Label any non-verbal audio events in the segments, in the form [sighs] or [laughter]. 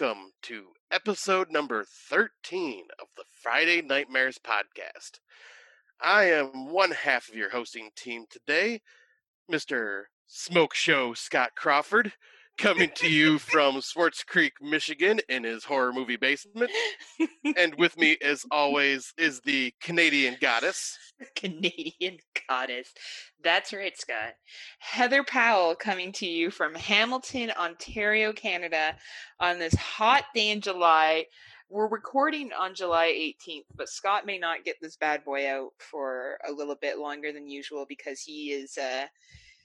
welcome to episode number 13 of the Friday Nightmares podcast. I am one half of your hosting team today, Mr. Smoke Show Scott Crawford, coming to you from Swartz Creek, Michigan, in his horror movie basement. and with me, as always, is the Canadian goddess. Canadian goddess. That's right, Scott. Heather Powell coming to you from Hamilton, Ontario, Canada on this hot day in July. We're recording on July 18th, but Scott may not get this bad boy out for a little bit longer than usual because he is uh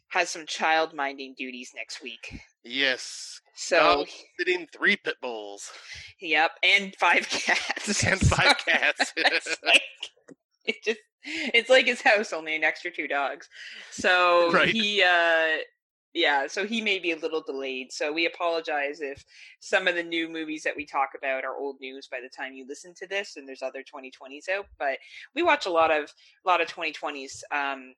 has some child minding duties next week. Yes. So sitting three pit bulls Yep, and five [laughs] cats. and five [laughs] cats. [laughs] it's like it just it's like his house, only an extra two dogs. So Right. he uh yeah, so he may be a little delayed. So we apologize if some of the new movies that we talk about are old news by the time you listen to this and there's other 2020s out, but we watch a lot of a lot of 2020s. Um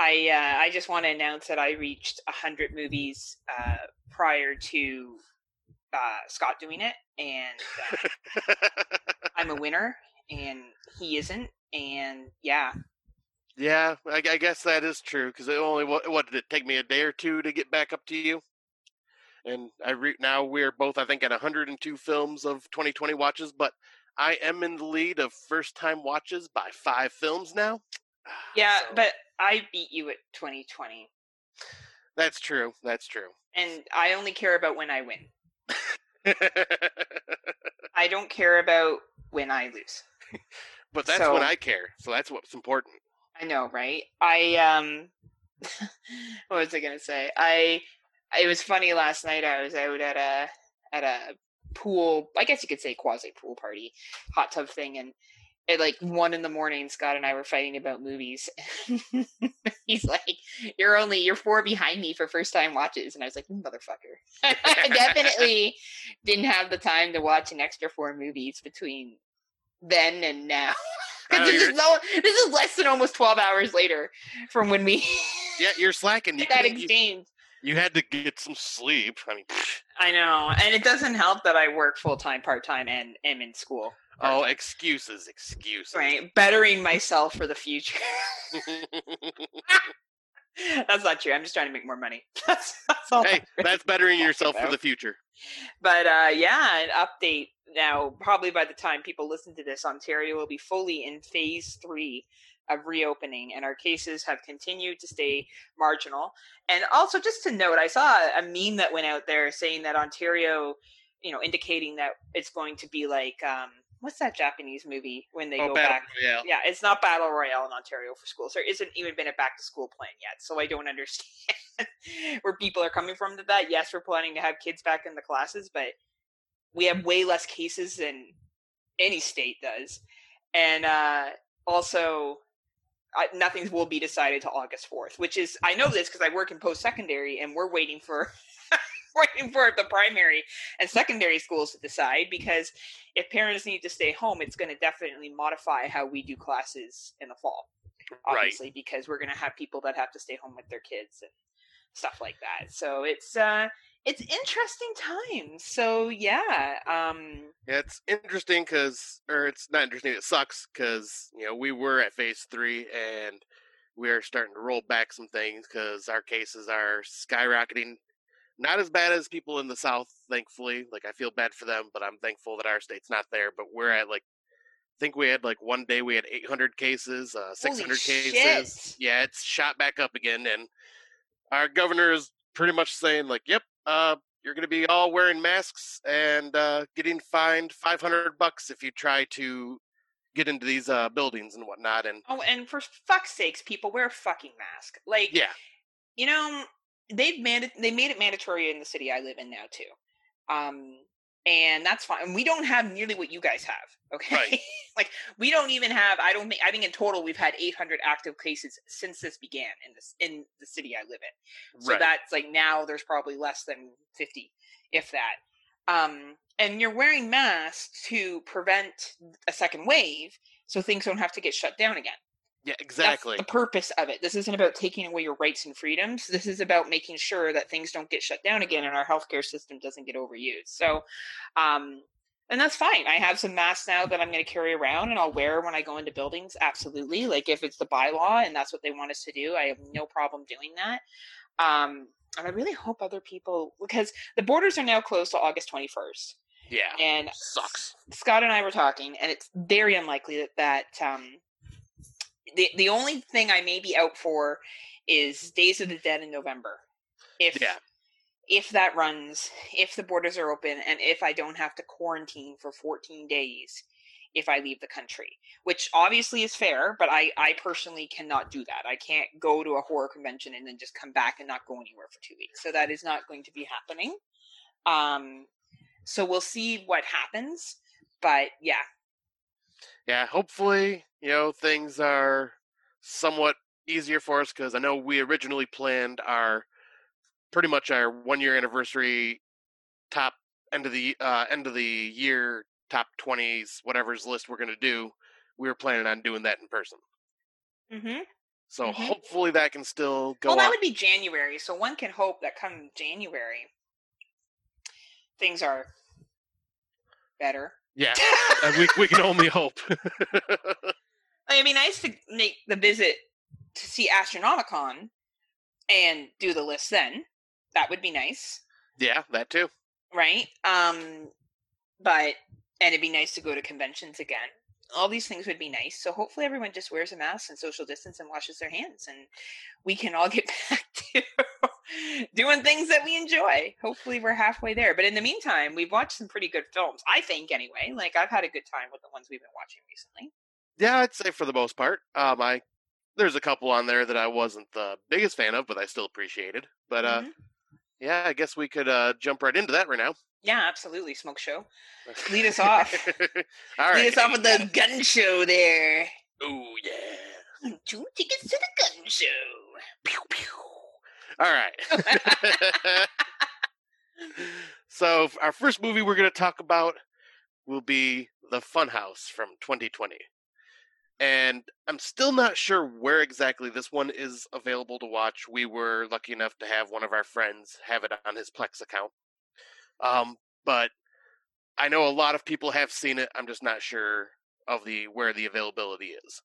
I uh, I just want to announce that I reached 100 movies uh prior to uh, Scott doing it, and uh, I'm a winner, and he isn't. And yeah, yeah, I, I guess that is true because it only what, what did it take me a day or two to get back up to you? And I re- now we're both I think at 102 films of 2020 watches, but I am in the lead of first time watches by five films now. [sighs] yeah, So, but I beat you at 2020, that's true. That's true. and I only care about when I win. [laughs] I don't care about when I lose. but that's So- when I care. So that's what's important. I know, right? I um, [laughs] what was I gonna say? I it was funny last night. I was out at a at a pool. I guess you could say quasi pool party, hot tub thing, and at like one in the morning, Scott and I were fighting about movies. [laughs] He's like, "You're only you're four behind me for first time watches," and I was like, "Motherfucker!" [laughs] I definitely didn't have the time to watch an extra four movies between then and now. [laughs] this, is no, this is less than almost 12 hours later from when we Yeah, you're slacking. You, that couldn't- you, exchange. you had to get some sleep. I mean, I know. And it doesn't help that I work full time, part time, and am in school. Oh, excuses, excuses. right. Bettering myself for the future. [laughs] [laughs] that's not true. I'm just trying to make more money. [laughs] That's, that's all. hey, I'm really that's bettering yourself for the future. But uh, yeah, an update now. Probably by the time people listen to this, Ontario will be fully in phase three of reopening, and our cases have continued to stay marginal. And also, just to note, I saw a meme that went out there saying that Ontario, you know, indicating that it's going to be like um, what's that Japanese movie when they oh, go Battle back? Royale. Yeah, it's not battle royale in Ontario for schools. There isn't even been a back to school plan yet, so I don't [laughs] understand where people are coming from to that. Yes, we're planning to have kids back in the classes, but we have way less cases than any state does, and uh, also uh, nothing will be decided to August fourth. Which is I know this because I work in post secondary, and we're waiting for. [laughs] [laughs] waiting for the primary and secondary schools to decide because if parents need to stay home, it's going to definitely modify how we do classes in the fall. Right. Obviously, because we're going to have people that have to stay home with their kids and stuff like that. So it's uh, it's interesting times. So yeah, um, Yeah, it's interesting because, or it's not interesting. It sucks because you know we were at phase three and we are starting to roll back some things because our cases are skyrocketing. Not as bad as people in the south, thankfully. Like I feel bad for them, but I'm thankful that our state's not there. But we're at like, I think we had like one day we had 800 cases, uh, 600 cases. shit. Yeah, it's shot back up again, and our governor is pretty much saying like, "Yep, uh, you're going to be all wearing masks and uh, getting fined 500 bucks if you try to get into these uh, buildings and whatnot." And oh, and for fuck's sakes, people wear a fucking mask. Like, yeah, you know, they've made they made it mandatory in the city I live in now too. Um and that's fine. And we don't have nearly what you guys have. Okay. Right. [laughs] like we don't even have I don't think I think in total we've had 800 active cases since this began in this in the city I live in. So right. that's like now there's probably less than 50 if that. Um and you're wearing masks to prevent a second wave so things don't have to get shut down again. Yeah, exactly. That's the purpose of it. This isn't about taking away your rights and freedoms. This is about making sure that things don't get shut down again and our healthcare system doesn't get overused. So, um, and that's fine. I have some masks now that I'm going to carry around and I'll wear when I go into buildings. Absolutely. Like if it's the bylaw and that's what they want us to do, I have no problem doing that. Um, and I really hope other people, because the borders are now closed till August 21st. Yeah. And sucks. Scott and I were talking, and it's very unlikely that that um, the the only thing I may be out for is Days of the Dead in November. If Yeah. if that runs, if the borders are open, and if I don't have to quarantine for 14 days if I leave the country, which obviously is fair, but I I personally cannot do that. I can't go to a horror convention and then just come back and not go anywhere for two weeks. So that is not going to be happening. Um, so we'll see what happens, but yeah, Yeah, hopefully, you know, things are somewhat easier for us because I know we originally planned our pretty much our one year anniversary top end of the uh, end of the year top 20s whatever's list we're going to do we were planning on doing that in person mm-hmm. so Mhm. hopefully that can still go well, that on would be January. So one can hope that come January, things are better. Yeah [laughs] we, we can only hope [laughs] It'd be nice to make the visit to see Astronomicon and do the list then. That would be nice, yeah that too right? Um, but and it'd be nice to go to conventions again. All these things would be nice. So hopefully everyone just wears a mask and social distance and washes their hands, and we can all get [laughs] back to [laughs] doing things that we enjoy. Hopefully we're halfway there. But in the meantime, we've watched some pretty good films. I think anyway. Like I've had a good time with the ones we've been watching recently. yeah i'd say for the most part um i there's a couple on there that i wasn't the biggest fan of but i still appreciated but uh Mhm. yeah i guess we could uh jump right into that right now Yeah, absolutely. Smoke show. Lead us off. [laughs] all right Lead us off with the gun show there. oh yeah Two tickets to the gun show. Pew, pew. All right. [laughs] so our first movie we're going to talk about will be The Funhouse from 2020. And I'm still not sure where exactly this one is available to watch. We were lucky enough to have one of our friends have it on his Plex account. Um, but I know a lot of people have seen it. I'm just not sure of the where the availability is.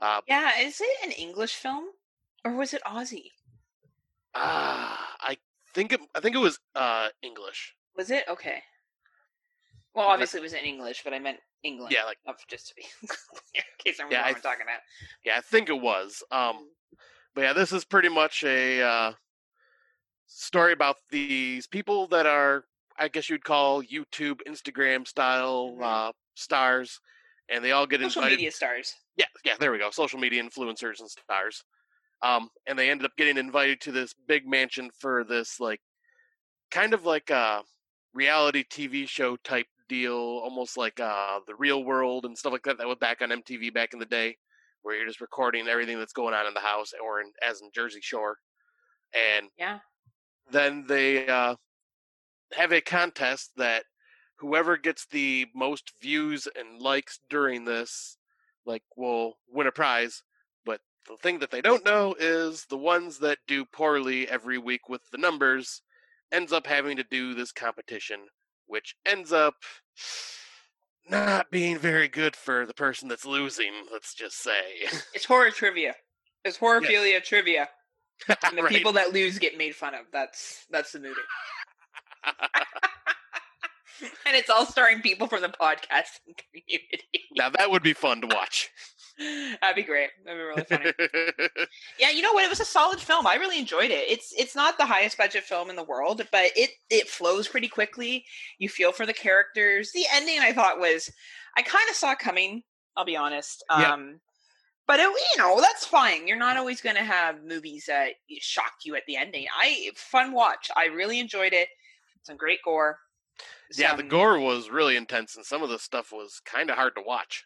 Uh, Yeah, is it an English film or was it Aussie? Ah, I think it, I think it was uh English. Was it okay? Well, obviously it was in English, but I meant England. Yeah, like of just to be [laughs] in case I'm Yeah, yeah, I what I'm talking about. yeah, I think it was. Um, but yeah, this is pretty much a uh, story about these people that are, I guess you'd call YouTube, Instagram style Mhm. uh, stars, and they all get social invited. Social media stars. Yeah, yeah, there we go. Social media influencers and stars. Um, and they ended up getting invited to this big mansion for this like kind of like a reality TV show type deal, almost like uh the real world and stuff like that that was back on MTV back in the day, where you're just recording everything that's going on in the house or in as in Jersey Shore. And Yeah. then they uh have a contest that whoever gets the most views and likes during this like will win a prize the thing that they don't know is the ones that do poorly every week with the numbers ends up having to do this competition which ends up not being very good for the person that's losing let's just say [laughs] It's horror trivia. It's horrorphilia trivia. [laughs] And the Right. people that lose get made fun of. That's that's the movie. [laughs] and it's all starring people from the podcasting community. now that would be fun to watch [laughs] That'd be great. That'd be really funny. [laughs] Yeah, you know what? It was a solid film. I really enjoyed it. It's it's not the highest budget film in the world, but it it flows pretty quickly. You feel for the characters. The ending I thought was I kind of saw coming, I'll be honest. Yeah. Um but it, you know, that's fine. You're not always going to have movies that shock you at the ending. I fun watch. I really enjoyed it. Some great gore. yeah the gore was really intense and some of the stuff was kind of hard to watch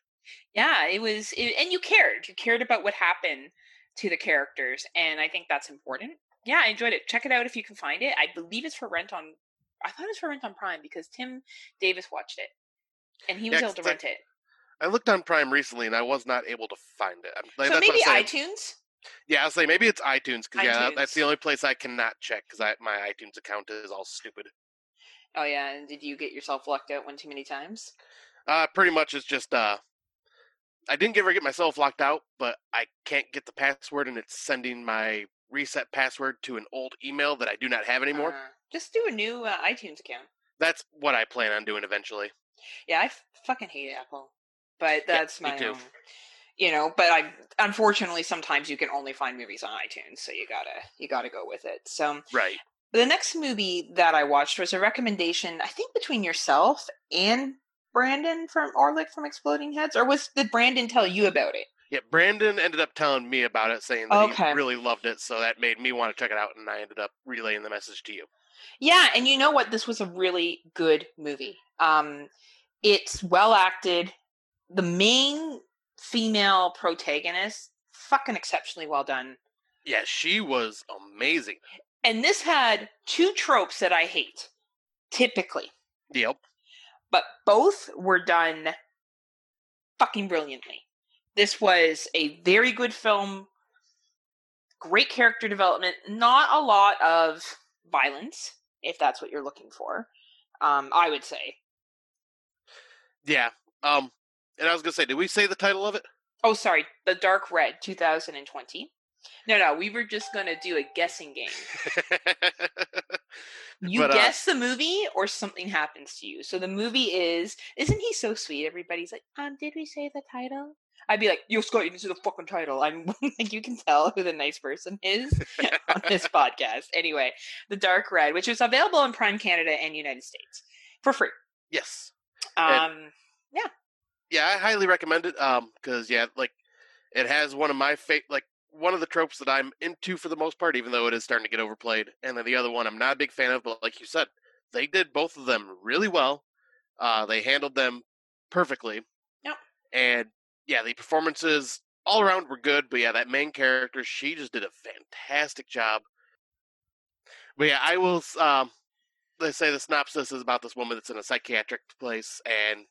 yeah it was it, and you cared you cared about what happened to the characters and i think that's important yeah i enjoyed it check it out if you can find it i believe it's for rent on i thought it was for rent on prime because tim davis watched it and he was Yeah, able to 'cause I- rent it I looked on Prime recently and I was not able to find it. Like, so that's maybe iTunes. Yeah, I'll say maybe it's iTunes because yeah, that's the only place I cannot check because my iTunes account is all stupid. Oh yeah, and did you get yourself locked out one too many times? Uh, pretty much it's just uh, I didn't ever get myself locked out, but I can't get the password and it's sending my reset password to an old email that I do not have anymore. Uh, just do a new uh, iTunes account. That's what I plan on doing eventually. Yeah, I f- fucking hate Apple, but that's me my own. You know, but I unfortunately sometimes you can only find movies on iTunes, so you gotta you gotta go with it. So Right. the next movie that I watched was a recommendation, I think between yourself and Brandon from Orlick from Exploding Heads, or was did Brandon tell you about it? Yeah, Brandon ended up telling me about it, saying that Okay. he really loved it, so that made me want to check it out, and I ended up relaying the message to you. Yeah, and you know what? This was a really good movie. Um, it's well acted. The main female protagonist, fucking exceptionally well done. Yeah, she was amazing. And this had two tropes that I hate, typically, Yep. But both were done fucking brilliantly. This was a very good film, great character development, not a lot of violence, if that's what you're looking for. Um, I would say. Yeah. Um, and I was gonna say, did we say the title of it? Oh, sorry, The Dark Red, 2020. No, no, we were just gonna do a guessing game. [laughs] You But, uh, guess the movie, or something happens to you. So the movie is, isn't he so sweet? Everybody's like, um, did we say the title? I'd be like, yo, Scott, you didn't say the fucking title. I'm [laughs] like, you can tell who the nice person is [laughs] on this [laughs] podcast. Anyway, The Dark Red, which is available in Prime Canada and United States for free. yes. Um, Yeah, Yeah, I highly recommend it. Um, because yeah, like it has one of my favorite. like one of the tropes that I'm into for the most part, even though it is starting to get overplayed. And then the other one I'm not a big fan of, but like you said, they did both of them really well. Uh, they handled them perfectly. Yep. And yeah, the performances all around were good, but yeah, that main character, she just did a fantastic job. But yeah, I will. Um, they say the synopsis is about this woman that's in a psychiatric place, and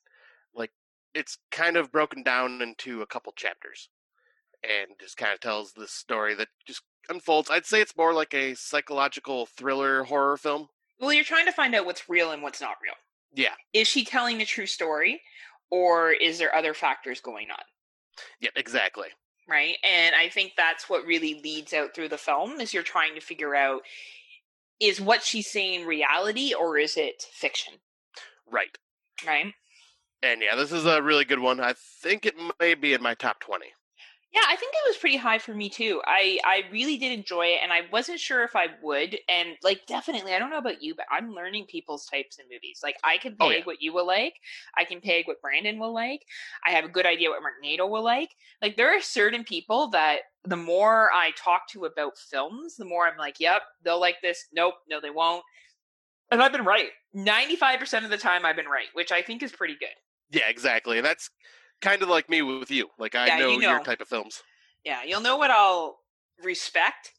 like it's kind of broken down into a couple chapters, and just kind of tells this story that just unfolds. I'd say it's more like a psychological thriller horror film. well, you're trying to find out what's real and what's not real. Yeah. Is she telling a true story, or is there other factors going on? Yeah, exactly. right and i think that's what really leads out through the film is you're trying to figure out is what she's saying reality or is it fiction Right. right And yeah, this is a really good one. I think it may be in my top twenty. Yeah i think it was pretty high for me too. I i really did enjoy it and i wasn't sure if i would and like definitely i don't know about you but i'm learning people's types in movies. Like i can Oh, peg yeah. what you will like i can peg what brandon will like i have a good idea what Mark Nato will like. Like there are certain people that the more i talk to about films the more i'm like yep they'll like this. Nope no they won't. And i've been right. 95% of the time i've been right which i think is pretty good. Yeah, exactly. And that's kind of like me with you. Like I Yeah, know, you your type of films. Yeah, you'll know what I'll respect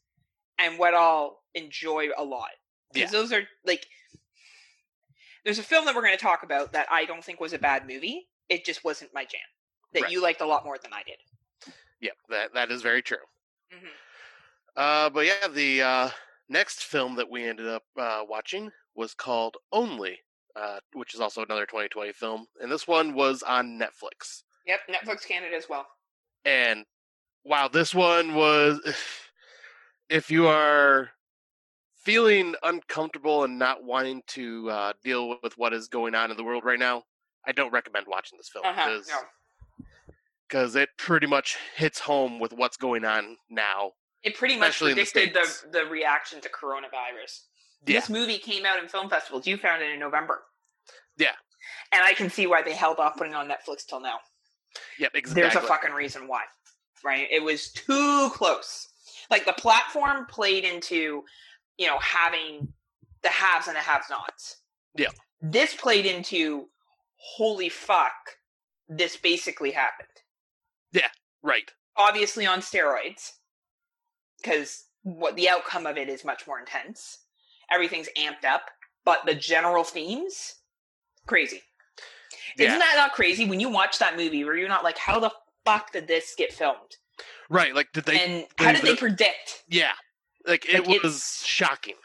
and what I'll enjoy a lot. Because those are like there's a film that we're going to talk about that I don't think was a bad movie. It just wasn't my jam. That Right. you liked a lot more than I did. Yeah, that that is very true. hmm Uh, but yeah, the uh, next film that we ended up uh, watching was called Only, uh, which is also another 2020 film, and this one was on Netflix. Yep, Netflix Canada as well. And wow, this one was. [sighs] If you are feeling uncomfortable and not wanting to uh, deal with what is going on in the world right now, I don't recommend watching this film Uh-huh. because No. it pretty much hits home with what's going on now. It pretty much in the predicted the, the reaction to coronavirus. Yeah. This movie came out in film festivals. You found it in November. Yeah. And I can see why they held off putting it on Netflix till now. Yep, exactly. There's a fucking reason why. Right? It was too close. Like the platform played into, you know, having the haves and the have nots. Yeah. This played into holy fuck, this basically happened. Yeah, right. Obviously on steroids. Because what the outcome of it is much more intense. Everything's amped up, but the general themes, crazy. Yeah. Isn't that not crazy? When you watch that movie, where you're not like, how the fuck did this get filmed? Right. Like, did they? and how did they- predict? yeah. Like it Like, was it's- shocking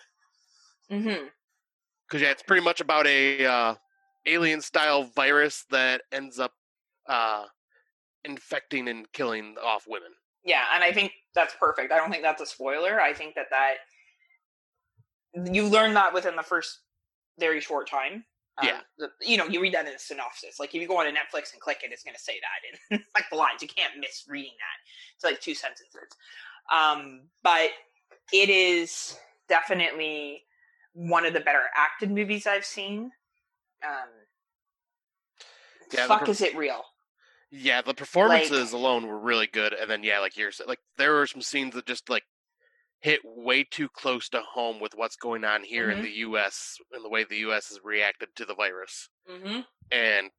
Mm-hmm. because yeah, it's pretty much about a uh, alien style virus that ends up uh, infecting and killing off women. Yeah, and I think that's perfect. I don't think that's a spoiler. I think that that you learn that within the first very short time. Um, Yeah. the- you know, you read that in a synopsis. Like if you go on to Netflix and click it, it's going to say that in [laughs] like the lines. You can't miss reading that. It's like two sentences. Um, but it is definitely one of the better acted movies I've seen. Um, Yeah, fuck, per- is it real? Yeah, the performances alone were really good, and then yeah, like you're like there were some scenes that just like hit way too close to home with what's going on here in Mhm. the U.S. and the way the U.S. has reacted to the virus, Mm-hmm. and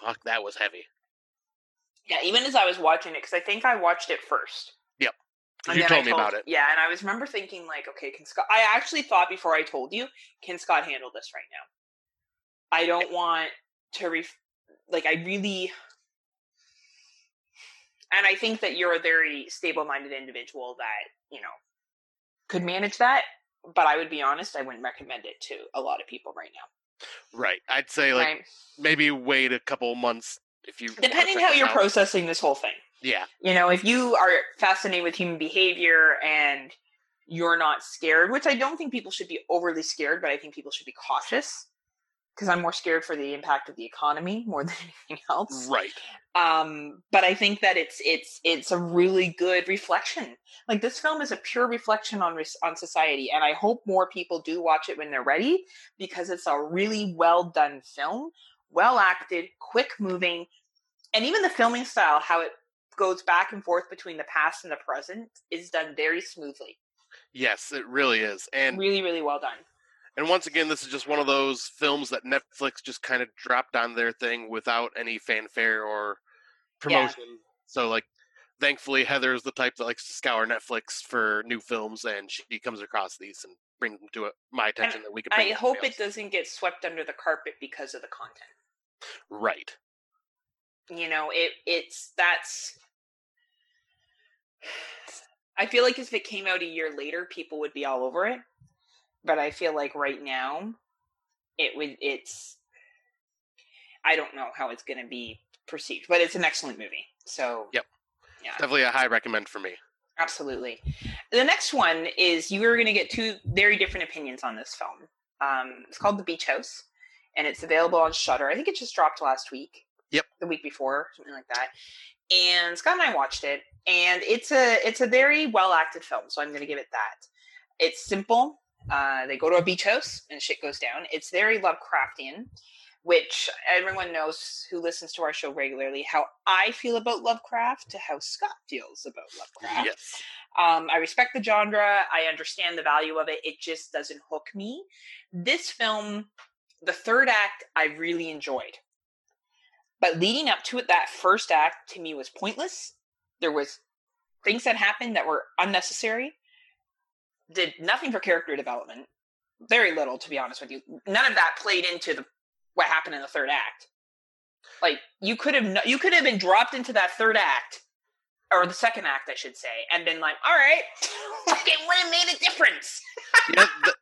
fuck, that was heavy. Yeah, even as I was watching it, because I think I watched it first. And You I told me about it. Yeah, and I was remember thinking like, okay, can Scott? I actually thought before I told you, can Scott handle this right now? I don't want to ref- like. I really, and I think that you're a very stable-minded individual that you know could manage that. But I would be honest, I wouldn't recommend it to a lot of people right now. Right, I'd say like right? maybe wait a couple months if you Depending how you're out. processing this whole thing. Yeah, you know, if you are fascinated with human behavior and you're not scared, which I don't think people should be overly scared, but I think people should be cautious because I'm more scared for the impact of the economy more [laughs] than anything else. right. Um, but I think that it's it's it's a really good reflection. Like this film is a pure reflection on on society, and I hope more people do watch it when they're ready because it's a really well done film, well acted, quick moving, and even the filming style, how it goes back and forth between the past and the present, is done very smoothly. Yes, it really is, and really, really well done. And once again, this is just one of those films that Netflix just kind of dropped on their thing without any fanfare or promotion. So, like, thankfully, Heather is the type that likes to scour Netflix for new films, and she comes across these and brings them to uh, my attention that we can. Bring I hope it doesn't get swept under the carpet because of the content. Right. you know it it's that's [sighs] i feel like if it came out a year later people would be all over it but i feel like right now it would it's i don't know how it's going to be perceived but it's an excellent movie so Yep. yeah Definitely a high recommend for me. Absolutely. The next one is you are going to get two very different opinions on this film. Um, it's called The Beach House, and it's available on Shudder. I think it just dropped last week. Yep. The week before, something like that. And Scott and I watched it, and it's a it's a very well acted film. So I'm going to give it that. It's simple. Uh, they go to a beach house and shit goes down. It's very Lovecraftian, which everyone knows who listens to our show regularly how I feel about Lovecraft to how Scott feels about Lovecraft. Yes. Um, I respect the genre. I understand the value of it. It just doesn't hook me. This film, the third act, I really enjoyed. But leading up to it, that first act to me was pointless. There was things that happened that were unnecessary. Did nothing for character development. Very little, to be honest with you. None of that played into the what happened in the third act. Like you could have no- you could have been dropped into that third act or the second act, I should say, and been like, all right, [laughs] like it would have made a difference. yeah, th-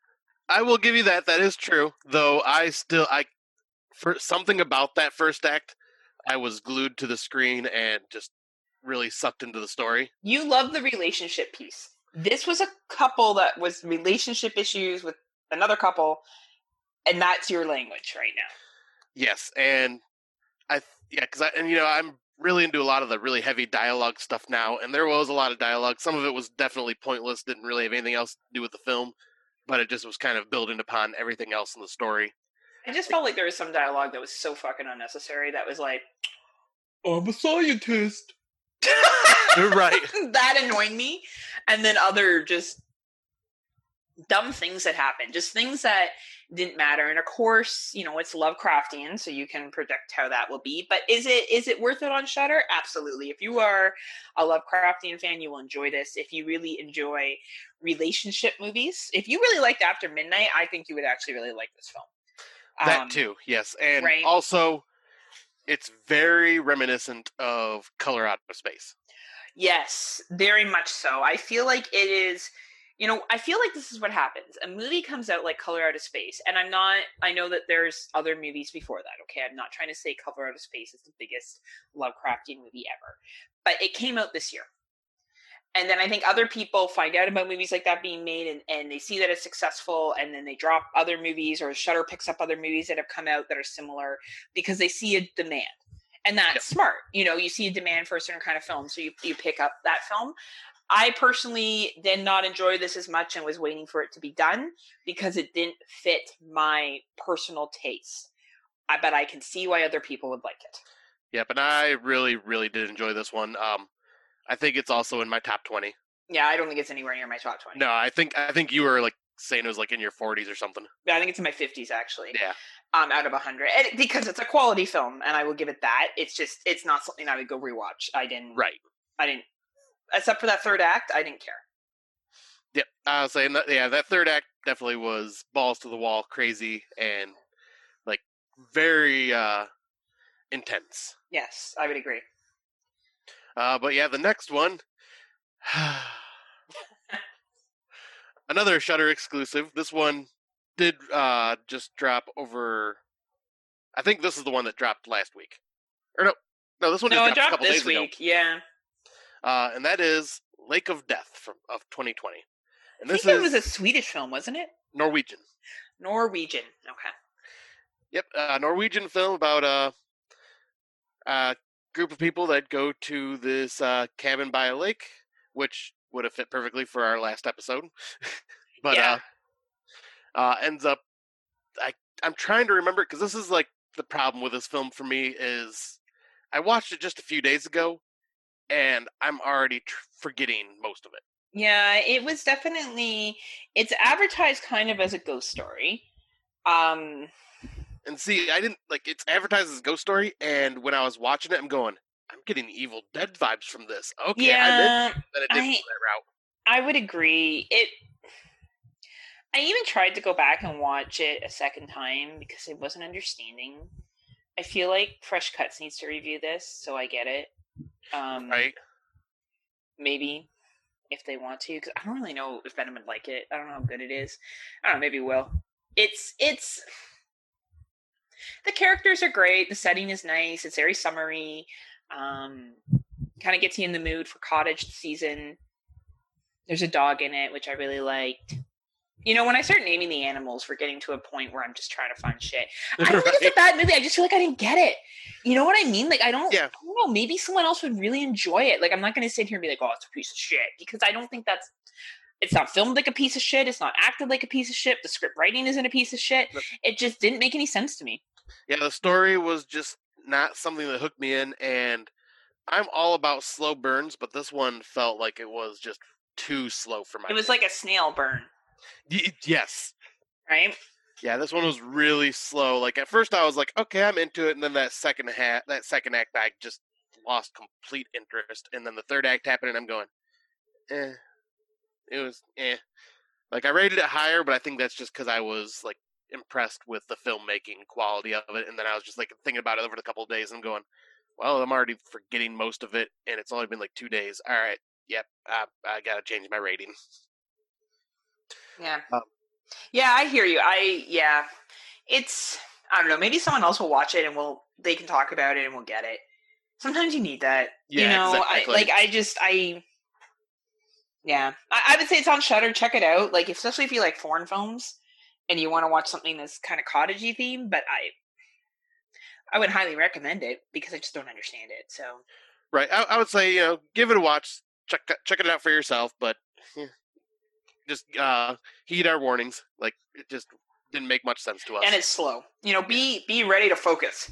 I will give you that. That is true. Though I still, I for something about that first act, I was glued to the screen and just really sucked into the story. You love the relationship piece. This was a couple that was relationship issues with another couple, and that's your language right now. Yes, and I yeah, because I and you know I'm really into a lot of the really heavy dialogue stuff now, and there was a lot of dialogue. Some of it was definitely pointless, didn't really have anything else to do with the film, but it just was kind of building upon everything else in the story. I just felt like there was some dialogue that was so fucking unnecessary. That was like, I'm a scientist. [laughs] [laughs] right. that annoyed me. And then other just dumb things that happened, just things that didn't matter. And of course, you know, it's Lovecraftian, so you can predict how that will be. But is it is it worth it on Shudder? Absolutely. If you are a Lovecraftian fan, you will enjoy this. If you really enjoy relationship movies, if you really liked After Midnight, I think you would actually really like this film. That Um, too, yes, and right. also it's very reminiscent of Color Out of Space. Yes, very much so. I feel like it is you know, I feel like this is what happens. A movie comes out like Color Out of Space, and I'm not. I know that there's other movies before that. Okay, I'm not trying to say Color Out of Space is the biggest Lovecraftian movie ever, but it came out this year. And then I think other people find out about movies like that being made, and, and they see that it's successful, and then they drop other movies, or Shudder picks up other movies that have come out that are similar because they see a demand and that's yep. smart. You know, you see a demand for a certain kind of film, so you you pick up that film. I personally did not enjoy this as much and was waiting for it to be done because it didn't fit my personal taste. I bet I can see why other people would like it. Yeah, but I really, really did enjoy this one. Um, I think it's also in my top twenty. Yeah, I don't think it's anywhere near my top twenty. No, I think I think you were like saying it was like in your forties or something. Yeah, I think it's in my fifties actually. Yeah. Um, out of a hundred, because it's a quality film, and I will give it that. It's just it's not something I would go rewatch. I didn't. Right. I didn't except for that third act, I didn't care. Yep, I was saying that. Yeah, that third act definitely was balls to the wall, crazy, and like very uh intense. Yes, I would agree. Uh, but yeah, the next one, [sighs] another Shudder exclusive. This one did uh just drop over. I think this is the one that dropped last week, or no, no, this one no, dropped, dropped this week. ago. Yeah, uh, and that is Lake of Death from of 2020. And this is, it was a Swedish film, wasn't it? Norwegian. Norwegian. Okay. Yep, a Norwegian film about a, a group of people that go to this uh, cabin by a lake, which would have fit perfectly for our last episode. [laughs] but yeah. uh, uh, ends up, I I'm trying to remember because this is like the problem with this film for me is I watched it just a few days ago and I'm already tr- forgetting most of it. Yeah, it was definitely it's advertised kind of as a ghost story. Um and see, I didn't like it's advertised as a ghost story and when I was watching it I'm going, getting Evil Dead vibes from this. Okay, yeah, I that it didn't I, go that route. I would agree. It I even tried to go back and watch it a second time because I wasn't understanding. I feel like Fresh Cuts needs to review this, so I get it. Um, right. Maybe if they want to, because I don't really know if Venom would like it. I don't know how good it is. I don't know. Maybe will. It's it's the characters are great. The setting is nice. It's very summery. Um, kind of gets you in the mood for cottage season. There's a dog in it, which I really liked. You know, when I start naming the animals, we're getting to a point where I'm just trying to find shit. I don't right. think it's a bad movie. I just feel like I didn't get it. You know what I mean? Like I don't, yeah. I don't know. Maybe someone else would really enjoy it. Like I'm not going to sit here and be like, "Oh, it's a piece of shit," because I don't think that's. It's not filmed like a piece of shit. It's not acted like a piece of shit. The script writing isn't a piece of shit. It just didn't make any sense to me. Yeah, the story was just not something that hooked me in, and I'm all about slow burns, but this one felt like it was just too slow for my. It was like a snail burn. Y- yes. Right. Yeah, this one was really slow. Like at first, I was like, okay, I'm into it, and then that second half, that second act, I just lost complete interest. And then the third act happened, and I'm going, eh. It was eh. Like I rated it higher, but I think that's just because I was like impressed with the filmmaking quality of it, and then I was just like thinking about it over the couple of days and going, well, I'm already forgetting most of it, and it's only been like two days. All right, yep, I, I gotta change my rating. Yeah. Um, yeah, I hear you. I yeah, it's I don't know. Maybe someone else will watch it and we'll they can talk about it and we'll get it. Sometimes you need that. Yeah, you know, exactly. I like I just I yeah, I, I would say it's on Shudder. Check it out. Like especially if you like foreign films and you want to watch something that's kind of cottagey theme. But I I would highly recommend it because I just don't understand it. So right, I, I would say you know give it a watch. Check check it out for yourself. But yeah, just uh, heed our warnings. Like it just didn't make much sense to us. And it's slow. You know, be be ready to focus.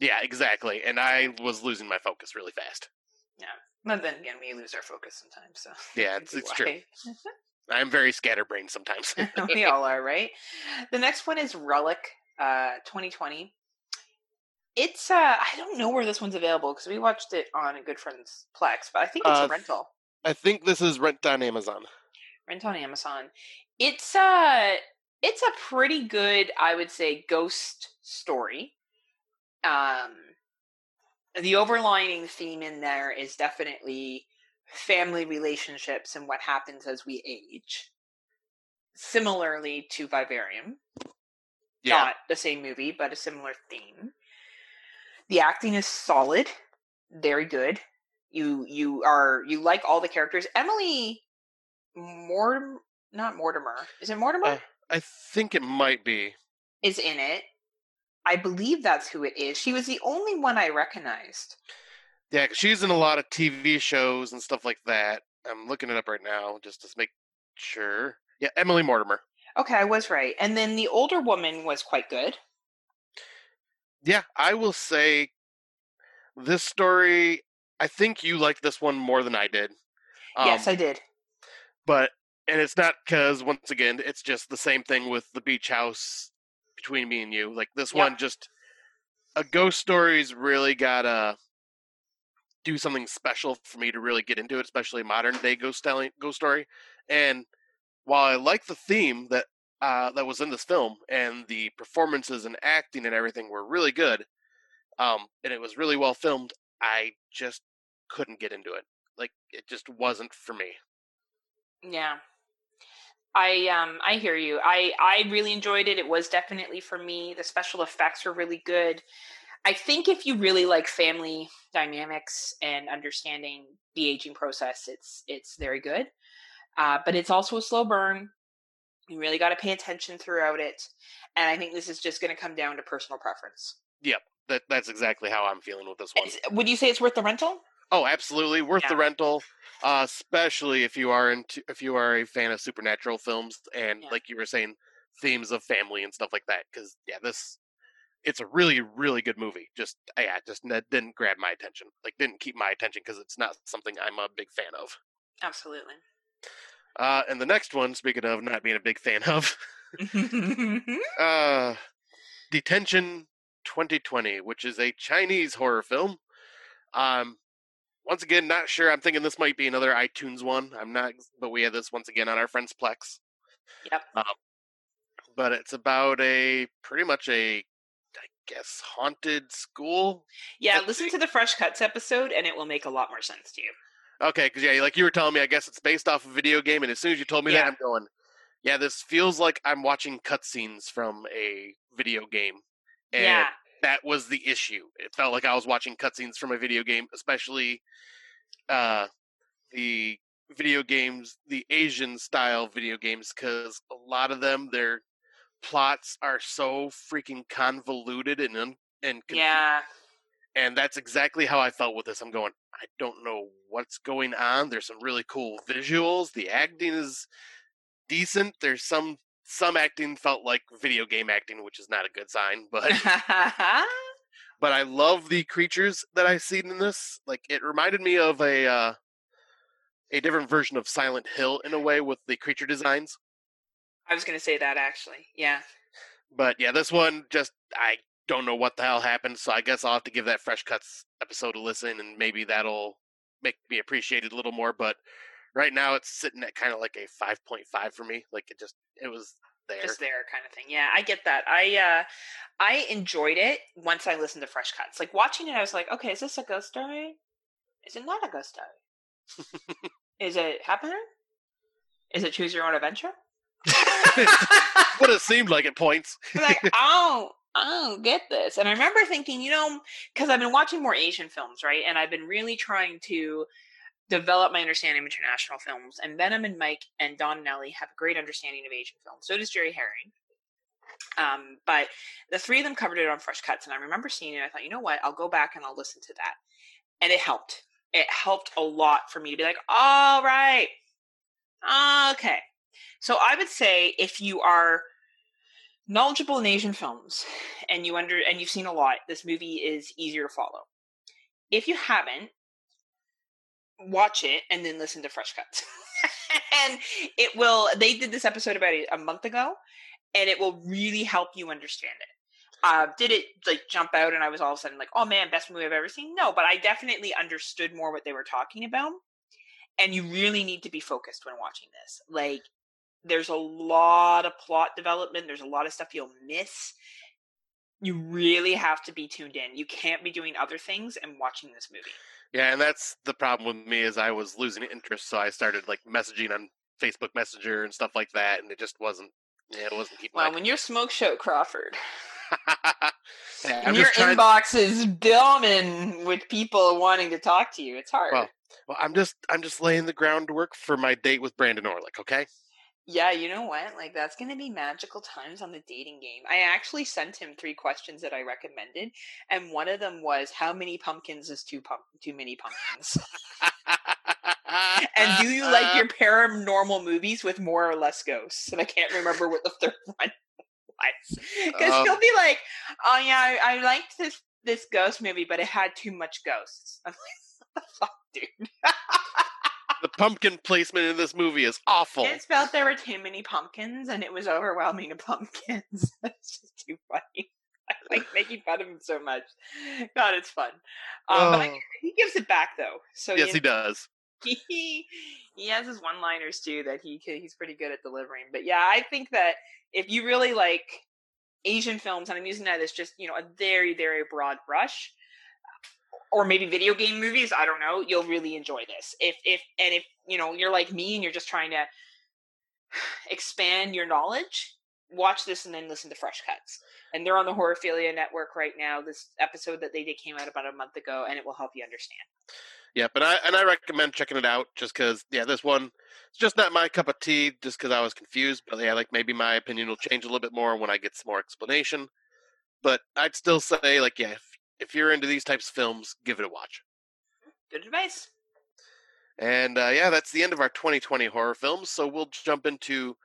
Yeah, exactly. And I was losing my focus really fast. Yeah. But then again, we lose our focus sometimes. So yeah, [laughs] it's, it's true. [laughs] I'm very scatterbrained sometimes. [laughs] [laughs] we all are, right? The next one is Relic, uh, 2020. It's uh, I don't know where this one's available because we watched it on a good friend's Plex, but I think it's uh, a rental. I think this is rent on Amazon rent on Amazon. It's a it's a pretty good, I would say, ghost story. Um, the overlining theme in there is definitely family relationships and what happens as we age. Similarly to Vivarium. Yeah. Not the same movie, but a similar theme. The acting is solid, very good. You you are you like all the characters. Emily Mortimer, not Mortimer. Is it Mortimer? Uh, I think it might be. is in it. I believe that's who it is. She was the only one I recognized. Yeah, 'cause she's in a lot of TV shows and stuff like that. I'm looking it up right now just to make sure. Yeah, Emily Mortimer. Okay, I was right. And then the older woman was quite good. Yeah, I will say this story. I think you liked this one more than I did. Um, yes, I did. but and it's not because once again it's just the same thing with the beach house between me and you. Like this Yeah. one, just a ghost story's really gotta do something special for me to really get into it, especially modern day ghost telling ghost story. And while I like the theme that uh, that was in this film and the performances and acting and everything were really good, um, and it was really well filmed, I just couldn't get into it. Like it just wasn't for me. Yeah. I um I hear you. I I really enjoyed it. It was definitely for me. The special effects were really good. I think if you really like family dynamics and understanding the aging process, it's it's very good. Uh, but it's also a slow burn. You really got to pay attention throughout it, and I think this is just going to come down to personal preference. Yep, that that's exactly how I'm feeling with this one. Is- Would you say it's worth the rental? Oh, absolutely worth the rental, uh, especially if you are into if you are a fan of supernatural films and Yeah. like you were saying, themes of family and stuff like that. Because yeah, this it's a really really good movie. Just yeah, just didn't grab my attention. Like didn't keep my attention because it's not something I'm a big fan of. Absolutely. Uh, and the next one, speaking of not being a big fan of, [laughs] uh, Detention 2020, which is a Chinese horror film. Um, once again, not sure. I'm thinking this might be another iTunes one. I'm not, but we had this once again on our friend's Plex. Yep. Um, but it's about a pretty much a, guess, haunted school. yeah, listen to the Fresh Cuts episode, and it will make a lot more sense to you. Okay, because yeah, like you were telling me, I guess it's based off a video game, and as soon as you told me Yeah. that, I'm going, yeah, this feels like I'm watching cutscenes from a video game. And yeah. that was the issue. It felt like I was watching cutscenes from a video game, especially uh, the video games, the Asian style video games, because a lot of them, their plots are so freaking convoluted and un- and confu- Yeah. and that's exactly how I felt with this. I'm going, I don't know what's going on. There's some really cool visuals. The acting is decent. There's some some acting felt like video game acting, which is not a good sign, but [laughs] but I love the creatures that I've seen in this. Like it reminded me of a uh, a different version of Silent Hill in a way with the creature designs. I was going to say that actually. Yeah. But yeah, this one just I don't know what the hell happened, so I guess I'll have to give that Fresh Cuts episode a listen, and maybe that'll make me appreciate it a little more. But right now, it's sitting at kind of like a five point five for me. Like it just it was there. Just there kind of thing. Yeah, I get that. I uh I enjoyed it once I listened to Fresh Cuts. Like watching it I was like, okay, is this a ghost story? Is it not a ghost story? [laughs] is it happening? Is it choose your own adventure? [laughs] what it seemed like at points. [laughs] like, oh, I don't get this. And I remember thinking, you know, because I've been watching more Asian films, right? And I've been really trying to develop my understanding of international films. And Venom and Mike and Don and Ellie have a great understanding of Asian films. So does Jerry Herring. Um, but the three of them covered it on Fresh Cuts, and I remember seeing it. I thought, you know what? I'll go back and I'll listen to that, and it helped. It helped a lot for me to be like, all right, okay. So I would say if you are knowledgeable in Asian films and you under and you've seen a lot, this movie is easier to follow. If you haven't, watch it and then listen to Fresh Cuts. [laughs] and it will they did this episode about a, month ago and it will really help you understand it. Uh, did it like jump out and I was all of a sudden like, oh man, best movie I've ever seen? No, but I definitely understood more what they were talking about. And you really need to be focused when watching this. Like, there's a lot of plot development, there's a lot of stuff you'll miss. You really have to be tuned in. You can't be doing other things and watching this movie. Yeah, and that's the problem with me is I was losing interest, so I started like messaging on Facebook Messenger and stuff like that, and it just wasn't. Yeah, it wasn't keeping. Well, when you're smoke show Crawford, [laughs] Yeah, and your inbox is booming with people wanting to talk to you, it's hard. Well, well, I'm just I'm just laying the groundwork for my date with Brandon Orlick. Okay. Yeah, you know what? Like that's gonna be magical times on the dating game. I actually sent him three questions that I recommended, and one of them was how many pumpkins is too pump too many pumpkins? and do you like your [laughs] paranormal movies with more or less ghosts? And I can't remember what the [laughs] third one was. Because Um, he'll be like, Oh yeah, I, I liked this this ghost movie, but it had too much ghosts. I'm like, [laughs] what the fuck, dude? The pumpkin placement in this movie is awful. It felt there were too many pumpkins, and it was overwhelming of pumpkins. [laughs] it's just too funny. [laughs] I like making fun of him so much. God, it's fun. Um, but I- Oh. he gives it back though. So yes, you he does. he he has his one liners too that he ca- he's pretty good at delivering. But yeah, I think that if you really like Asian films, and I'm using that as just you know a very very broad brush, or maybe video game movies, I don't know, you'll really enjoy this. If if and if you know you're like me and you're just trying to [sighs] expand your knowledge. Watch this and then listen to Fresh Cuts. And they're on the Horrorphilia Network right now. This episode that they did came out about a month ago, and it will help you understand. Yeah, but I and I recommend checking it out just because yeah, this one it's just not my cup of tea. Just because I was confused, but yeah, like maybe my opinion will change a little bit more when I get some more explanation. But I'd still say like yeah, if, if you're into these types of films, give it a watch. Good advice. And uh, yeah, that's the end of our 2020 horror films. So we'll jump into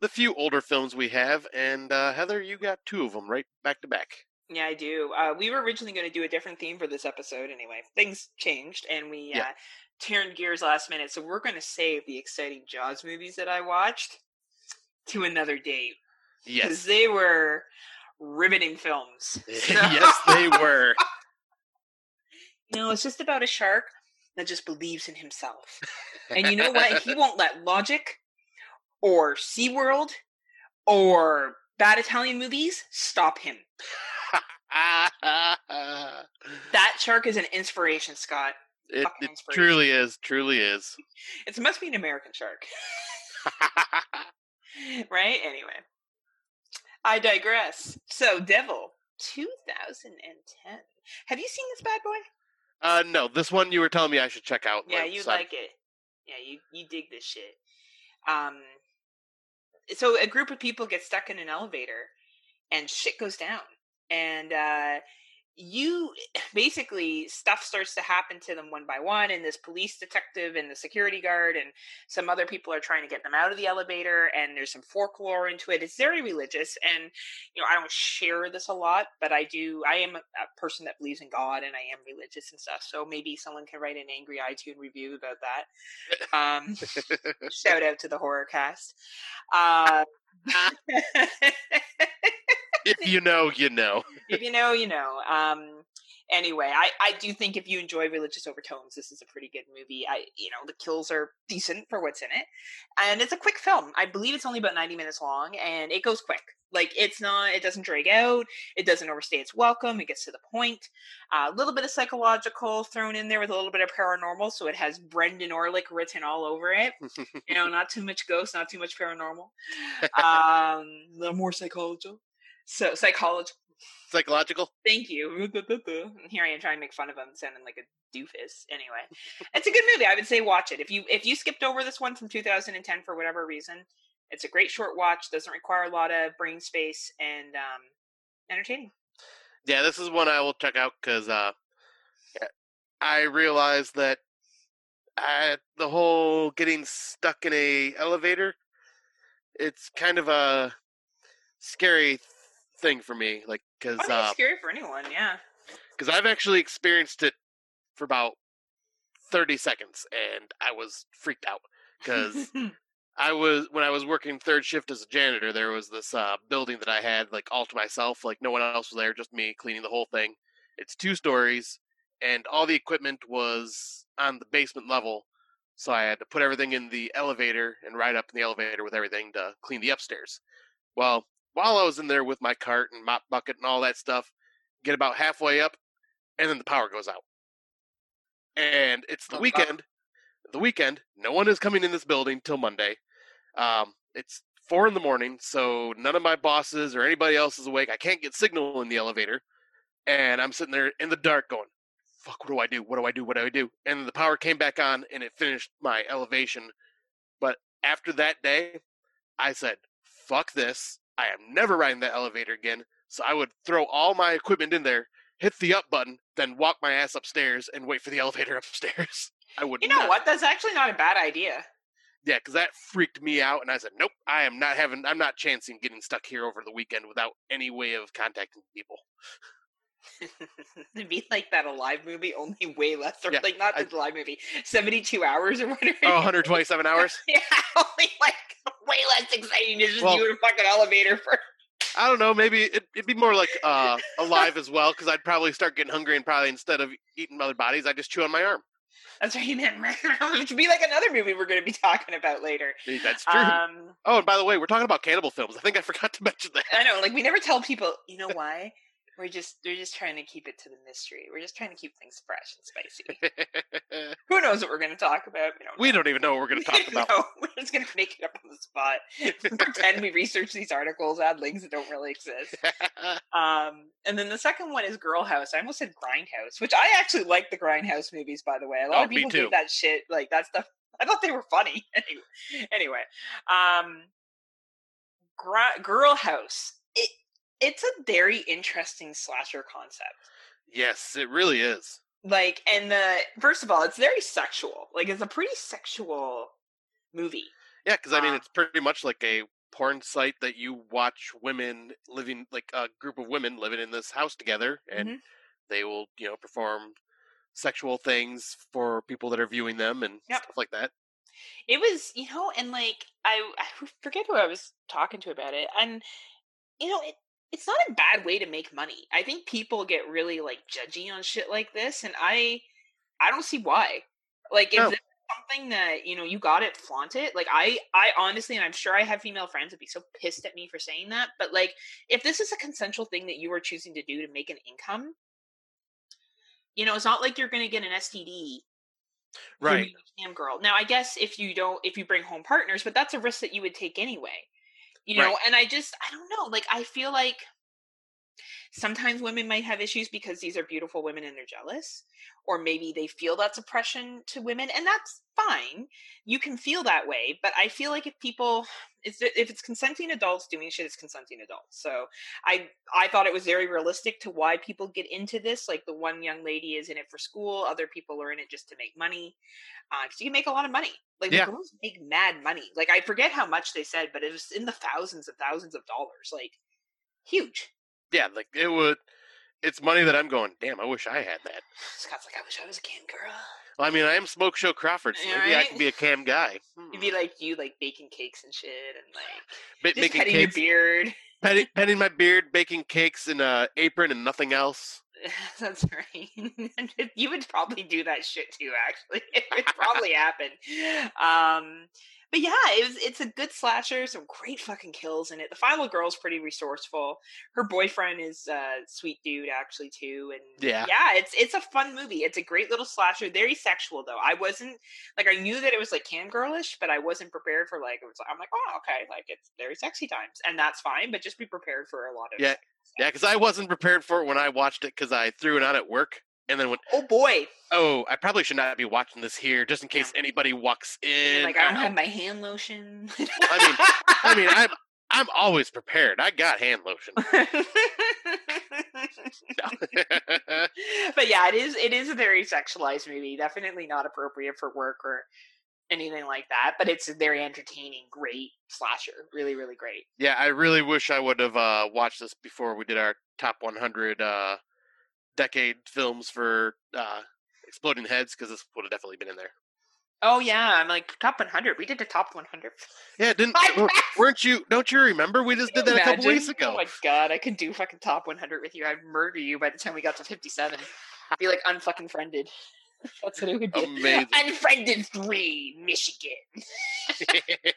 the few older films we have. And uh, Heather, you got two of them right back to back. Yeah, I do. Uh, we were originally going to do a different theme for this episode anyway. Things changed and we Yeah. uh, turned gears last minute. So we're going to save the exciting Jaws movies that I watched to another date. Because Yes, they were riveting films. [laughs] yes, they were. [laughs] You know, it's just about a shark that just believes in himself. And you know what? He won't let logic or SeaWorld or bad Italian movies stop him. That shark is an inspiration, Scott. it, it inspiration. truly is. Truly is. It must be an American shark, [laughs] right? Anyway, I digress. So, Devil, 2010. Have you seen this bad boy? uh, no, this one you were telling me I should check out. Yeah, you like it. Yeah, you you dig this shit. Um, so a group of people get stuck in an elevator, and shit goes down, and uh, you [sighs] basically stuff starts to happen to them one by one, and this police detective and the security guard and some other people are trying to get them out of the elevator, and there's some folklore into it. It's very religious, and you know I don't share this a lot, but I do. I am a, a person that believes in God, and I am religious and stuff. So maybe someone can write an angry iTunes review about that. Um, [laughs] shout out to the horror cast. Uh, [laughs] [laughs] [laughs] if you know, you know. if you know, you know. Um, anyway, I, I do think if you enjoy religious overtones, this is a pretty good movie. I you know the kills are decent for what's in it, and it's a quick film. I believe it's only about ninety minutes long, and it goes quick. Like it's not, it doesn't drag out. It doesn't overstay its welcome. It gets to the point. Uh, a little bit of psychological thrown in there with a little bit of paranormal, so it has Brendan Orlick written all over it. [laughs] you know, not too much ghost, not too much paranormal. Um, a little more psychological. So psychological. Psychological. Thank you. [laughs] Here I am trying to make fun of him, sounding like a doofus. Anyway, it's a good movie. I would say watch it. If you if you skipped over this one from 2010 for whatever reason, it's a great short watch. Doesn't require a lot of brain space and um, entertaining. Yeah, this is one I will check out because uh, I realized that I, the whole getting stuck in a elevator, it's kind of a scary thing for me. Like, because it's scary for anyone. Yeah. because I've actually experienced it for about thirty seconds, and I was freaked out [laughs] because I was when I was working third shift as a janitor. There was this uh, building that I had like all to myself. Like no one else was there, just me cleaning the whole thing. It's two stories, and all the equipment was on the basement level. So I had to put everything in the elevator and ride up in the elevator with everything to clean the upstairs. Well, while I was in there with my cart and mop bucket and all that stuff, get about halfway up, and then the power goes out. And it's the Oh, weekend. The weekend. No one is coming in this building till Monday. Um, it's four in the morning, so none of my bosses or anybody else is awake. I can't get signal in the elevator, and I'm sitting there in the dark going, "Fuck! What do I do? What do I do? What do I do?" And the power came back on, and it finished my elevation. But after that day, I said, "Fuck this! I am never riding that elevator again." So I would throw all my equipment in there, hit the up button, then walk my ass upstairs and wait for the [laughs] elevator upstairs. I would. You know not- what? That's actually not a bad idea. Yeah, because that freaked me out, and I said, "Nope, I am not having. I'm not chancing getting stuck here over the weekend without any way of contacting people." It'd be like that Alive movie, only way less. Or Yeah, like not the Alive movie, seventy-two hours or whatever. Oh, 127 hours. [laughs] yeah, only like way less exciting. It's just Well- you in a fucking elevator for. I don't know. Maybe it, it'd be more like uh, alive as well, because I'd probably start getting hungry, and probably instead of eating other bodies, I just chew on my arm. That's right, man. [laughs] Which would be like another movie we're going to be talking about later. That's true. Um, oh, and by the way, we're talking about cannibal films. I think I forgot to mention that. I know, like we never tell people. You know why? We're just they're just trying to keep it to the mystery. We're just trying to keep things fresh and spicy. [laughs] Who knows what we're going to talk about? We don't. we don't even know what we're going to talk [laughs] about. no, [laughs] we're just going to make it up on the spot. Pretend we research these articles, add links that don't really exist. Um, and then the second one is Girl House. I almost said Grindhouse, which I actually like the Grindhouse movies, by the way. A lot Oh, of people give that shit like that stuff. I thought they were funny. anyway, anyway, um, Gr- Girl House. It it's a very interesting slasher concept. yes, it really is. Like, and the first of all, it's very sexual. Like, it's a pretty sexual movie. Yeah, because I mean, Uh, it's pretty much like a porn site that you watch women living, like a group of women living in this house together, and Mhm. they will, you know, perform sexual things for people that are viewing them and Yep. stuff like that. it was you know and like I, I forget who i was talking to about it and you know it it's not a bad way to make money i think people get really like judgy on shit like this and i i don't see why like if oh. No. this is something that you know you got it flaunt it like i i honestly and i'm sure i have female friends would be so pissed at me for saying that but like if this is a consensual thing that you are choosing to do to make an income you know it's not like you're going to get an std Right. cam girl. Now, I guess if you don't, if you bring home partners, but that's a risk that you would take anyway. You know, Right. and I just, I don't know. Like, I feel like sometimes women might have issues because these are beautiful women and they're jealous, or maybe they feel that's oppression to women, and that's fine. You can feel that way, but I feel like if people, if it's consenting adults doing shit, it's consenting adults. So I, I thought it was very realistic to why people get into this. Like the one young lady is in it for school, other people are in it just to make money uh, because you can make a lot of money. Like Yeah. the girls make mad money. Like I forget how much they said, but it was in the thousands and thousands of dollars. Like huge. Yeah, like it would. It's money that I'm going. Damn, I wish I had that. Scott's like, I wish I was a cam girl. Well, I mean, I am Smoke Show Crawford, so maybe I can be a cam guy. Hmm. You'd be like you, like baking cakes and shit, and like Ba- making petting cakes, your beard. petting, [laughs] petting my beard, baking cakes in a apron and nothing else. [laughs] That's right. [laughs] you would probably do that shit too. Actually, it would probably happen. Um, but yeah, it was. It's a good slasher. Some great fucking kills in it. The final girl's pretty resourceful. Her boyfriend is a sweet dude, actually too. And Yeah. yeah, it's it's a fun movie. It's a great little slasher. Very sexual though. I wasn't like I knew that it was like cam girlish, but I wasn't prepared for like it was. I'm like, oh okay, like it's very sexy times, and that's fine. But just be prepared for a lot of Yeah. Yeah, because I wasn't prepared for it when I watched it because I threw it on at work and then went, Oh boy, oh, I probably should not be watching this here just in case anybody walks in. like I don't have my hand lotion. I mean, I mean, I'm I'm always prepared. I got hand lotion. but yeah, it is it is a very sexualized movie. Definitely not appropriate for work or anything like that. But it's a very entertaining, great slasher. Really, really great. yeah, I really wish I would have uh, watched this before we did our top 100 uh, decade films for uh, Exploding Heads because this would have definitely been in there. Oh yeah, I'm like top 100. We did the top 100. Yeah, didn't [laughs] weren't you? Don't you remember? We just did that a couple weeks ago. Oh my god, I could do fucking top 100 with you. I'd murder you by the time we got to 57. I'd be like unfucking friended. [laughs] That's what it would be. Amazing. Unfriended three, Michigan. [laughs]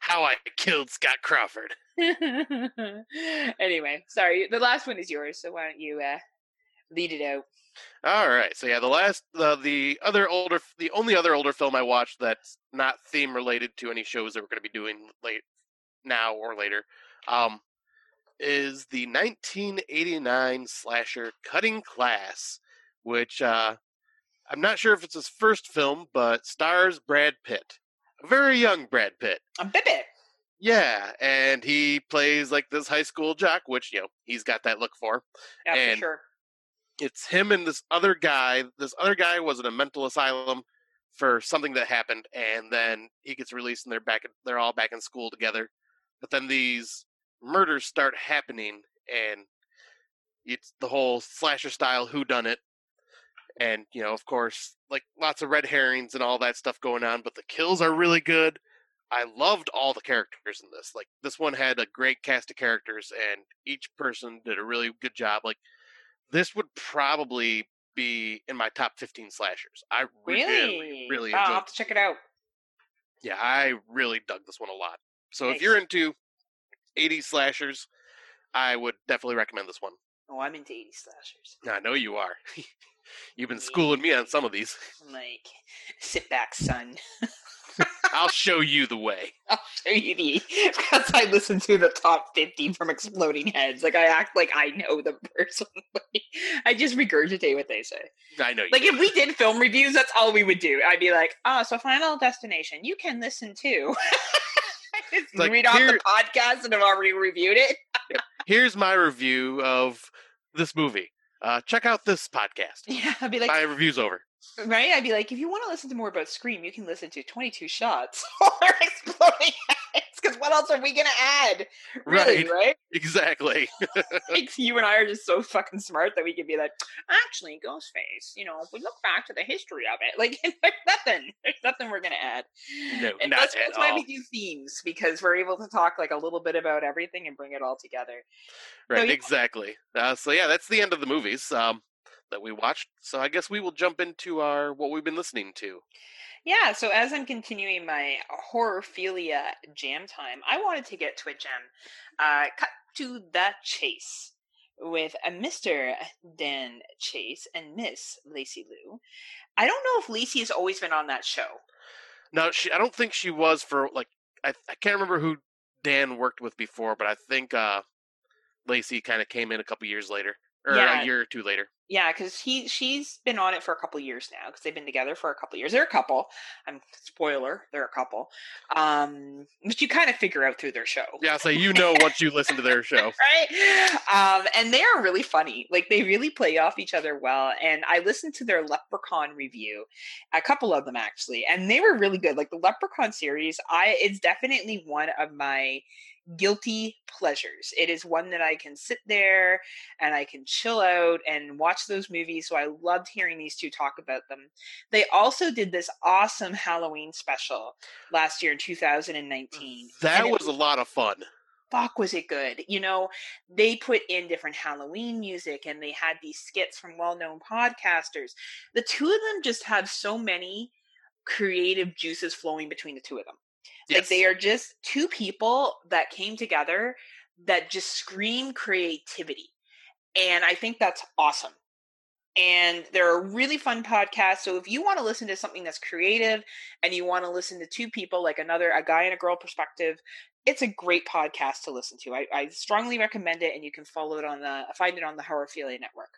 How I Killed Scott Crawford. anyway, sorry. The last one is yours, so why don't you uh, lead it out? All right. So yeah, the last, the the other older, the only other older film I watched that's not theme related to any shows that we're going to be doing late now or later, um, is the 1989 slasher Cutting Class, which uh, I'm not sure if it's his first film, but stars Brad Pitt, a very young Brad Pitt. A bit. Yeah, and he plays like this high school jock, which you know he's got that look for. Yeah, And- for sure. It's him and this other guy. This other guy was in a mental asylum for something that happened, and then he gets released, and they're back. They're all back in school together. But then these murders start happening, and it's the whole slasher style who done it and you know of course like lots of red herrings and all that stuff going on but the kills are really good i loved all the characters in this like this one had a great cast of characters and each person did a really good job like this would probably be in my top 15 slashers i Really? really really Wow, I'll have to check it out. yeah i really dug this one a lot so Nice. if you're into 80s slashers i would definitely recommend this one Oh, I'm into 80 slashers. i know you are [laughs] you've been schooling me on some of these I'm like, sit back, son. [laughs] [laughs] I'll show you the way. [laughs] I'll show you the because I listen to the top 50 from Exploding Heads. Like I act like I know the [laughs] person. I just regurgitate what they say. I know you. Like do. if we did film reviews, that's all we would do. I'd be like, oh, so Final Destination, you can listen to. Just like, read off here- the podcast and have already reviewed it. Here's my review of this movie. Uh, check out this podcast. Yeah, I'd be like, my review's over. Right? I'd be like, if you want to listen to more about Scream, you can listen to 22 Shots [laughs] or Exploding Heads. Because what else are we going to add? Really, Right. right? Exactly. [laughs] [laughs] you and I are just so fucking smart that we could be like, actually, Ghostface. You know, if we look back to the history of it, like there's nothing, there's nothing we're gonna add. No, And not that's, at that's why we do themes because we're able to talk like a little bit about everything and bring it all together. Right. yeah. Exactly. Uh, so yeah, that's the end of the movies um, that we watched. So I guess we will jump into our what we've been listening to. Yeah, so as I'm continuing my horrorphilia jam time, I wanted to get to a gem. Uh, cut to the chase with a Mr. Dan Chase and Miss Lacey Lou. I don't know if Lacey has always been on that show. No, she. I don't think she was for like. I I can't remember who Dan worked with before, but I think uh, Lacey kind of came in a couple years later, or Yeah. a year or two later. Yeah, because he she's been on it for a couple years now because they've been together for a couple years. They're a couple. I'm spoiler. They're a couple. Um, but you kind of figure out through their show. Yeah, so you know once you listen to their [laughs] show. right? Um, and they are really funny. Like they really play off each other well. And I listened to their Leprechaun review, a couple of them actually, and they were really good. Like the Leprechaun series, I it's definitely one of my guilty pleasures. It is one that I can sit there and I can chill out and watch those movies. So I loved hearing these two talk about them. They also did this awesome Halloween special last year in 2019. That it was a lot of fun. fuck was it good you know they put in different halloween music and they had these skits from well-known podcasters the two of them just have so many creative juices flowing between the two of them like they are just two people that came together that just scream creativity and i think that's awesome and they're a really fun podcast so if you want to listen to something that's creative and you want to listen to two people like another a guy and a girl perspective it's a great podcast to listen to i, I strongly recommend it and you can follow it on the find it on the horrorphilia network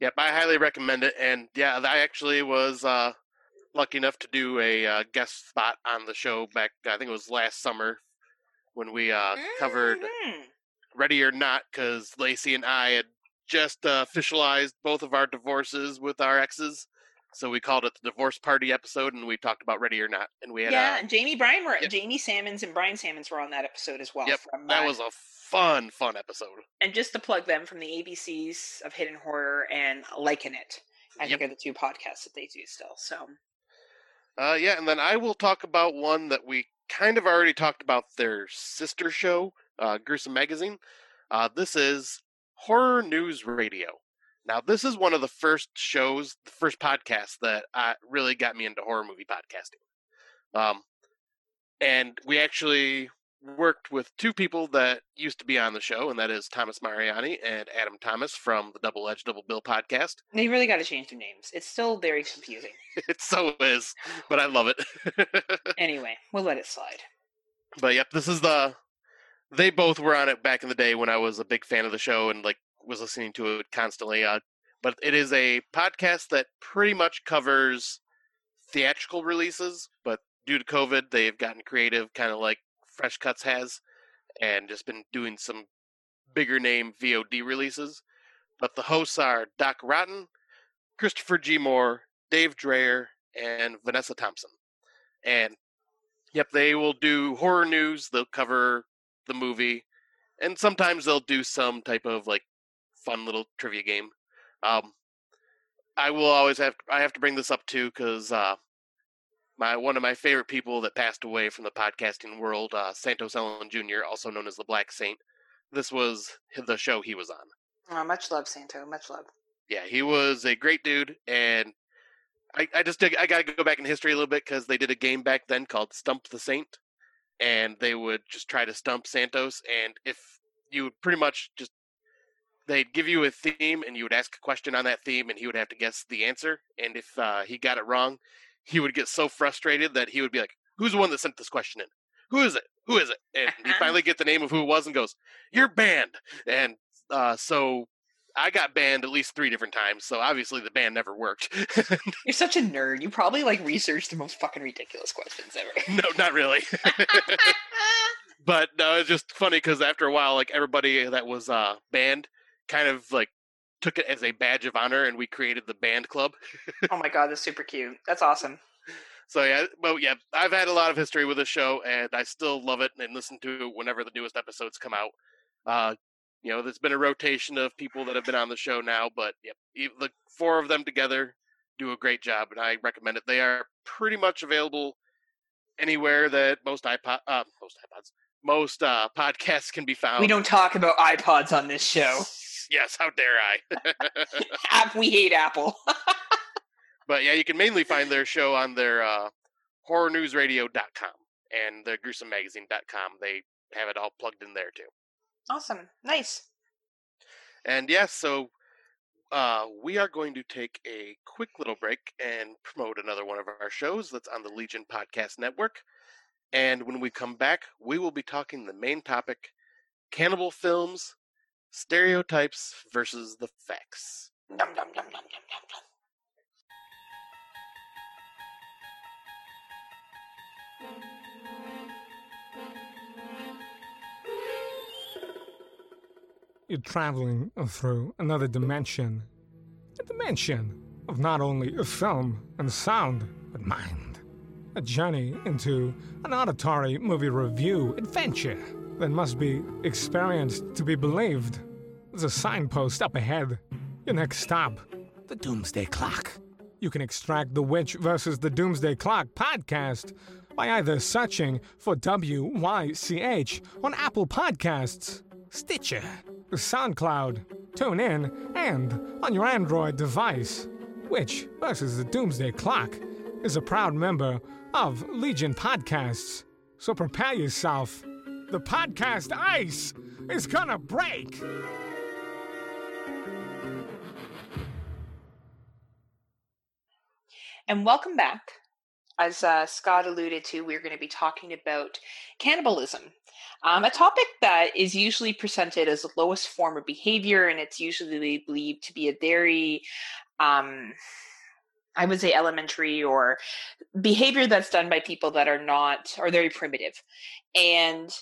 Yep, I highly recommend it. And yeah, I actually was uh, lucky enough to do a uh, guest spot on the show back. I think it was last summer when we uh, covered Mhm. Ready or Not, because Lacey and I had just uh, officialized both of our divorces with our exes. So we called it the divorce party episode, and we talked about Ready or Not. And we had yeah uh, and jamie bryan were Yep. jamie salmons and brian salmons were on that episode as well Yep, from, that uh, was a fun, fun episode. and just to plug them from the ABCs of Hidden Horror and Liking It, I think are the two podcasts that they do still. So Uh, yeah, and then I will talk about one that we kind of already talked about their sister show, uh, Gruesome Magazine. Uh, this is Horror News Radio. Now, this is one of the first shows, the first podcasts that uh, really got me into horror movie podcasting. Um, and we actually worked with two people that used to be on the show, and that is Thomas Mariani and Adam Thomas from the Double Edge Double Bill podcast. They really got to change their names. It's still very confusing. [laughs] it so is, but I love it. [laughs] anyway, we'll let it slide. But yep, this is the. They both were on it back in the day when I was a big fan of the show and like was listening to it constantly. Uh, but it is a podcast that pretty much covers theatrical releases, but due to COVID, they've gotten creative, kind of like Fresh Cuts has, and just been doing some bigger name VOD releases. But the hosts are Doc Rotten, Christopher G. Moore, Dave Dreyer, and Vanessa Thompson. And yep, they will do horror news. They'll cover the movie, and sometimes they'll do some type of like fun little trivia game. Um, I will always have I have to bring this up too because uh, my one of my favorite people that passed away from the podcasting world, uh, Santos Ellin Jr., also known as the Black Saint. This was the show he was on. Oh, much love, Santo. Much love. Yeah, he was a great dude, and I, I just I got to go back in history a little bit because they did a game back then called Stump the Saint, and they would just try to stump Santos, and if you would pretty much just they'd give you a theme and you would ask a question on that theme and he would have to guess the answer and if uh, he got it wrong he would get so frustrated that he would be like, "Who's the one that sent this question in? Who is it? Who is it?" And he finally get the name of who it was and goes, "You're banned." And uh, so I got banned at least three different times. So obviously the ban never worked. [laughs] You're such a nerd. You probably like researched the most fucking ridiculous questions ever. [laughs] no, not really. [laughs] but no, it's just funny because after a while, like everybody that was uh, banned kind of like took it as a badge of honor, and we created the band club. oh my god, that's super cute. That's awesome. [laughs] So yeah, well yeah, I've had a lot of history with the show, and I still love it and listen to it whenever the newest episodes come out. Uh, you know, there's been a rotation of people that have been on the show now, but yep, the four of them together do a great job, and I recommend it. They are pretty much available anywhere that most iPod, uh, most iPods, most uh, podcasts can be found. We don't talk about iPods on this show. [laughs] [laughs] yes, how dare I? [laughs] we hate Apple. but yeah, you can mainly [laughs] find their show on their uh, horrornewsradio.com and their gruesomemagazine.com. They have it all plugged in there too. Awesome. Nice. And yes, yeah, so uh, we are going to take a quick little break and promote another one of our shows that's on the Legion Podcast Network. And when we come back, we will be talking the main topic cannibal films Stereotypes versus the facts. Nom, nom, nom, You're traveling through another dimension. A dimension of not only film and sound, but mind. A journey into an auditory movie review adventure that must be experienced to be believed. There's a signpost up ahead. Your next stop, the Doomsday Clock. You can extract the Witch versus the Doomsday Clock podcast by either searching for WYCH on Apple Podcasts, Stitcher, SoundCloud, TuneIn, and on your Android device. Witch versus the Doomsday Clock is a proud member of Legion Podcasts, so prepare yourself the podcast ice is gonna break. And welcome back. As uh, Scott alluded to, we're going to be talking about cannibalism, um, a topic that is usually presented as the lowest form of behavior, and it's usually believed to be a very um, I would say elementary or behavior that's done by people that are not or very primitive. And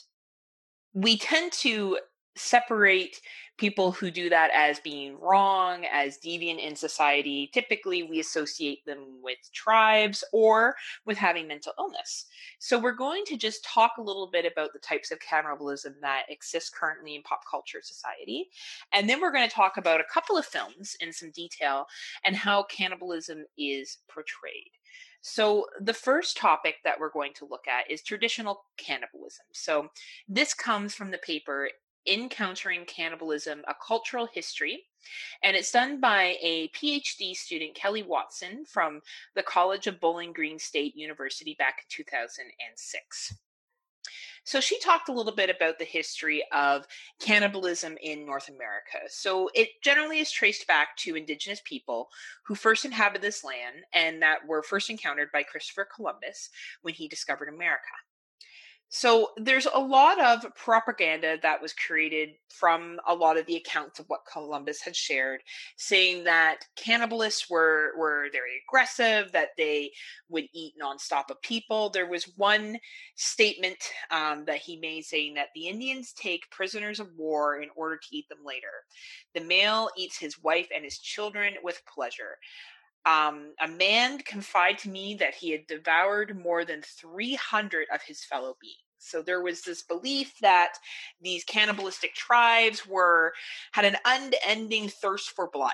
we tend to separate people who do that as being wrong, as deviant in society. Typically, we associate them with tribes or with having mental illness. So, we're going to just talk a little bit about the types of cannibalism that exist currently in pop culture society. And then we're going to talk about a couple of films in some detail and how cannibalism is portrayed. So, the first topic that we're going to look at is traditional cannibalism. So, this comes from the paper Encountering Cannibalism A Cultural History. And it's done by a PhD student, Kelly Watson, from the College of Bowling Green State University back in 2006. So she talked a little bit about the history of cannibalism in North America. So it generally is traced back to indigenous people who first inhabited this land and that were first encountered by Christopher Columbus when he discovered America. So there's a lot of propaganda that was created from a lot of the accounts of what Columbus had shared, saying that cannibalists were were very aggressive, that they would eat nonstop of people. There was one statement um, that he made saying that the Indians take prisoners of war in order to eat them later. The male eats his wife and his children with pleasure. Um, a man confided to me that he had devoured more than 300 of his fellow beings. So there was this belief that these cannibalistic tribes were had an unending thirst for blood.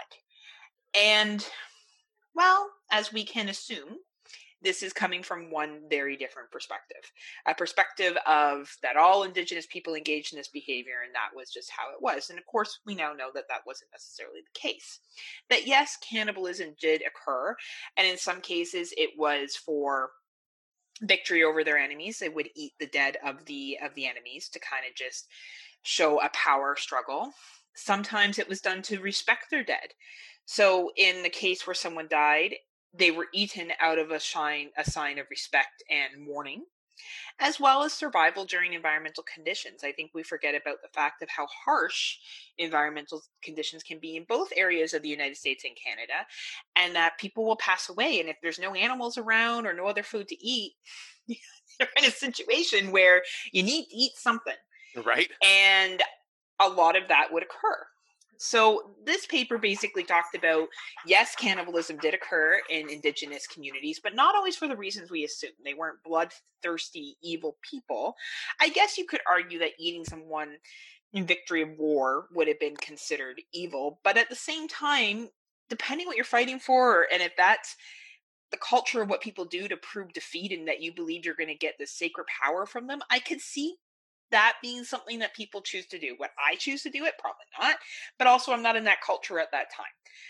And well, as we can assume, this is coming from one very different perspective a perspective of that all indigenous people engaged in this behavior and that was just how it was and of course we now know that that wasn't necessarily the case that yes cannibalism did occur and in some cases it was for victory over their enemies they would eat the dead of the of the enemies to kind of just show a power struggle. Sometimes it was done to respect their dead. So in the case where someone died they were eaten out of a sign a sign of respect and mourning as well as survival during environmental conditions. I think we forget about the fact of how harsh environmental conditions can be in both areas of the United States and Canada, and that people will pass away. And if there's no animals around or no other food to eat, [laughs] you're in a situation where you need to eat something. Right. And a lot of that would occur. So this paper basically talked about yes, cannibalism did occur in indigenous communities, but not always for the reasons we assume. They weren't bloodthirsty, evil people. I guess you could argue that eating someone in victory of war would have been considered evil, but at the same time, depending what you're fighting for, and if that's the culture of what people do to prove defeat and that you believe you're going to get this sacred power from them, I could see that being something that people choose to do. What I choose to do it, probably not. But also, I'm not in that culture at that time.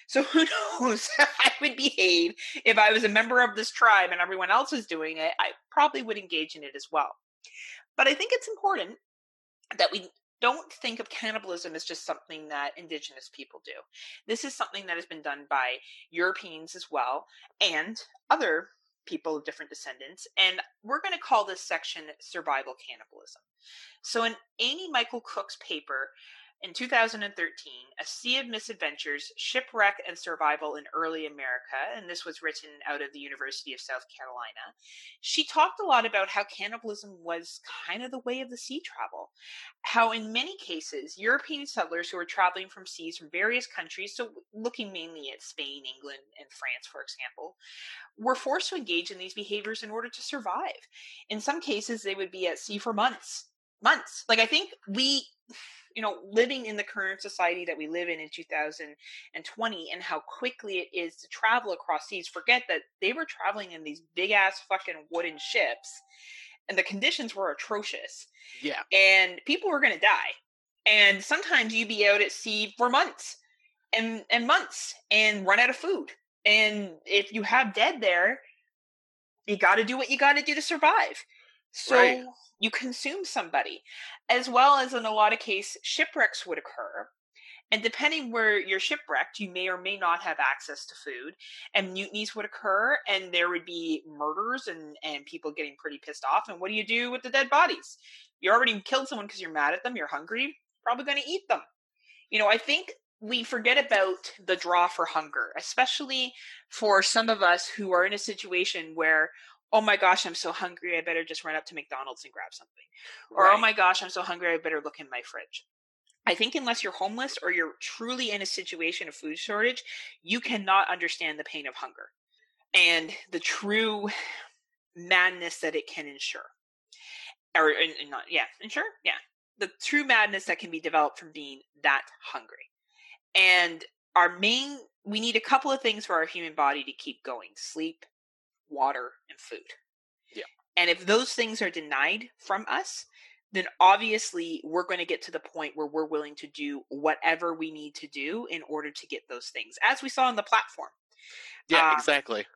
So [laughs] who knows [laughs] how I would behave if I was a member of this tribe and everyone else is doing it? I probably would engage in it as well. But I think it's important that we don't think of cannibalism as just something that indigenous people do. This is something that has been done by Europeans as well and other people of different descendants. And we're going to call this section survival cannibalism. So, in Amy Mitchell-Cook's paper, in 2013, A Sea of Misadventures Shipwreck and Survival in Early America, and this was written out of the University of South Carolina. She talked a lot about how cannibalism was kind of the way of the sea travel. How, in many cases, European settlers who were traveling from seas from various countries, so looking mainly at Spain, England, and France, for example, were forced to engage in these behaviors in order to survive. In some cases, they would be at sea for months. Months. Like, I think we you know, living in the current society that we live in in 2020 and how quickly it is to travel across seas, forget that they were traveling in these big ass fucking wooden ships and the conditions were atrocious. Yeah. And people were going to die. And sometimes you'd be out at sea for months and, and months and run out of food. And if you have dead there, you got to do what you got to do to survive. So right. you consume somebody, as well as in a lot of cases, shipwrecks would occur. And depending where you're shipwrecked, you may or may not have access to food, and mutinies would occur, and there would be murders and, and people getting pretty pissed off. And what do you do with the dead bodies? You already killed someone because you're mad at them, you're hungry, probably going to eat them. You know, I think we forget about the draw for hunger, especially for some of us who are in a situation where oh my gosh, I'm so hungry, I better just run up to McDonald's and grab something. Or oh my gosh, I'm so hungry, I better look in my fridge. I think unless you're homeless or you're truly in a situation of food shortage, you cannot understand the pain of hunger and the true madness that it can ensure. Or not, yeah, ensure, yeah, the true madness that can be developed from being that hungry. And our main, we need a couple of things for our human body to keep going: sleep, water, and food. Yeah. And if those things are denied from us, then obviously we're going to get to the point where we're willing to do whatever we need to do in order to get those things, as we saw on the platform. Yeah, uh, exactly.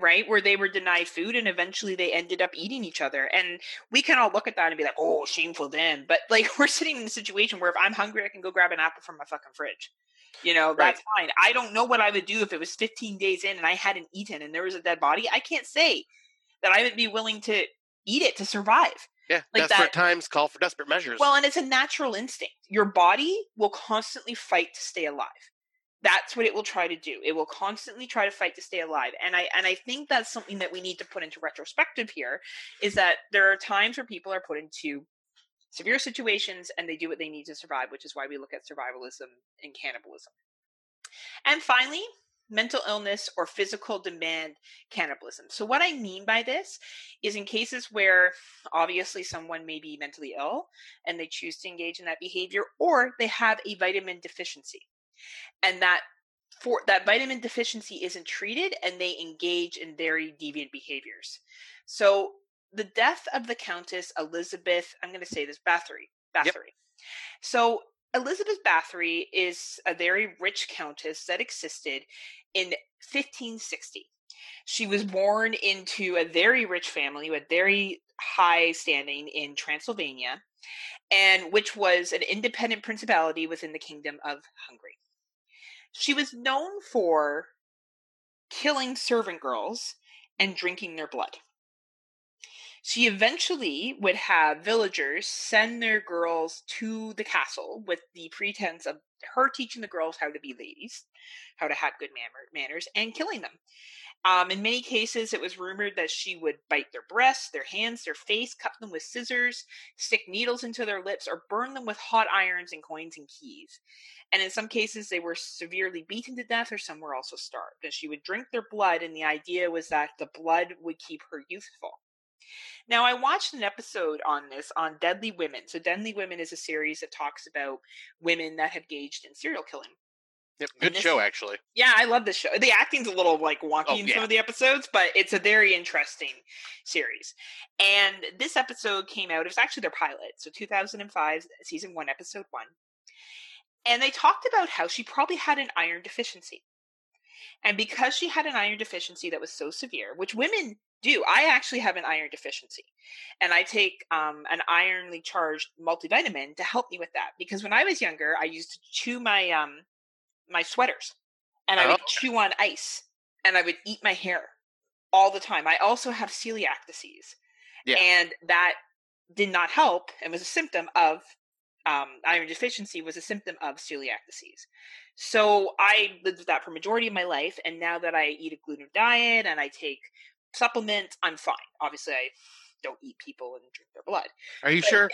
right? Where they were denied food and eventually they ended up eating each other. And we can all look at that and be like, oh, shameful them. But like, [laughs] we're sitting in a situation where if I'm hungry, I can go grab an apple from my fucking fridge. You know, that's right. fine. I don't know what I would do if it was 15 days in and I hadn't eaten and there was a dead body. I can't say that I would be willing to eat it to survive. Yeah, like desperate that. times call for desperate measures. Well, and it's a natural instinct. Your body will constantly fight to stay alive that's what it will try to do. It will constantly try to fight to stay alive. And I and I think that's something that we need to put into retrospective here is that there are times where people are put into severe situations and they do what they need to survive, which is why we look at survivalism and cannibalism. And finally, mental illness or physical demand cannibalism. So, what I mean by this is in cases where obviously someone may be mentally ill and they choose to engage in that behavior, or they have a vitamin deficiency and that for that vitamin deficiency isn't treated and they engage in very deviant behaviors. So the death of the Countess Elizabeth, I'm going to say this, Bathory. Bathory. Yep. So Elizabeth Bathory is a very rich countess that existed in 1560. She was born into a very rich family with very high standing in Transylvania, and which was an independent principality within the kingdom of Hungary. She was known for killing servant girls and drinking their blood. She eventually would have villagers send their girls to the castle with the pretense of her teaching the girls how to be ladies, how to have good manners, and killing them. Um, in many cases, it was rumored that she would bite their breasts, their hands, their face, cut them with scissors, stick needles into their lips, or burn them with hot irons and coins and keys. And in some cases, they were severely beaten to death, or some were also starved. And she would drink their blood, and the idea was that the blood would keep her youthful. Now, I watched an episode on this on Deadly Women. So, Deadly Women is a series that talks about women that have engaged in serial killing. Yep, good this, show actually. Yeah, I love this show. The acting's a little like oh, wonky oh, in yeah. some of the episodes, but it's a very interesting series. And this episode came out. It was actually their pilot, so 2005, season one, episode one. And they talked about how she probably had an iron deficiency. And because she had an iron deficiency that was so severe, which women do, I actually have an iron deficiency. And I take um, an ironly charged multivitamin to help me with that. Because when I was younger, I used to chew my um, my sweaters and I would oh. chew on ice and I would eat my hair all the time. I also have celiac disease. Yeah. And that did not help and was a symptom of um, iron deficiency was a symptom of celiac disease. So I lived with that for majority of my life, and now that I eat a gluten diet and I take supplements, I'm fine. Obviously, I don't eat people and drink their blood. Are you but, sure?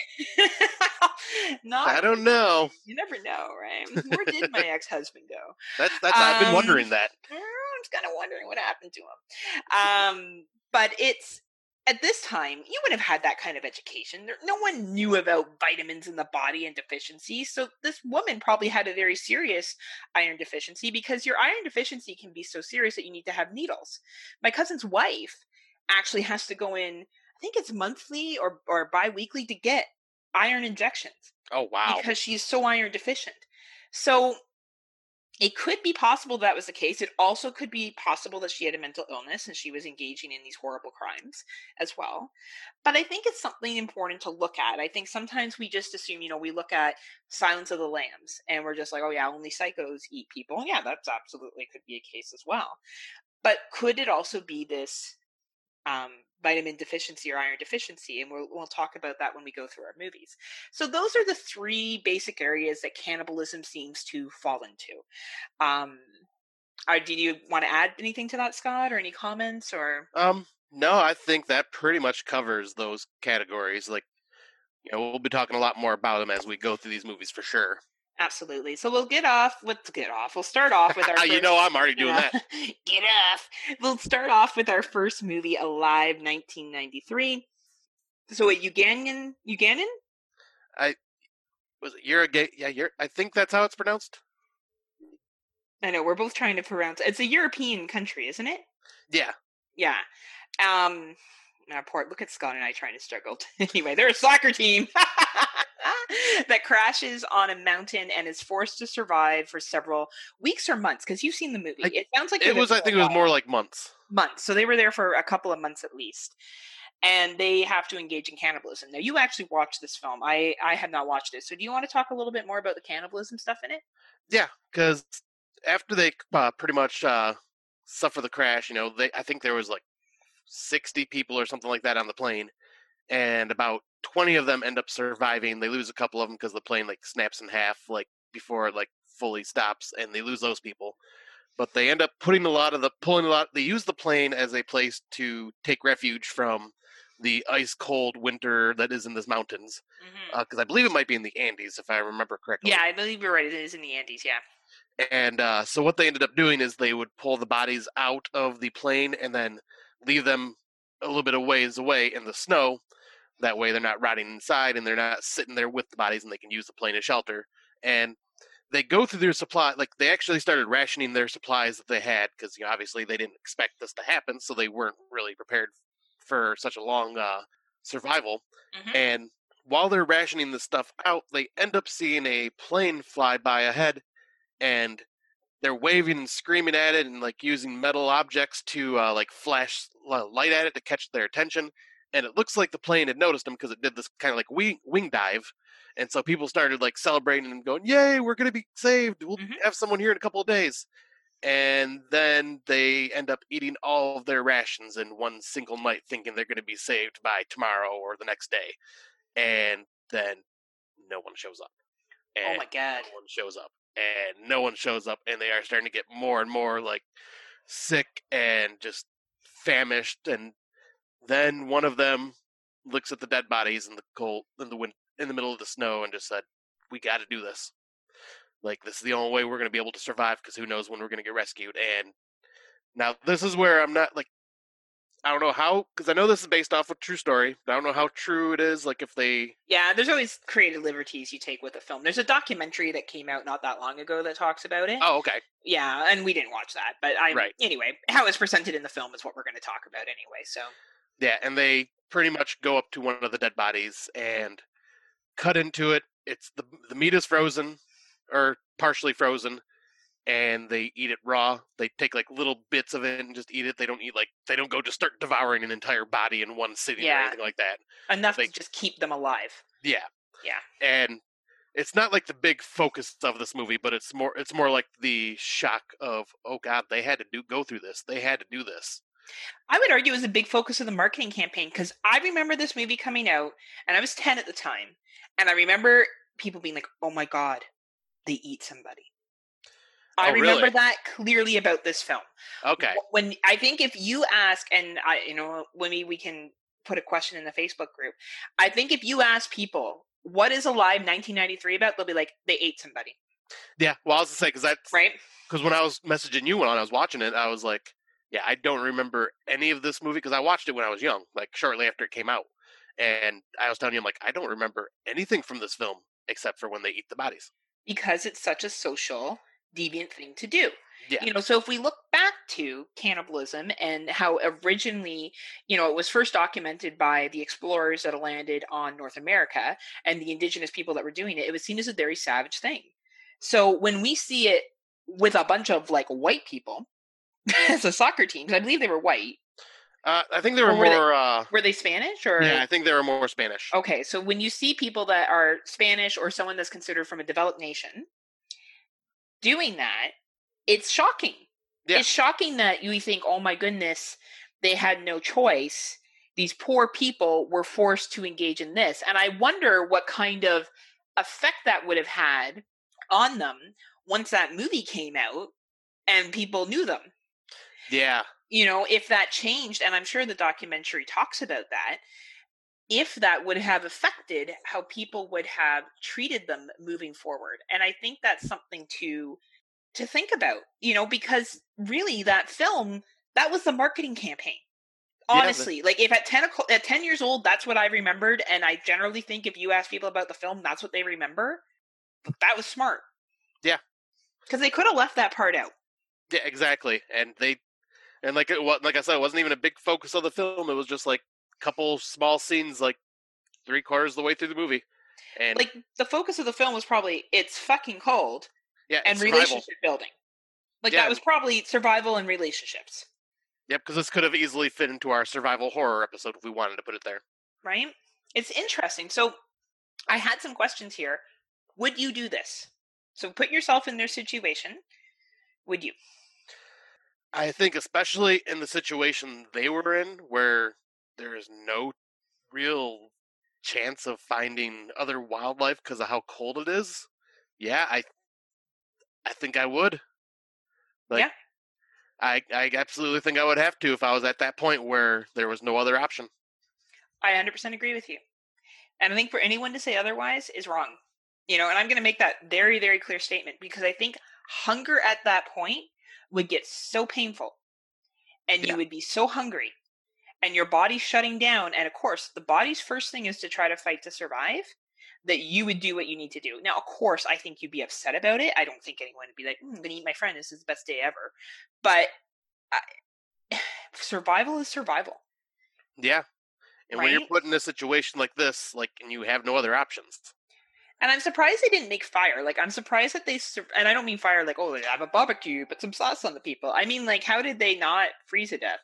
[laughs] not, I don't know. You never know, right? [laughs] Where did my ex-husband go? That's that's. Um, I've been wondering um, that. I'm just kind of wondering what happened to him. Um, but it's at this time you wouldn't have had that kind of education. no one knew about vitamins in the body and deficiencies. So this woman probably had a very serious iron deficiency because your iron deficiency can be so serious that you need to have needles. My cousin's wife actually has to go in I think it's monthly or or biweekly to get iron injections. Oh wow. Because she's so iron deficient. So it could be possible that was the case. It also could be possible that she had a mental illness and she was engaging in these horrible crimes as well. But I think it's something important to look at. I think sometimes we just assume, you know, we look at Silence of the Lambs and we're just like, oh, yeah, only psychos eat people. Yeah, that's absolutely could be a case as well. But could it also be this um, vitamin deficiency or iron deficiency, and we'll, we'll talk about that when we go through our movies. So those are the three basic areas that cannibalism seems to fall into. Um, are, uh, do you want to add anything to that, Scott, or any comments, or? Um, no, I think that pretty much covers those categories. Like, you know, we'll be talking a lot more about them as we go through these movies for sure. Absolutely. So we'll get off. Let's get off. We'll start off with our. First, [laughs] you know, I'm already doing that. [laughs] get off. We'll start off with our first movie, Alive, 1993. So, a Ugandan, Ugandan? I was it. You're a gay. Yeah, you're. I think that's how it's pronounced. I know we're both trying to pronounce. It's a European country, isn't it? Yeah. Yeah. Um. Now, poor. Look at Scott and I trying to struggle. [laughs] anyway, they're a soccer team. [laughs] that crashes on a mountain and is forced to survive for several weeks or months because you've seen the movie. Like, it sounds like It was. I think it was more like months. months. So they were there for a couple of months at least. And they have to engage in cannibalism. Now you actually watched this film. I I have not watched it. So do you want to talk a little bit more about the cannibalism stuff in it? Yeah, because after they uh, pretty much uh, suffer the crash, you know, they I think there was like sixty people or something like that on the plane, and about twenty of them end up surviving. They lose a couple of them because the plane like snaps in half, like before it like fully stops, and they lose those people. But they end up putting a lot of the pulling a lot. They use the plane as a place to take refuge from the ice cold winter that is in the mountains. Because I believe it might be in the Andes, if I remember correctly. Yeah, I believe you're right. It is in the Andes. Yeah. And uh, so what they ended up doing is they would pull the bodies out of the plane and then leave them a little bit of ways away in the snow. That way they're not rotting inside and they're not sitting there with the bodies and they can use the plane as shelter. And they go through their supply, like they actually started rationing their supplies that they had because you know, obviously they didn't expect this to happen, so they weren't really prepared for such a long uh, survival. Mhm. And while they're rationing this stuff out, they end up seeing a plane fly by ahead, and they're waving and screaming at it and like using metal objects to uh, like flash light at it to catch their attention. And it looks like the plane had noticed them because it did this kind of like wing wing dive, and so people started like celebrating and going, "Yay, we're gonna be saved! We'll Mhm. have someone here in a couple of days." And then they end up eating all of their rations in one single night, thinking they're going to be saved by tomorrow or the next day. And then no one shows up. Oh my god. no one shows up and no one shows up and they are starting to get more and more like sick and just famished and then one of them looks at the dead bodies in the cold in the wind in the middle of the snow and just said we got to do this like this is the only way we're going to be able to survive because who knows when we're going to get rescued and now this is where i'm not like i don't know how because i know this is based off a true story but i don't know how true it is like if they Yeah, there's always creative liberties you take with a film. There's a documentary that came out not that long ago that talks about it. oh okay Yeah, and we didn't watch that, but I Right. anyway, how it's presented in the film is what we're going to talk about anyway. So Yeah, and they pretty much go up to one of the dead bodies and cut into it. It's the the meat is frozen or partially frozen, and they eat it raw. They take like little bits of it and just eat it. They don't eat like they don't go just start devouring an entire body in one sitting or anything like that. enough They- to just keep them alive. Yeah, Yeah. and it's not like the big focus of this movie, but it's more it's more like the shock of oh god, they had to do go through this. They had to do this. I would argue it was a big focus of the marketing campaign because I remember this movie coming out and I was 10 at the time. And I remember people being like, oh my God, they eat somebody. I Oh, remember really? that clearly about this film. Okay, When I think if you ask, and I, you know, when we, we can put a question in the Facebook group, I think if you ask people, what is Alive 1993 about? They'll be like, they ate somebody, yeah. Well, I was to say because that's right? because when I was messaging you when I was watching it, I was like, yeah, I don't remember any of this movie because I watched it when I was young, like shortly after it came out. And I was telling you, I'm like, I don't remember anything from this film except for when they eat the bodies. Because it's such a social, deviant thing to do. Yeah. You know, so if we look back to cannibalism and how originally, you know, it was first documented by the explorers that landed on North America and the indigenous people that were doing it, it was seen as a very savage thing. So when we see it with a bunch of like white people [laughs] as a soccer team, I believe they were white. Uh, I think they were were they- more. uh, Were they Spanish or? yeah, I think they were more Spanish. Okay, so when you see people that are Spanish or someone that's considered from a developed nation doing that, it's shocking. Yeah. It's shocking that you think, oh my goodness, they had no choice. These poor people were forced to engage in this. And I wonder what kind of effect that would have had on them once that movie came out and people knew them Yeah, you know, if that changed, and I'm sure the documentary talks about that, if that would have affected how people would have treated them moving forward. And I think that's something to to think about, you know, because really that film, that was the marketing campaign. Yeah, the- Honestly, like if at 10 o'clock- at 10 years old that's what I remembered and I generally think if you ask people about the film that's what they remember, but that was smart. Yeah. Cuz they could have left that part out. yeah, exactly. And they, and like it, like I said, it wasn't even a big focus of the film. It was just like a couple small scenes, like three quarters of the way through the movie. And like the focus of the film was probably it's fucking cold yeah, and survival. relationship building. Like Yeah. that was probably survival and relationships, Yep, because this could have easily fit into our survival horror episode if we wanted to put it there. right? It's interesting. So I had some questions here. Would you do this? So put yourself in their situation. Would you? I think, especially in the situation they were in, where there is no real chance of finding other wildlife because of how cold it is. Yeah, I, I think I would. Like, Yeah. I, I absolutely think I would have to if I was at that point where there was no other option. I 100% agree with you. And I think for anyone to say otherwise is wrong. You know, and I'm going to make that very, very clear statement because I think hunger at that point would get so painful and Yeah. you would be so hungry and your body's shutting down. And of course, the body's first thing is to try to fight to survive. That you would do what you need to do. Now, of course, I think you'd be upset about it. I don't think anyone would be like, mm, "I'm gonna eat my friend. This is the best day ever." But I, [sighs] survival is survival. Yeah. And when you're put in a situation like this, like, and you have no other options. And I'm surprised they didn't make fire. Like I'm surprised that they sur- and I don't mean fire like oh they have a barbecue, put some sauce on the people. I mean like how did they not freeze to death?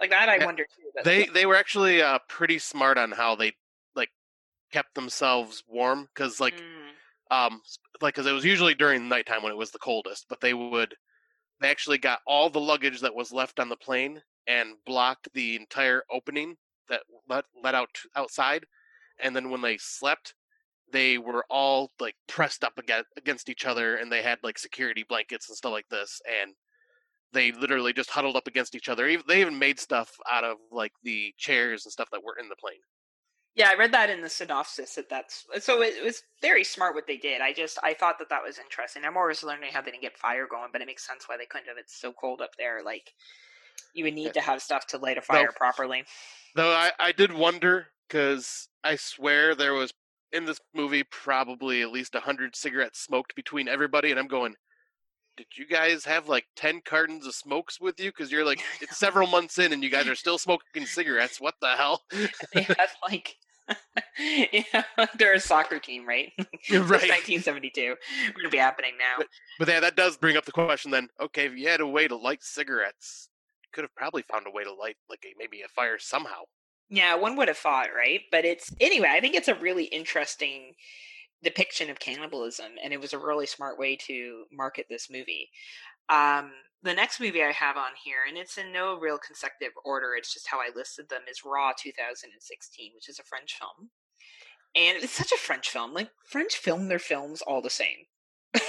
Like that I Yeah, wonder too. But They they were actually uh, pretty smart on how they like kept themselves warm because like Mm, um like because it was usually during nighttime when it was the coldest, but they would they actually got all the luggage that was left on the plane and blocked the entire opening that let let out outside, and then when they slept, they were all like pressed up against against each other, and they had like security blankets and stuff like this, and they literally just huddled up against each other. They even made stuff out of like the chairs and stuff that were in the plane. yeah, I read that in the synopsis that that's uh, so it, was very smart what they did. I just I thought that that was interesting. I'm always learning how they didn't get fire going, but it makes sense why they couldn't have. It's so cold up there. Like you would eh need to have stuff to light a fire properly. Though I, I did wonder because I swear there was in this movie probably at least a hundred cigarettes smoked between everybody, and I'm going, did you guys have like ten cartons of smokes with you? Because you're like [laughs] it's several months in and you guys are still smoking cigarettes. What the hell? [laughs] they have like [laughs] yeah, they're a soccer team, right? Right. 1972. We're gonna be happening now. But yeah, that does bring up the question then. Okay, if you had a way to light cigarettes, you could have probably found a way to light like a, maybe a fire somehow. Yeah, one would have thought, right? But it's anyway. I think it's a really interesting depiction of cannibalism, and it was a really smart way to market this movie. Um, the next movie I have on here, and it's in no real consecutive order. It's just how I listed them is Raw 2016, which is a French film, and it's such a French film. Like French film their films all the same. [laughs]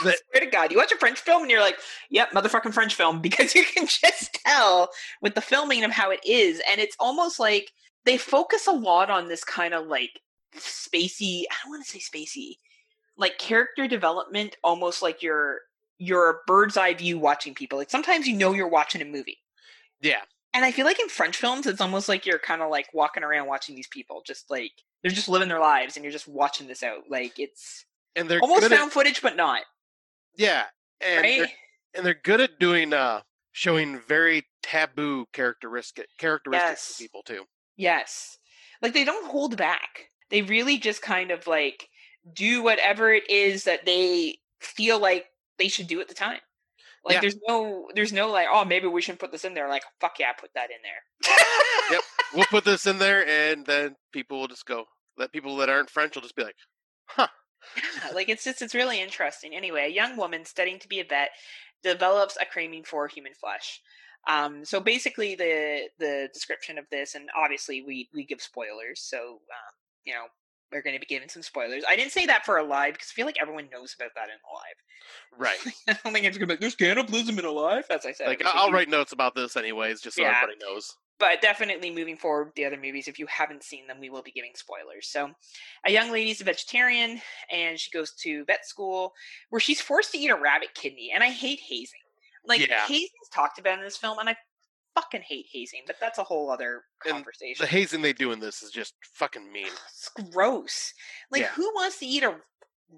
[laughs] I swear to God, you watch a French film and you're like, "Yep, motherfucking French film," [laughs] because you can just tell with the filming of how it is, and it's almost like they focus a lot on this kind of like spacey. I don't want to say spacey, like character development, almost like you're you're a bird's eye view watching people. Like sometimes you know you're watching a movie, Yeah, and I feel like in French films, it's almost like you're kind of like walking around watching these people, just like they're just living their lives, and you're just watching this out. Like it's and they're almost good at- found footage, but not yeah, and right. they're and they're good at doing uh showing very taboo characteristic characteristics Yes. of people too. Yes. Like they don't hold back. They really just kind of like do whatever it is that they feel like they should do at the time. Like Yeah. there's no there's no like, oh maybe we shouldn't put this in there. Like, fuck yeah, put that in there. Yep. We'll [laughs] put this in there, and then people will just go. Let people that aren't French will just be like, "Huh." Yeah, like it's just it's really interesting. Anyway, a young woman studying to be a vet develops a craving for human flesh. Um, so basically, the the description of this, and obviously we we give spoilers, so um, you know we're going to be giving some spoilers. I didn't say that for Alive because I feel like everyone knows about that in Alive. Right. [laughs] I don't think it's going to be there's cannibalism in Alive, as I said. Like it was a I'll write notes about this anyways, just so Yeah. everybody knows. But definitely moving forward with the other movies if you haven't seen them we will be giving spoilers so a young lady's a vegetarian and she goes to vet school where she's forced to eat a rabbit kidney and i hate hazing like Yeah. hazing's talked about in this film and i fucking hate hazing but that's a whole other And conversation The hazing they do in this is just fucking mean. it's gross like Yeah. who wants to eat a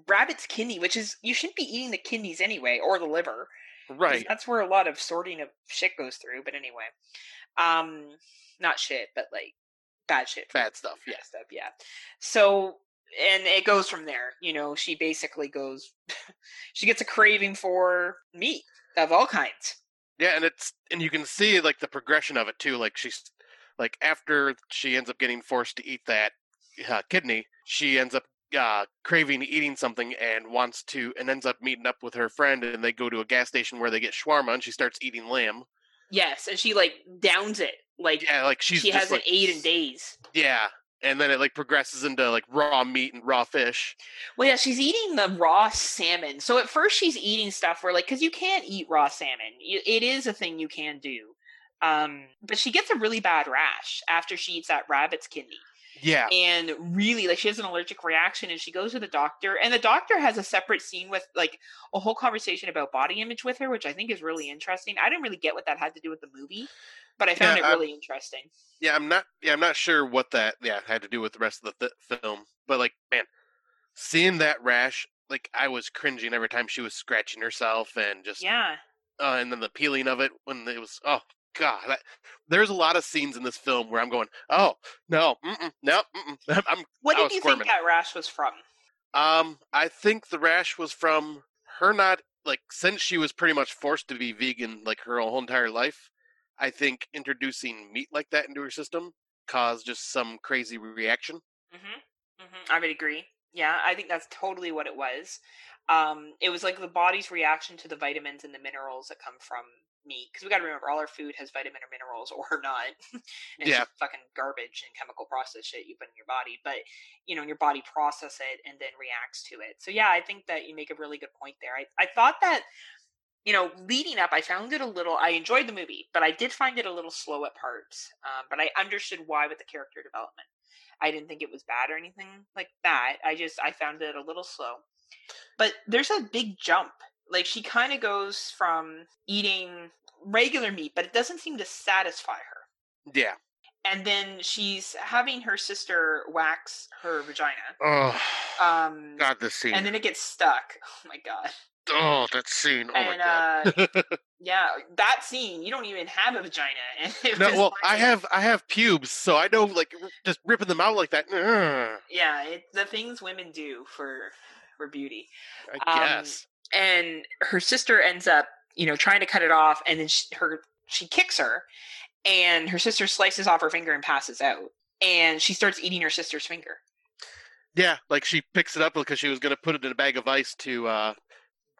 rabbit's kidney which is you shouldn't be eating the kidneys anyway or the liver Right. That's where a lot of sorting of shit goes through. But anyway, um, not shit, but like bad shit. Bad stuff. Yeah, Yeah. stuff. Yeah. So and it goes from there. You know, she basically goes, [laughs] she gets a craving for meat of all kinds. Yeah, and it's and you can see like the progression of it too. Like she's like after she ends up getting forced to eat that uh, kidney, she ends up uh, craving eating something and wants to and ends up meeting up with her friend and they go to a gas station where they get shawarma and she starts eating lamb. Yes, and she like downs it like Yeah, like she's she hasn't like, ate in days. Yeah, and then it like progresses into like raw meat and raw fish. Well, yeah, she's eating the raw salmon. So at first she's eating stuff where like because you can't eat raw salmon. It is a thing you can do. Um, but she gets a really bad rash after she eats that rabbit's kidney. Yeah, and really like she has an allergic reaction and she goes to the doctor and the doctor has a separate scene with like a whole conversation about body image with her which i think is really interesting i didn't really get what that had to do with the movie but i found Yeah, it I- really interesting yeah. I'm not. Yeah, I'm not sure what that yeah had to do with the rest of the th- film. But like, man, seeing that rash, like I was cringing every time she was scratching herself and just yeah uh, and then the peeling of it when it was oh god that, there's a lot of scenes in this film where i'm going oh no mm-mm, no mm-mm. [laughs] i'm what I did you squirming. think that rash was from um i think the rash was from her not like since she was pretty much forced to be vegan like her whole entire life i think introducing meat like that into her system caused just some crazy reaction mm-hmm. Mm-hmm. i would agree yeah i think that's totally what it was um it was like the body's reaction to the vitamins and the minerals that come from meat because we got to remember all our food has vitamin or minerals [laughs] or not. And it's Yeah. fucking garbage and chemical process shit you put in your body but you know your body process it and then reacts to it. So yeah i think that you make a really good point there. I, I thought that you know leading up i found it a little i enjoyed the movie but i did find it a little slow at parts um, but i understood why with the character development. I didn't think it was bad or anything like that. I just i found it a little slow. But there's a big jump like she kind of goes from eating regular meat but it doesn't seem to satisfy her. Yeah. And then she's having her sister wax her vagina. Oh um god this scene. and then it gets stuck. [laughs] Oh my god. Oh that scene. Oh and my god. uh [laughs] yeah that scene you don't even have a vagina. [laughs] No well i have i have pubes so i know like just ripping them out like that. Ugh, yeah it, the things women do for for beauty. I Um, guess and her sister ends up you know trying to cut it off and then she, her she kicks her and her sister slices off her finger and passes out and she starts eating her sister's finger Yeah, like she picks it up because she was going to put it in a bag of ice to uh,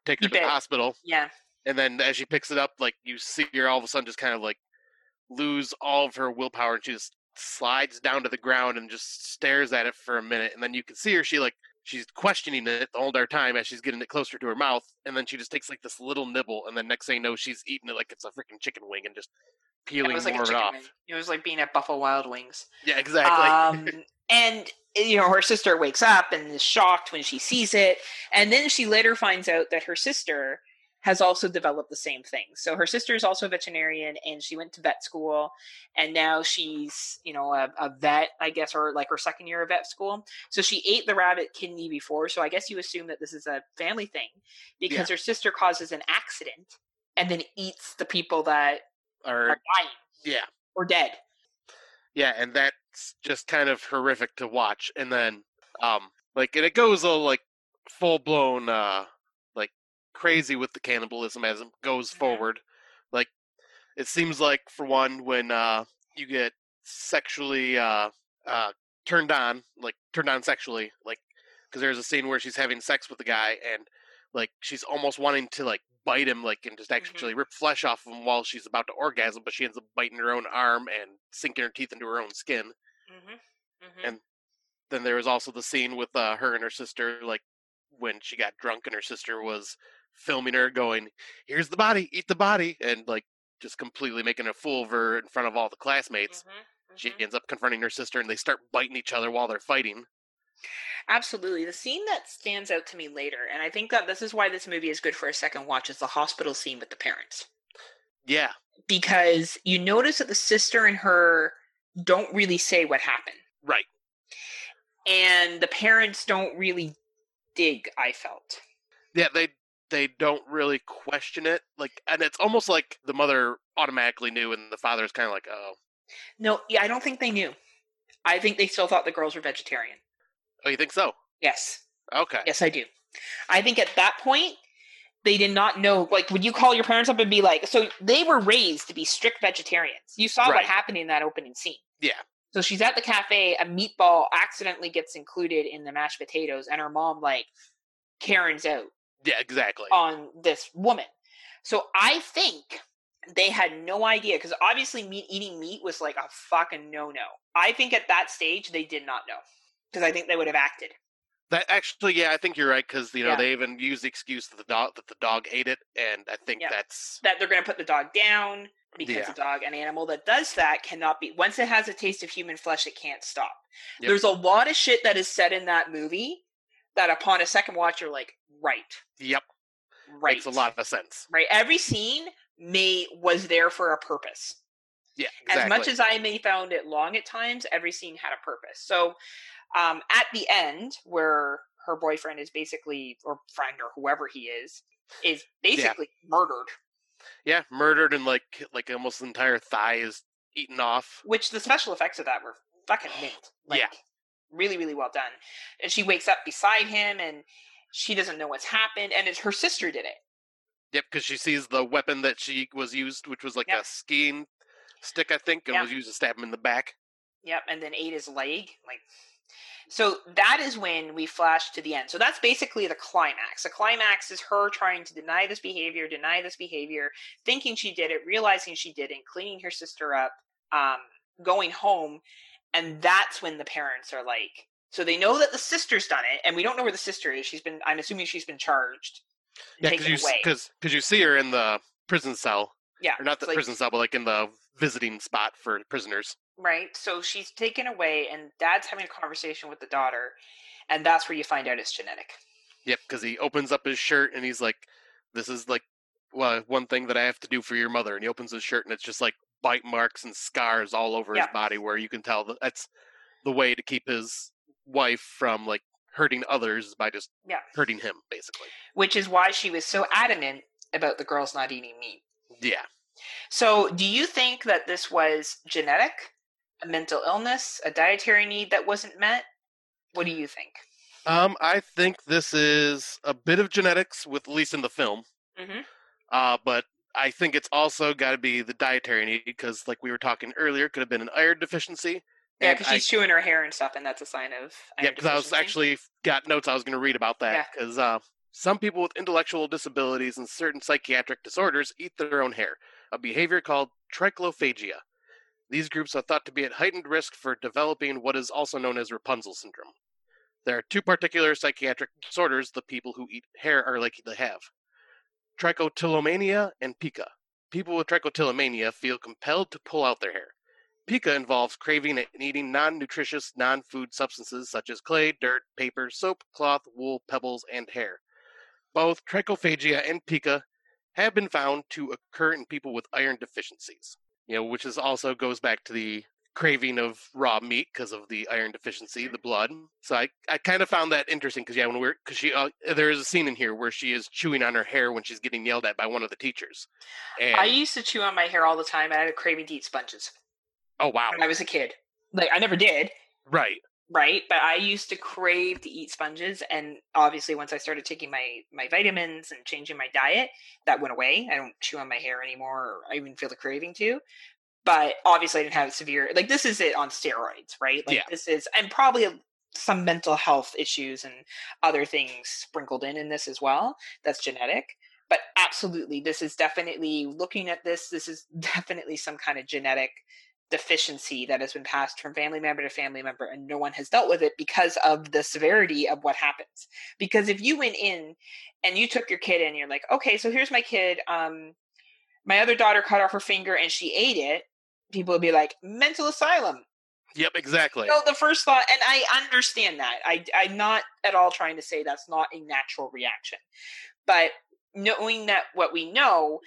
take her to the hospital. yeah And then as she picks it up, like you see her all of a sudden just kind of like lose all of her willpower and she just slides down to the ground and just stares at it for a minute. And then you can see her, she like, she's questioning it the whole entire time as she's getting it closer to her mouth. And then she just takes like this little nibble. And then next thing you know, she's eating it like it's a freaking chicken wing and just peeling it was like more of it off. wing. it was like being at buffalo wild wings Yeah, exactly. um, [laughs] and you know her sister wakes up and is shocked when she sees it and then she later finds out that her sister has also developed the same thing so her sister is also a veterinarian and she went to vet school and now she's you know a, a vet i guess or like her second year of vet school so she ate the rabbit kidney before so i guess you assume that this is a family thing because her sister causes an accident and then eats the people that or are dying yeah. or dead Yeah, and that's just kind of horrific to watch. And then, um, like, and it goes all like full blown, uh, crazy with the cannibalism as it goes Mhm. forward. Like, it seems like for one, when uh, you get sexually uh, uh, turned on, like turned on sexually, like, because there's a scene where she's having sex with the guy and like she's almost wanting to like bite him, like, and just actually rip flesh off of him while she's about to orgasm, but she ends up biting her own arm and sinking her teeth into her own skin. mm-hmm. Mm-hmm. And then there was also the scene with uh, her and her sister, like when she got drunk and her sister was filming her, going, "Here's the body, eat the body," and like just completely making a fool of her in front of all the classmates. Mhm, She mhm. ends up confronting her sister, and they start biting each other while they're fighting. Absolutely. The scene that stands out to me later, and I think that this is why this movie is good for a second watch, is the hospital scene with the parents. Yeah, Because you notice that the sister and her don't really say what happened. right. And the parents don't really dig, I felt. Yeah, they they don't really question it, like, and it's almost like the mother automatically knew, and the father is kind of like, "Oh, No, yeah, I don't think they knew. I think they still thought the girls were vegetarian. oh, you think so?" Yes. Okay. Yes, I do. I think at that point, they did not know. Like, would you call your parents up and be like, so they were raised to be strict vegetarians? You saw Right. what happened in that opening scene. Yeah. So she's at the cafe, a meatball accidentally gets included in the mashed potatoes, and her mom, like, Karen's out Yeah, exactly. on this woman. So I think they had no idea because obviously meat eating meat was like a fucking no no. I think at that stage they did not know because I think they would have acted. That actually, yeah, I think you're right because you know Yeah. they even use the excuse that the dog that the dog ate it, and I think Yeah. that's that they're going to put the dog down because Yeah. a dog, an animal that does that, cannot be. Once it has a taste of human flesh, it can't stop. Yep. There's a lot of shit that is said in that movie that, upon a second watch, you're like, right, yep right, makes a lot of sense. right. Every scene may was there for a purpose. Yeah, exactly. As much as I may found it long at times, every scene had a purpose. So, um, at the end, where her boyfriend is basically, or friend, or whoever he is, is basically murdered. yeah, murdered and like like almost the entire thigh is eaten off. which the special effects of that were fucking mint. Like, Yeah. really, really well done. And she wakes up beside him, and she doesn't know what's happened, and it's her sister did it. Yep, because she sees the weapon that she was used, which was like Yep. a skiing stick, I think, and Yep. was used to stab him in the back. Yep, and then ate his leg. Like, so that is when we flash to the end. So that's basically the climax. The climax is her trying to deny this behavior, deny this behavior, thinking she did it, realizing she didn't, cleaning her sister up, um, going home, and that's when the parents are like. So they know that the sister's done it, and we don't know where the sister is. She's been. I'm assuming she's been charged. Yeah, because you because you see her in the prison cell, Yeah, or not the like- prison cell, but like in the visiting spot for prisoners. right? So she's taken away, and dad's having a conversation with the daughter, and that's where you find out it's genetic. Yep, because he opens up his shirt and he's like, "This is like, well, one thing that I have to do for your mother." And he opens his shirt and it's just like bite marks and scars all over Yeah. his body, where you can tell that that's the way to keep his wife from like hurting others by just Yeah. hurting him, basically. Which is why she was so adamant about the girls not eating meat. Yeah, So, do you think that this was genetic, a mental illness, a dietary need that wasn't met? What do you think? um, I think this is a bit of genetics, with at least in the film. Mm-hmm. Uh, but I think it's also got to be the dietary need because, like we were talking earlier, it could have been an iron deficiency. Yeah, because I- she's chewing her hair and stuff, and that's a sign of. Yeah, because I was actually got notes I was going to read about Yeah. that. Because uh, some people with intellectual disabilities and certain psychiatric disorders eat their own hair, a behavior called trichophagia. These groups are thought to be at heightened risk for developing what is also known as Rapunzel syndrome. There are two particular psychiatric disorders the people who eat hair are likely to have trichotillomania and pica. People with trichotillomania feel compelled to pull out their hair. Pica involves craving and eating non nutritious, non food substances such as clay, dirt, paper, soap, cloth, wool, pebbles, and hair. Both trichophagia and pica have been found to occur in people with iron deficiencies. You know, which is also goes back to the craving of raw meat because of the iron deficiency, the blood. So I, I kind of found that interesting because yeah, when we're because she uh, there is a scene in here where she is chewing on her hair when she's getting yelled at by one of the teachers. And I used to chew on my hair all the time, and I had a craving to eat sponges oh wow, when I was a kid. Like I never did, right, right? But I used to crave to eat sponges, and obviously, once I started taking my my vitamins and changing my diet, that went away. I don't chew on my hair anymore, or I even feel the craving to. But obviously, I didn't have severe like this is it on steroids, right? Like Yeah. this is and probably some mental health issues and other things sprinkled in in this as well. That's genetic. But absolutely, this is definitely looking at this. This is [laughs] definitely some kind of genetic deficiency that has been passed from family member to family member and no one has dealt with it because of the severity of what happens. Because if you went in and you took your kid and you're like okay so here's my kid um my other daughter cut off her finger and she ate it people would be like mental asylum. Yep, exactly. no the first thought and i understand that. I i'm not at all trying to say that's not a natural reaction. But knowing that what we know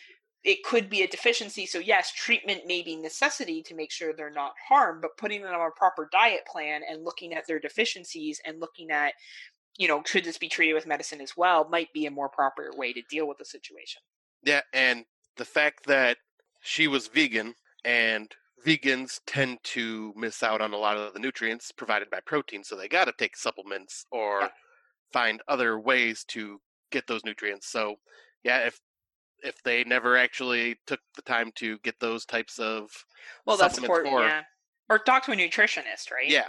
it could be a deficiency so yes treatment may be necessity to make sure they're not harmed but putting them on a proper diet plan and looking at their deficiencies and looking at you know should this be treated with medicine as well might be a more proper way to deal with the situation Yeah, and the fact that she was vegan and vegans tend to miss out on a lot of the nutrients provided by protein, so they got to take supplements or Yeah. find other ways to get those nutrients. So, yeah, if if they never actually took the time to get those types of well, that's important. for- Yeah, or talk to a nutritionist, right? yeah,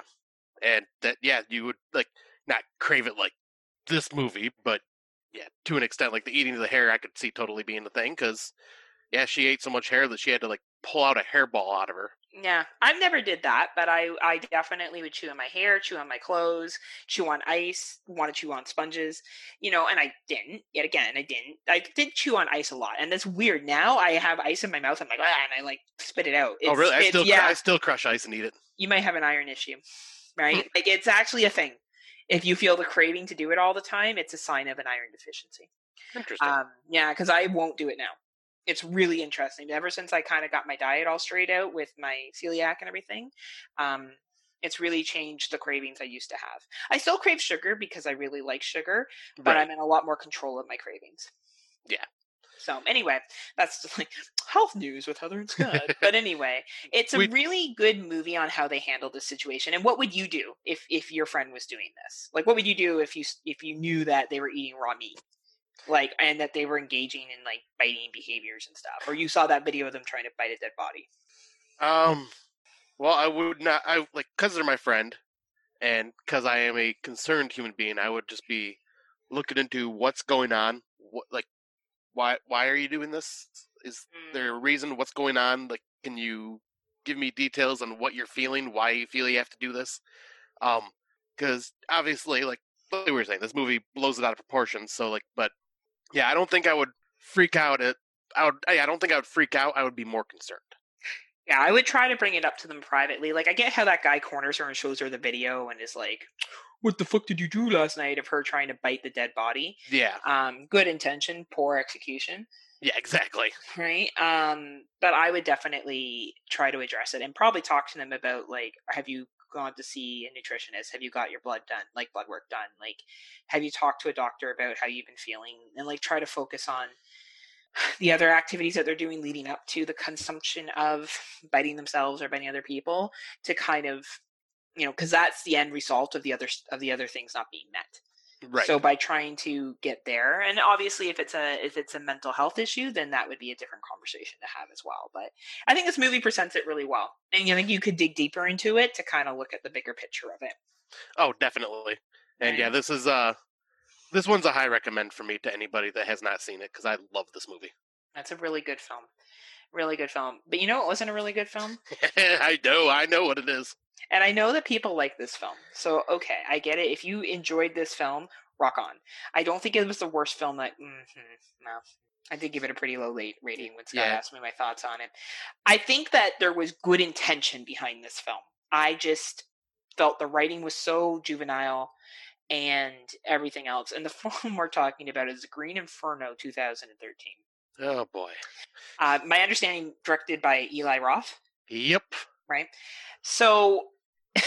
and that yeah, you would like not crave it like this movie, but yeah, to an extent, like the eating of the hair, I could see totally being the thing because yeah, she ate so much hair that she had to like pull out a hairball out of her. Yeah, I've never did that, but I I definitely would chew on my hair, chew on my clothes, chew on ice, want to chew on sponges, you know, and I didn't. Yet again, I didn't. I did chew on ice a lot, and that's weird. Now I have ice in my mouth. I'm like, ah, and I like spit it out. oh, really? I still yeah. I still crush ice and eat it. you might have an iron issue, right? like it's actually a thing. If you feel the craving to do it all the time, it's a sign of an iron deficiency. Interesting. Um, yeah, because I won't do it now. It's really interesting. Ever since I kind of got my diet all straight out with my celiac and everything, um, it's really changed the cravings I used to have. I still crave sugar because I really like sugar, but right. I'm in a lot more control of my cravings. Yeah. So anyway, that's just like [laughs] health news with Heather and Scott. but [laughs] anyway, it's a We- really good movie on how they handled this situation. And what would you do if if your friend was doing this? Like, what would you do if you if you knew that they were eating raw meat, like, and that they were engaging in like biting behaviors and stuff, or you saw that video of them trying to bite a dead body? Um, well, I would not. I like because they're my friend, and because I am a concerned human being, I would just be looking into what's going on. What like, why why are you doing this? Is Mm. there a reason? What's going on? Like, can you give me details on what you're feeling? Why you feel you have to do this? Um, because obviously, like like we were saying, this movie blows it out of proportion. So like, but yeah, I don't think I would freak out at. I would. I don't think I would freak out. I would be more concerned. Yeah, I would try to bring it up to them privately. Like, I get how that guy corners her and shows her the video and is like, "What the fuck did you do last night?" Of her trying to bite the dead body. Yeah. Um, good intention, poor execution, Yeah. Exactly. right? Um, but I would definitely try to address it and probably talk to them about like, have you gone to see a nutritionist? Have you got your blood done, like blood work done? Like, have you talked to a doctor about how you've been feeling? And like, try to focus on [sighs] the other activities that they're doing leading up to the consumption of biting themselves or biting other people to kind of you know because that's the end result of the other of the other things not being met Right. so by trying to get there and obviously if it's a if it's a mental health issue then that would be a different conversation to have as well but i think this movie presents it really well and i think you could dig deeper into it to kind of look at the bigger picture of it oh, definitely. And yeah, this is uh this one's a high recommend for me to anybody that has not seen it because I love this movie. that's a really good film really good film but you know what wasn't a really good film [laughs] I know, I know what it is. And I know that people like this film. So, okay, I get it. If you enjoyed this film, rock on. I don't think it was the worst film that. mhm, no. I did give it a pretty low late rating when Scott Yeah. asked me my thoughts on it. I think that there was good intention behind this film. I just felt the writing was so juvenile and everything else. And the [laughs] film we're talking about is Green Inferno 2013. Oh boy. Uh, my understanding, directed by Eli Roth. Yep. Right? So, [laughs]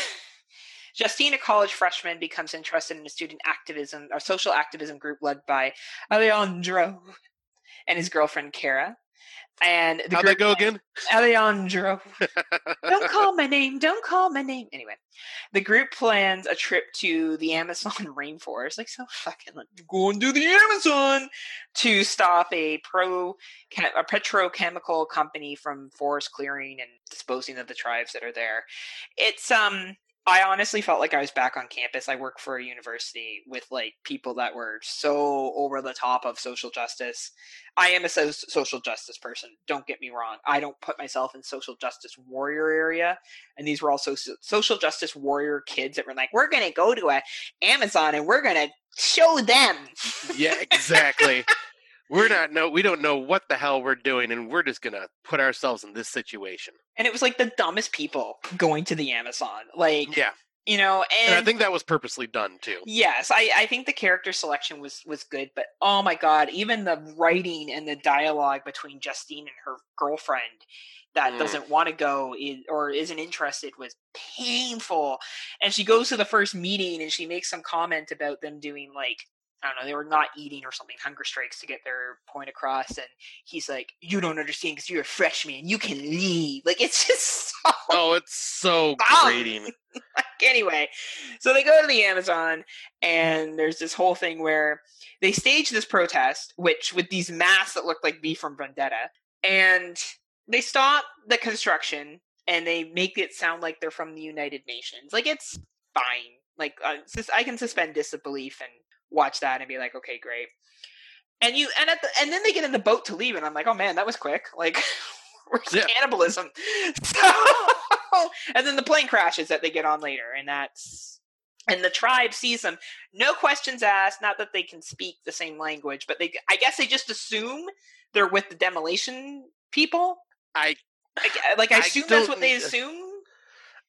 Justine, a college freshman, becomes interested in a student activism or social activism group led by Alejandro and his girlfriend Kara. And the How'd that go again? [laughs] Alejandro. don't [laughs] call my name. Don't call my name. Anyway, the group plans a trip to the Amazon [laughs] rainforest, like so fucking like going to the Amazon to stop a pro a petrochemical company from forest clearing and disposing of the tribes that are there. It's um. I honestly felt like I was back on campus. I work for a university with like people that were so over the top of social justice. I am a so- social justice person. Don't get me wrong. I don't put myself in social justice warrior area. And these were also so- social justice warrior kids that were like, "We're gonna go to a Amazon and we're gonna show them." yeah, exactly. [laughs] we're not no we don't know what the hell we're doing and we're just gonna put ourselves in this situation. And it was like the dumbest people going to the Amazon. Like, Yeah. you know, and, And I think that was purposely done too. Yes, I, I think the character selection was was good, but oh my god, even the writing and the dialogue between Justine and her girlfriend that Mm. doesn't want to go is, or isn't interested was painful. And she goes to the first meeting and she makes some comment about them doing like I don't know, they were not eating or something, hunger strikes to get their point across. And he's like, You don't understand because you're a freshman. You can leave. Like, it's just [laughs] so. Oh, it's so grating. [laughs] like, anyway, so they go to the Amazon, and there's this whole thing where they stage this protest, which with these masks that look like V from Vendetta, and they stop the construction and they make it sound like they're from the United Nations. Like, it's fine. Like, uh, I can suspend disbelief and watch that and be like, okay, great. And you and at the and then they get in the boat to leave, and I'm like, oh man, that was quick. Like, [laughs] where's Yeah. cannibalism? [laughs] So, and then the plane crashes that they get on later, and that's and the tribe sees them. No questions asked. Not that they can speak the same language, but they I guess they just assume they're with the demolition people. I Like, like I I assume that's what they assume.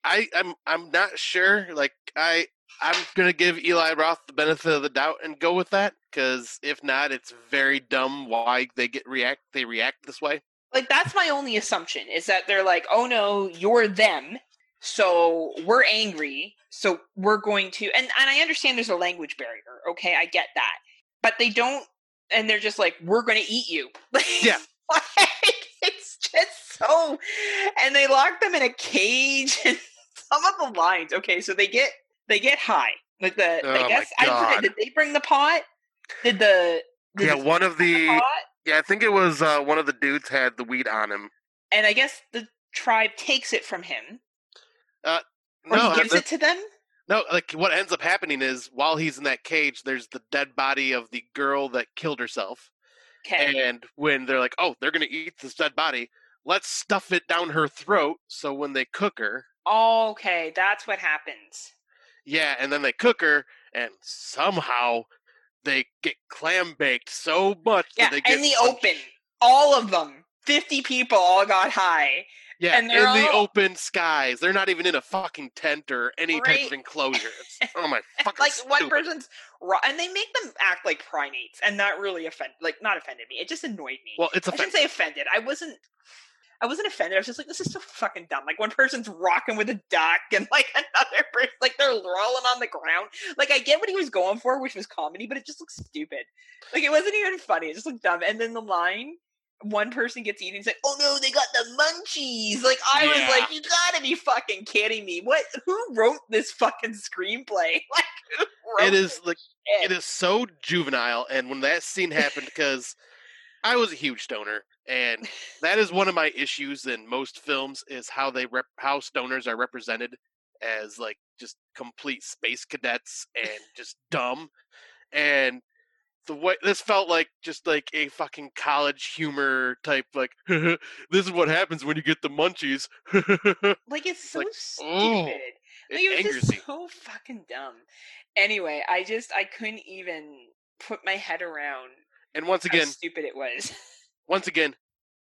I I'm I'm not sure. Like I I'm gonna give Eli Roth the benefit of the doubt and go with that because if not, it's very dumb why they get react they react this way. like that's my only assumption is that they're like oh no you're them so we're angry so we're going to and and i understand there's a language barrier okay i get that but they don't and they're just like we're going to eat you [laughs] Yeah. like, it's just so and they lock them in a cage [laughs] and some of the lines okay so they get they get high like the Oh i guess i forget did they bring the pot did the did Yeah, one of bring the yeah, I think it was uh, one of the dudes had the weed on him. and I guess the tribe takes it from him, or No, he gives the- it to them. no, like what ends up happening is while he's in that cage, there's the dead body of the girl that killed herself. Okay, And when they're like, "Oh, they're gonna eat this dead body," let's stuff it down her throat. So when they cook her, okay, that's what happens. Yeah, and then they cook her, and somehow they get clam baked so much Yeah, that they get in the punched. open, all of them, fifty people, all got high. Yeah, and in they're the open skies. They're not even in a fucking tent or any type of enclosure. It's, [laughs] oh my [laughs] fucking like one person's, raw, and they make them act like primates, and that really offend, like not offended me. It just annoyed me. Well, it's I shouldn't say offended. I wasn't. I wasn't offended. I was just like, this is so fucking dumb. Like one person's rocking with a duck, and like [laughs] another person, like they're rolling on the ground. Like I get what he was going for, which was comedy, but it just looks stupid. Like it wasn't even funny. It just looked dumb. And then the line, one person gets eaten. He's like, "Oh no, they got the munchies!" Like I Yeah. was like, "You gotta be fucking kidding me! What? Who wrote this fucking screenplay? [laughs] Like who wrote It is like this it is so juvenile, and when that scene happened, because I was a huge stoner, and [laughs] that is one of my issues in most films is how they rep- how stoners are represented as like just complete space cadets and [laughs] just dumb, and the way this felt like just like a fucking college humor type like [laughs] this is what happens when you get the munchies. Like it's so like, stupid. oh, Like, it was just me. so fucking dumb. Anyway, I just I couldn't even put my head around And once how again, stupid it was. Once again,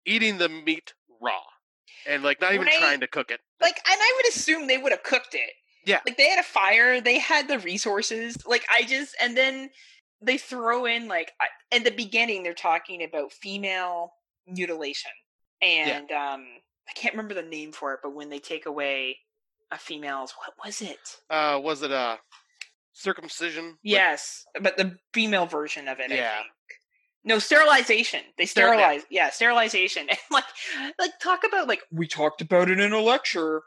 eating the meat raw and like not even Right. trying to cook it. like, and I would assume they would have cooked it. Yeah. Like they had a fire, they had the resources. Like I just and then they throw in like I- in the beginning they're talking about female mutilation and um I can't remember the name for it, but when they take away a female's what was it? Uh, was it uh circumcision? Yes, but the female version of it. I Yeah. No sterilization. They sterilize. Yeah, sterilization. [laughs] And like, like talk about like we talked about it in a lecture,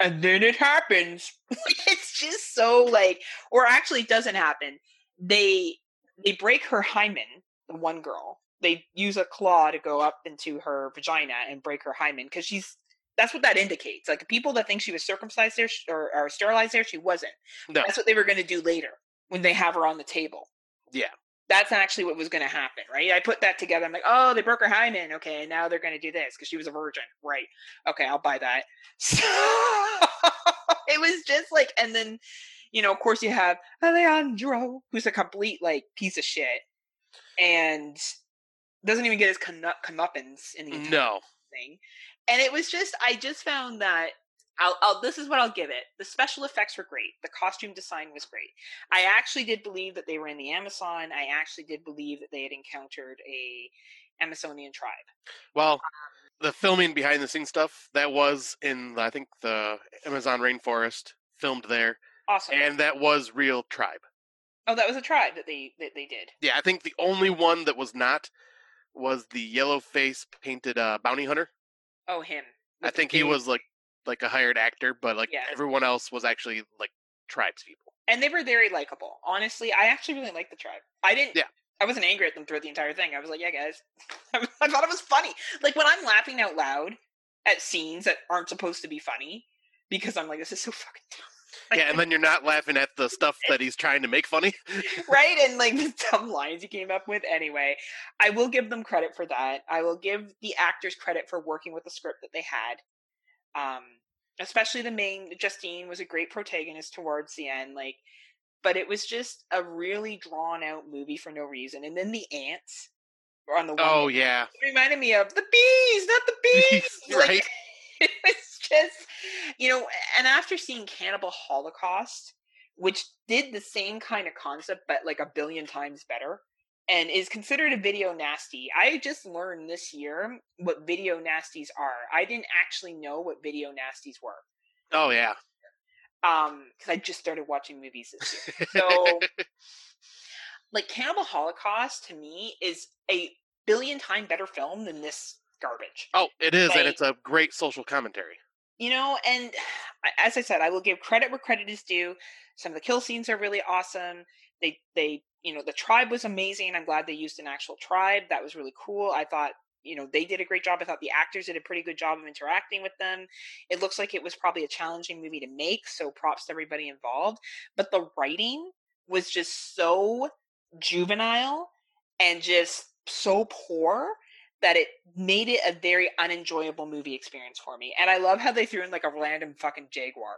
and then it happens. [laughs] it's just so like, or actually, it doesn't happen. They they break her hymen. The one girl. They use a claw to go up into her vagina and break her hymen because she's. That's what that indicates. Like people that think she was circumcised there or, or sterilized there, she wasn't. No. That's what they were going to do later when they have her on the table. Yeah. That's actually what was going to happen, right? I put that together. I'm like, oh, they broke her hymen. Okay, now they're going to do this because she was a virgin. Right. Okay, I'll buy that. [laughs] So it was just like, and then, you know, of course, you have Alejandro, who's a complete, like, piece of shit and doesn't even get his comeuppance in the No. thing. And it was just, I just found that. I'll, I'll, this is what I'll give it. The special effects were great. The costume design was great. I actually did believe that they were in the Amazon. I actually did believe that they had encountered a Amazonian tribe. Well, the filming behind the scenes stuff that was in I think the Amazon rainforest filmed there, Awesome. and that was real tribe. Oh, that was a tribe that they that they did. Yeah, I think the only one that was not was the yellow face painted uh, bounty hunter. Oh, him. I think he was like like a hired actor, but like Yeah. everyone else was actually like tribes people. and they were very likable. Honestly, I actually really liked the tribe. I didn't. Yeah. I wasn't angry at them throughout the entire thing. I was like, yeah, guys. [laughs] I thought it was funny. Like when I'm laughing out loud at scenes that aren't supposed to be funny because I'm like, this is so fucking dumb. [laughs] Yeah, and then you're not laughing at the stuff that he's trying to make funny. [laughs] right? And like the dumb lines he came up with. Anyway, I will give them credit for that. I will give the actors credit for working with the script that they had. Um, especially the main Justine was a great protagonist towards the end. Like, but it was just a really drawn out movie for no reason. And then the ants were on the Oh yeah, it reminded me of the bees, not the bees. [laughs] Like, right? [laughs] it was just, you know, and after seeing Cannibal Holocaust, which did the same kind of concept but like a billion times better, and is considered a video nasty, I just learned this year what video nasties are. I didn't actually know what video nasties were. Oh yeah. Um, because I just started watching movies this year. So, [laughs] like, Cannibal Holocaust to me is a billion time better film than this garbage. Oh, it is, and it's a great social commentary. you know and [sighs] as i said i will give credit where credit is due some of the kill scenes are really awesome they they you know the tribe was amazing i'm glad they used an actual tribe that was really cool i thought you know they did a great job i thought the actors did a pretty good job of interacting with them it looks like it was probably a challenging movie to make so props to everybody involved but the writing was just so juvenile and just so poor that it made it a very unenjoyable movie experience for me. And I love how they threw in like a random fucking jaguar,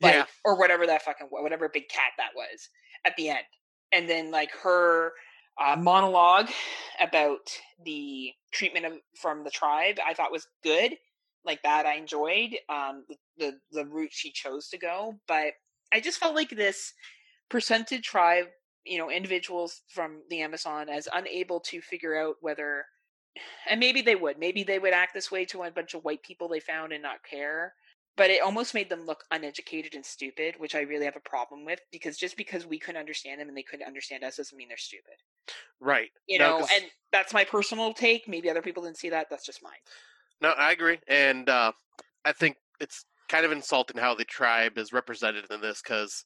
like, yeah, or whatever that fucking whatever big cat that was at the end, and then like her uh, monologue about the treatment of from the tribe, I thought was good. Like that, I enjoyed um, the, the the route she chose to go, but I just felt like this percentage tribe, you know, individuals from the Amazon as unable to figure out whether and maybe they would maybe they would act this way to a bunch of white people they found and not care but it almost made them look uneducated and stupid which i really have a problem with because just because we couldn't understand them and they couldn't understand us doesn't mean they're stupid right. you No, know and that's my personal take maybe other people didn't see that that's just mine No, I agree, and uh, I think it's kind of insulting how the tribe is represented in this because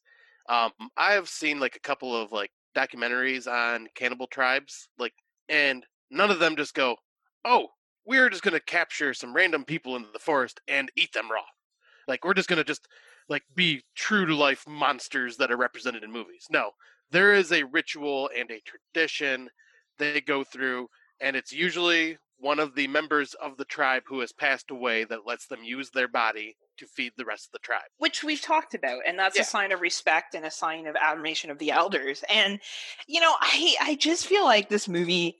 um, I have seen like a couple of like documentaries on cannibal tribes, like, and none of them just go, "Oh, we're just gonna capture some random people in the forest and eat them raw." Like, we're just gonna just like be true to life monsters that are represented in movies. No, there is a ritual and a tradition they go through, and it's usually one of the members of the tribe who has passed away that lets them use their body to feed the rest of the tribe. which we've talked about and that's Yeah. a sign of respect and a sign of admiration of the elders and you know i i just feel like this movie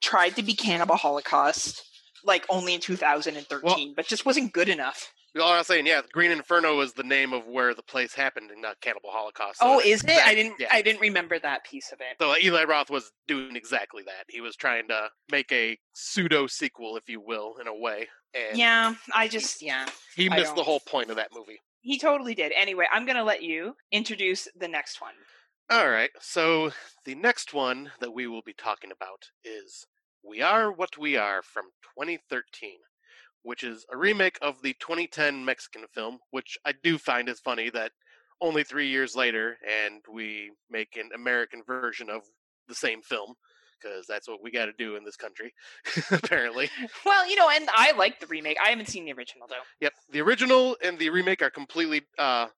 tried to be cannibal holocaust like only in 2013 but just wasn't good enough Well, I was saying, yeah, Green Inferno is the name of where the place happened in uh, Cannibal Holocaust. so oh is it i didn't Yeah. i didn't remember that piece of it So Eli Roth was doing exactly that. He was trying to make a pseudo sequel, if you will, in a way, and yeah i just yeah he missed the whole point of that movie. he totally did anyway i'm gonna let you introduce the next one All right, so the next one that we will be talking about is We Are What We Are from 2013, which is a remake of the 2010 Mexican film, which I do find is funny that only three years later and we make an American version of the same film, because that's what we got to do in this country, [laughs] apparently. well you know and i like the remake i haven't seen the original though Yep, the original and the remake are completely uh,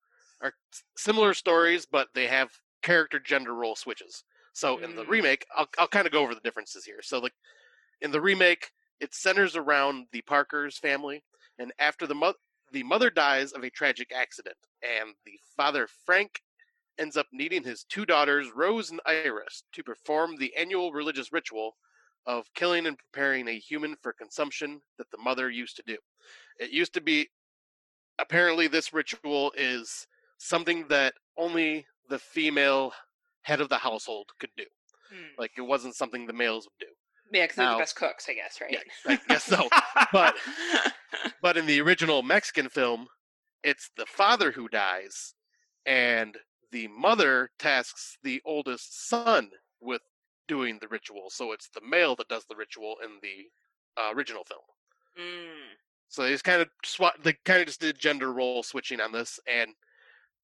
are similar stories, but they have character gender role switches. So in the Mm. remake, I'll I'll kind of go over the differences here. So like in the remake, it centers around the Parkers family, and after the mother the mother dies of a tragic accident, and the father Frank ends up needing his two daughters Rose and Iris to perform the annual religious ritual of killing and preparing a human for consumption that the mother used to do. It used to be apparently this ritual is something that only the female head of the household could do. Hmm. Like it wasn't something the males would do. Yeah because they're the best cooks i guess right Yeah, I guess so. But- [laughs] But in the original Mexican film, it's the father who dies and the mother tasks the oldest son with doing the ritual. So it's the male that does the ritual in the uh, original film. Mm. So they just kind of swap. They kind of just did gender role switching on this, and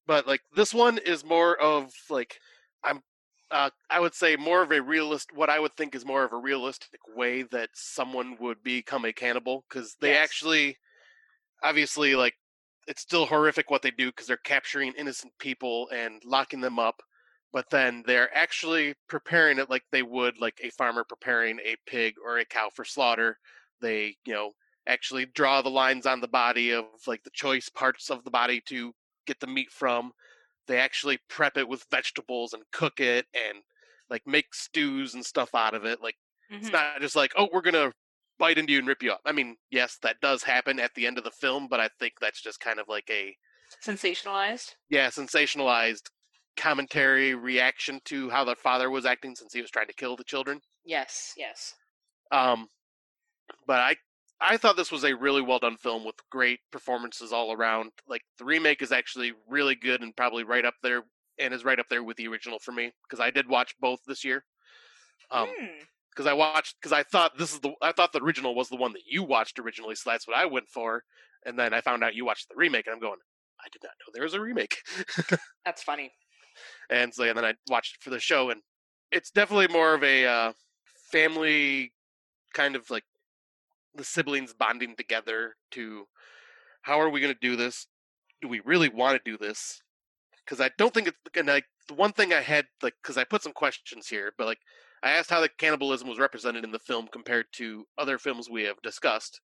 but like this one is more of like I'm. Uh, I would say more of a realist. What I would think is more of a realistic way that someone would become a cannibal because they Yes. actually, obviously, like it's still horrific what they do because they're capturing innocent people and locking them up, but then they're actually preparing it like they would like a farmer preparing a pig or a cow for slaughter. They, you know, actually draw the lines on the body of like the choice parts of the body to get the meat from. They actually prep it with vegetables and cook it and like make stews and stuff out of it. Like it's Mhm. not just like, oh, we're gonna bite into you and rip you up. I mean, yes, that does happen at the end of the film, but I think that's just kind of like a Sensationalized. yeah, sensationalized commentary reaction to how the father was acting since he was trying to kill the children. Yes, yes. Um, but I I thought this was a really well done film with great performances all around. Like the remake is actually really good and probably right up there and is right up there with the original for me because I did watch both this year. Um, Hmm. because I watched because I thought this is the I thought the original was the one that you watched originally, so that's what I went for. And then I found out you watched the remake, and I'm going, I did not know there was a remake. [laughs] That's funny. and so and then I watched it for the show, and it's definitely more of a uh, family kind of like the siblings bonding together to how are we going to do this? Do we really want to do this? Because I don't think it's and like the one thing I had like because I put some questions here, but like I asked how the cannibalism was represented in the film compared to other films we have discussed,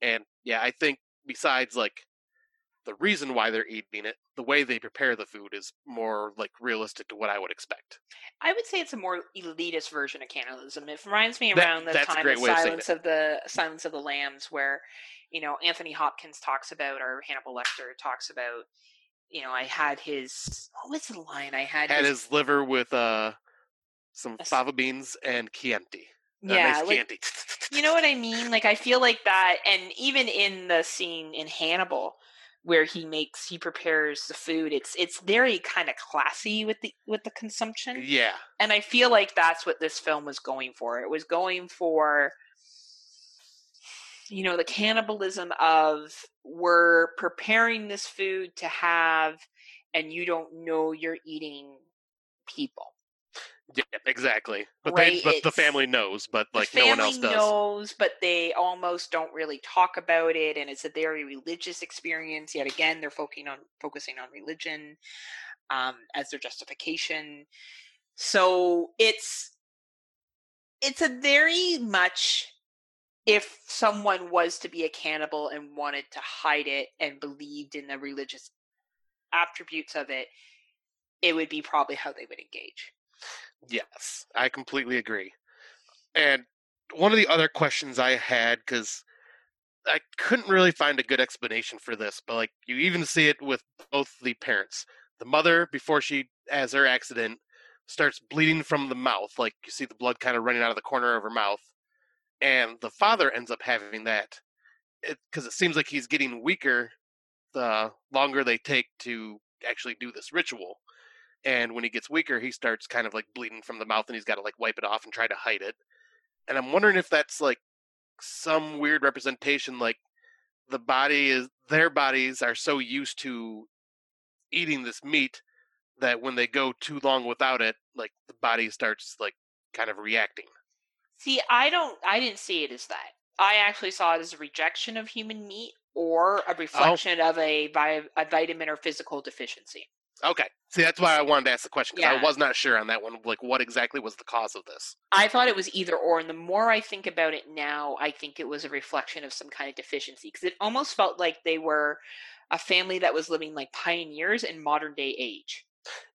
and yeah, I think besides like the reason why they're eating it, the way they prepare the food is more like realistic to what I would expect. I would say it's a more elitist version of cannibalism. It reminds me That- around the time of way of Silence of the Silence of the Lambs, where you know Anthony Hopkins talks about, or Hannibal Lecter talks about. You know, I had his what was the line? I had, Had his, his liver with uh some fava beans and Chianti. Yeah, nice like, You know what I mean? Like I feel like that, and even in the scene in Hannibal where he makes he prepares the food, it's it's very kind of classy with the with the consumption, Yeah, and I feel like that's what this film was going for. It was going for you know the cannibalism of we're preparing this food to have, and you don't know you're eating people. Yeah, exactly. But Right, they, but the family knows, but like no one else does. knows, but they almost don't really talk about it, and it's a very religious experience. Yet again, they're focusing on focusing on religion um, as their justification. So it's it's a very much if someone was to be a cannibal and wanted to hide it and believed in the religious attributes of it, it would be probably how they would engage. Yes, I completely agree. And one of the other questions I had, because I couldn't really find a good explanation for this, but like you even see it with both the parents. The mother, before she has her accident, starts bleeding from the mouth. Like you see the blood kind of running out of the corner of her mouth. And the father ends up having that because it, seems like he's getting weaker the longer they take to actually do this ritual and when he gets weaker he starts kind of like bleeding from the mouth and he's got to like wipe it off and try to hide it and i'm wondering if that's like some weird representation like the body is their bodies are so used to eating this meat that when they go too long without it like the body starts like kind of reacting See, I don't. I didn't see it as that. I actually saw it as a rejection of human meat or Oh. a reflection of a, a vitamin or physical deficiency. Okay see that's why i wanted to ask the question because Yeah. i was not sure on that one like what exactly was the cause of this I thought it was either or, and the more I think about it now, I think it was a reflection of some kind of deficiency because it almost felt like they were a family that was living like pioneers in modern day age.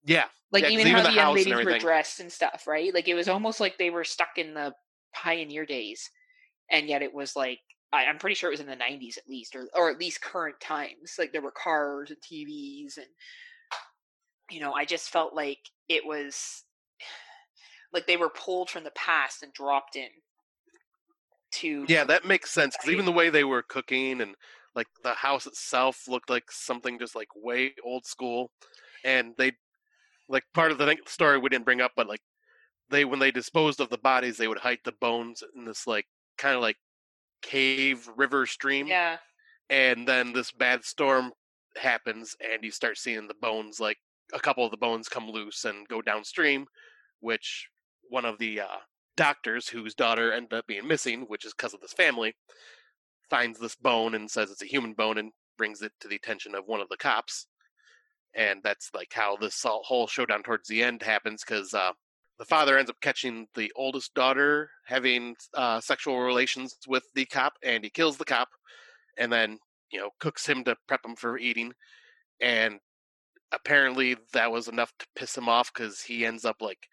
yeah Like Yeah, even, even how the young ladies were dressed and stuff, right? Like it was almost like they were stuck in the pioneer days, and yet it was like I, I'm pretty sure it was in the 90s at least, or or at least current times. Like there were cars and TVs, and you know, I just felt like it was [sighs] like they were pulled from the past and dropped in to Yeah, that makes sense because even the way they were cooking and like the house itself looked like something just like way old school, and they like part of the story we didn't bring up, but like they when they disposed of the bodies, they would hide the bones in this like kind of like cave river stream, Yeah. and then this bad storm happens, and you start seeing the bones like a couple of the bones come loose and go downstream, which one of the uh, doctors whose daughter ended up being missing, which is because of this family, finds this bone and says it's a human bone and brings it to the attention of one of the cops. And that's like how this whole showdown towards the end happens because uh, the father ends up catching the oldest daughter having uh, sexual relations with the cop and he kills the cop and then, you know, cooks him to prep him for eating. And apparently that was enough to piss him off because he ends up like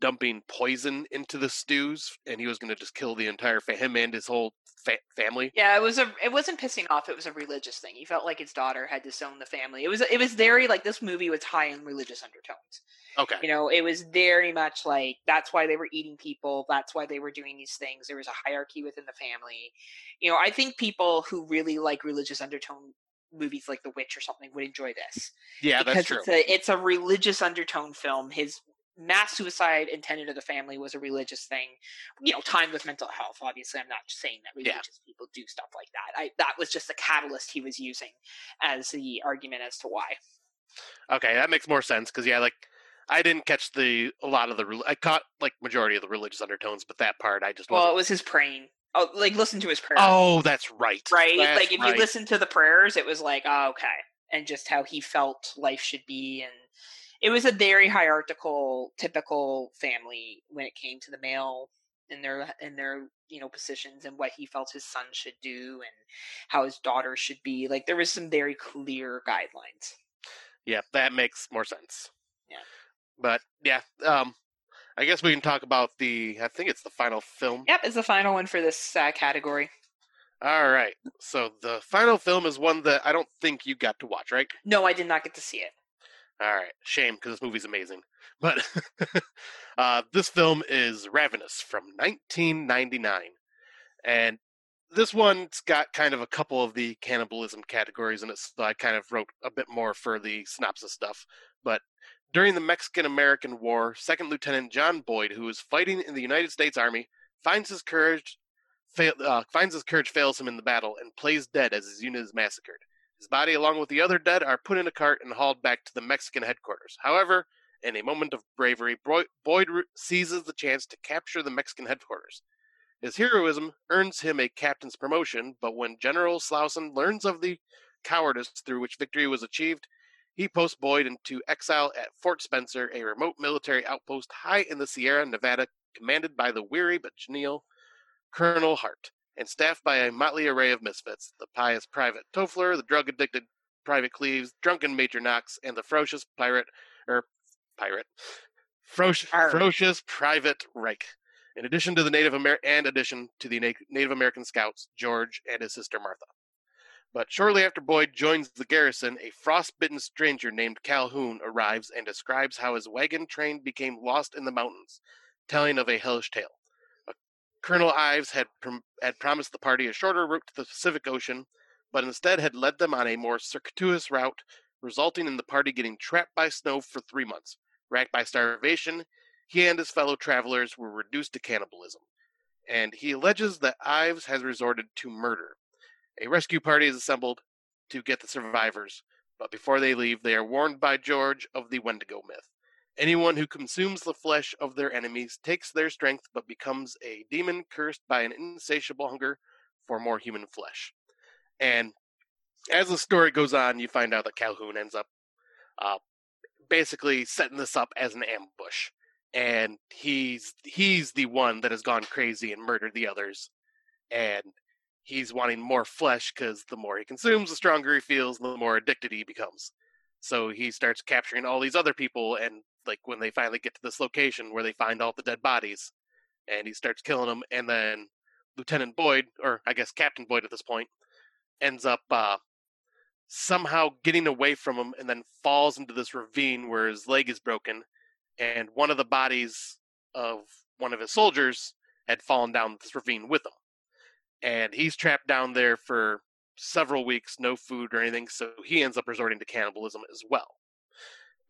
dumping poison into the stews and he was going to just kill the entire fa- him and his whole fa- family Yeah, it was a. It wasn't pissing off. It was a religious thing. He felt like his daughter had disowned the family. It was. It was very like this movie was high in religious undertones. okay You know, it was very much like that's why they were eating people. That's why they were doing these things. There was a hierarchy within the family. You know, I think people who really like religious undertone movies like The Witch or something would enjoy this. yeah that's true It's a, it's a religious undertone film. His mass suicide intended of the family was a religious thing. You know, timed with mental health. Obviously, I'm not saying that Yeah. religious people do stuff like that. I that was just the catalyst he was using as the argument as to why. okay that makes more sense because yeah like i didn't catch the a lot of the i caught like majority of the religious undertones but that part i just Well, it was his praying. Oh, like listen to his prayer. oh that's right right? That's like if right. you listen to the prayers, it was like, oh, okay, and just how he felt life should be, and it was a very hierarchical, typical family when it came to the male in their in their you know positions and what he felt his son should do and how his daughter should be. Like there was some very clear guidelines. yeah that makes more sense Yeah. but yeah um i guess we can talk about the i think it's the final film Yep, is the final one for this uh, category. all right so the final film is one that i don't think you got to watch right No, I did not get to see it. All right, shame because this movie's amazing. But [laughs] uh, this film is Ravenous from 1999, and this one's got kind of a couple of the cannibalism categories in it. So I kind of wrote a bit more for the synopsis stuff. But during the Mexican American War, Second Lieutenant John Boyd, who is fighting in the United States Army, finds his courage. Fail, uh, finds his courage fails him in the battle and plays dead as his unit is massacred. His body, along with the other dead, are put in a cart and hauled back to the Mexican headquarters. However, in a moment of bravery, Boy- Boyd seizes the chance to capture the Mexican headquarters. His heroism earns him a captain's promotion, but when General Slauson learns of the cowardice through which victory was achieved, he posts Boyd into exile at Fort Spencer, a remote military outpost high in the Sierra Nevada, commanded by the weary but genial Colonel Hart and staffed by a motley array of misfits the pious Private Toffler, the drug addicted Private Cleaves, drunken Major Knox, and the ferocious pirate, er, pirate, ferocious Private Reich. In addition to the Native Amer- and addition to the Na- Native American scouts, George and his sister Martha. But shortly after Boyd joins the garrison, a frostbitten stranger named Calhoun arrives and describes how his wagon train became lost in the mountains, telling of a hellish tale. Colonel Ives had prom- had promised the party a shorter route to the Pacific Ocean, but instead had led them on a more circuitous route, resulting in the party getting trapped by snow for three months. Racked by starvation, he and his fellow travelers were reduced to cannibalism, and he alleges that Ives has resorted to murder. A rescue party is assembled to get the survivors, but before they leave, they are warned by George of the Wendigo myth. Anyone who consumes the flesh of their enemies takes their strength but becomes a demon cursed by an insatiable hunger for more human flesh. And as the story goes on, you find out that Calhoun ends up uh, basically setting this up as an ambush. And he's he's the one that has gone crazy and murdered the others. And he's wanting more flesh because the more he consumes, the stronger he feels, the more addicted he becomes. So he starts capturing all these other people, and like when they finally get to this location where they find all the dead bodies, and he starts killing them, and then Lieutenant Boyd, or I guess Captain Boyd at this point, ends up uh, somehow getting away from him, and then falls into this ravine where his leg is broken, and one of the bodies of one of his soldiers had fallen down this ravine with him, and he's trapped down there for several weeks, no food or anything, so he ends up resorting to cannibalism as well.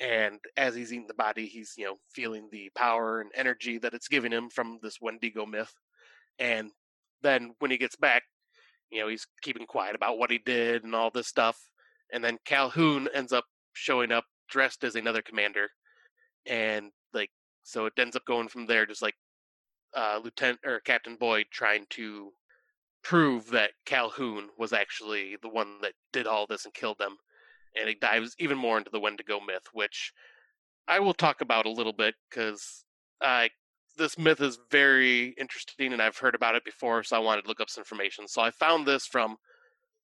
and as he's eating the body, he's you know feeling the power and energy that it's giving him from this Wendigo myth. And then when he gets back, you know he's keeping quiet about what he did and all this stuff. And then Calhoun ends up showing up dressed as another commander, and like so it ends up going from there, just like uh, Lieutenant or Captain Boyd trying to prove that Calhoun was actually the one that did all this and killed them. And it dives even more into the Wendigo myth, which I will talk about a little bit because uh, this myth is very interesting and I've heard about it before, so I wanted to look up some information. So I found this from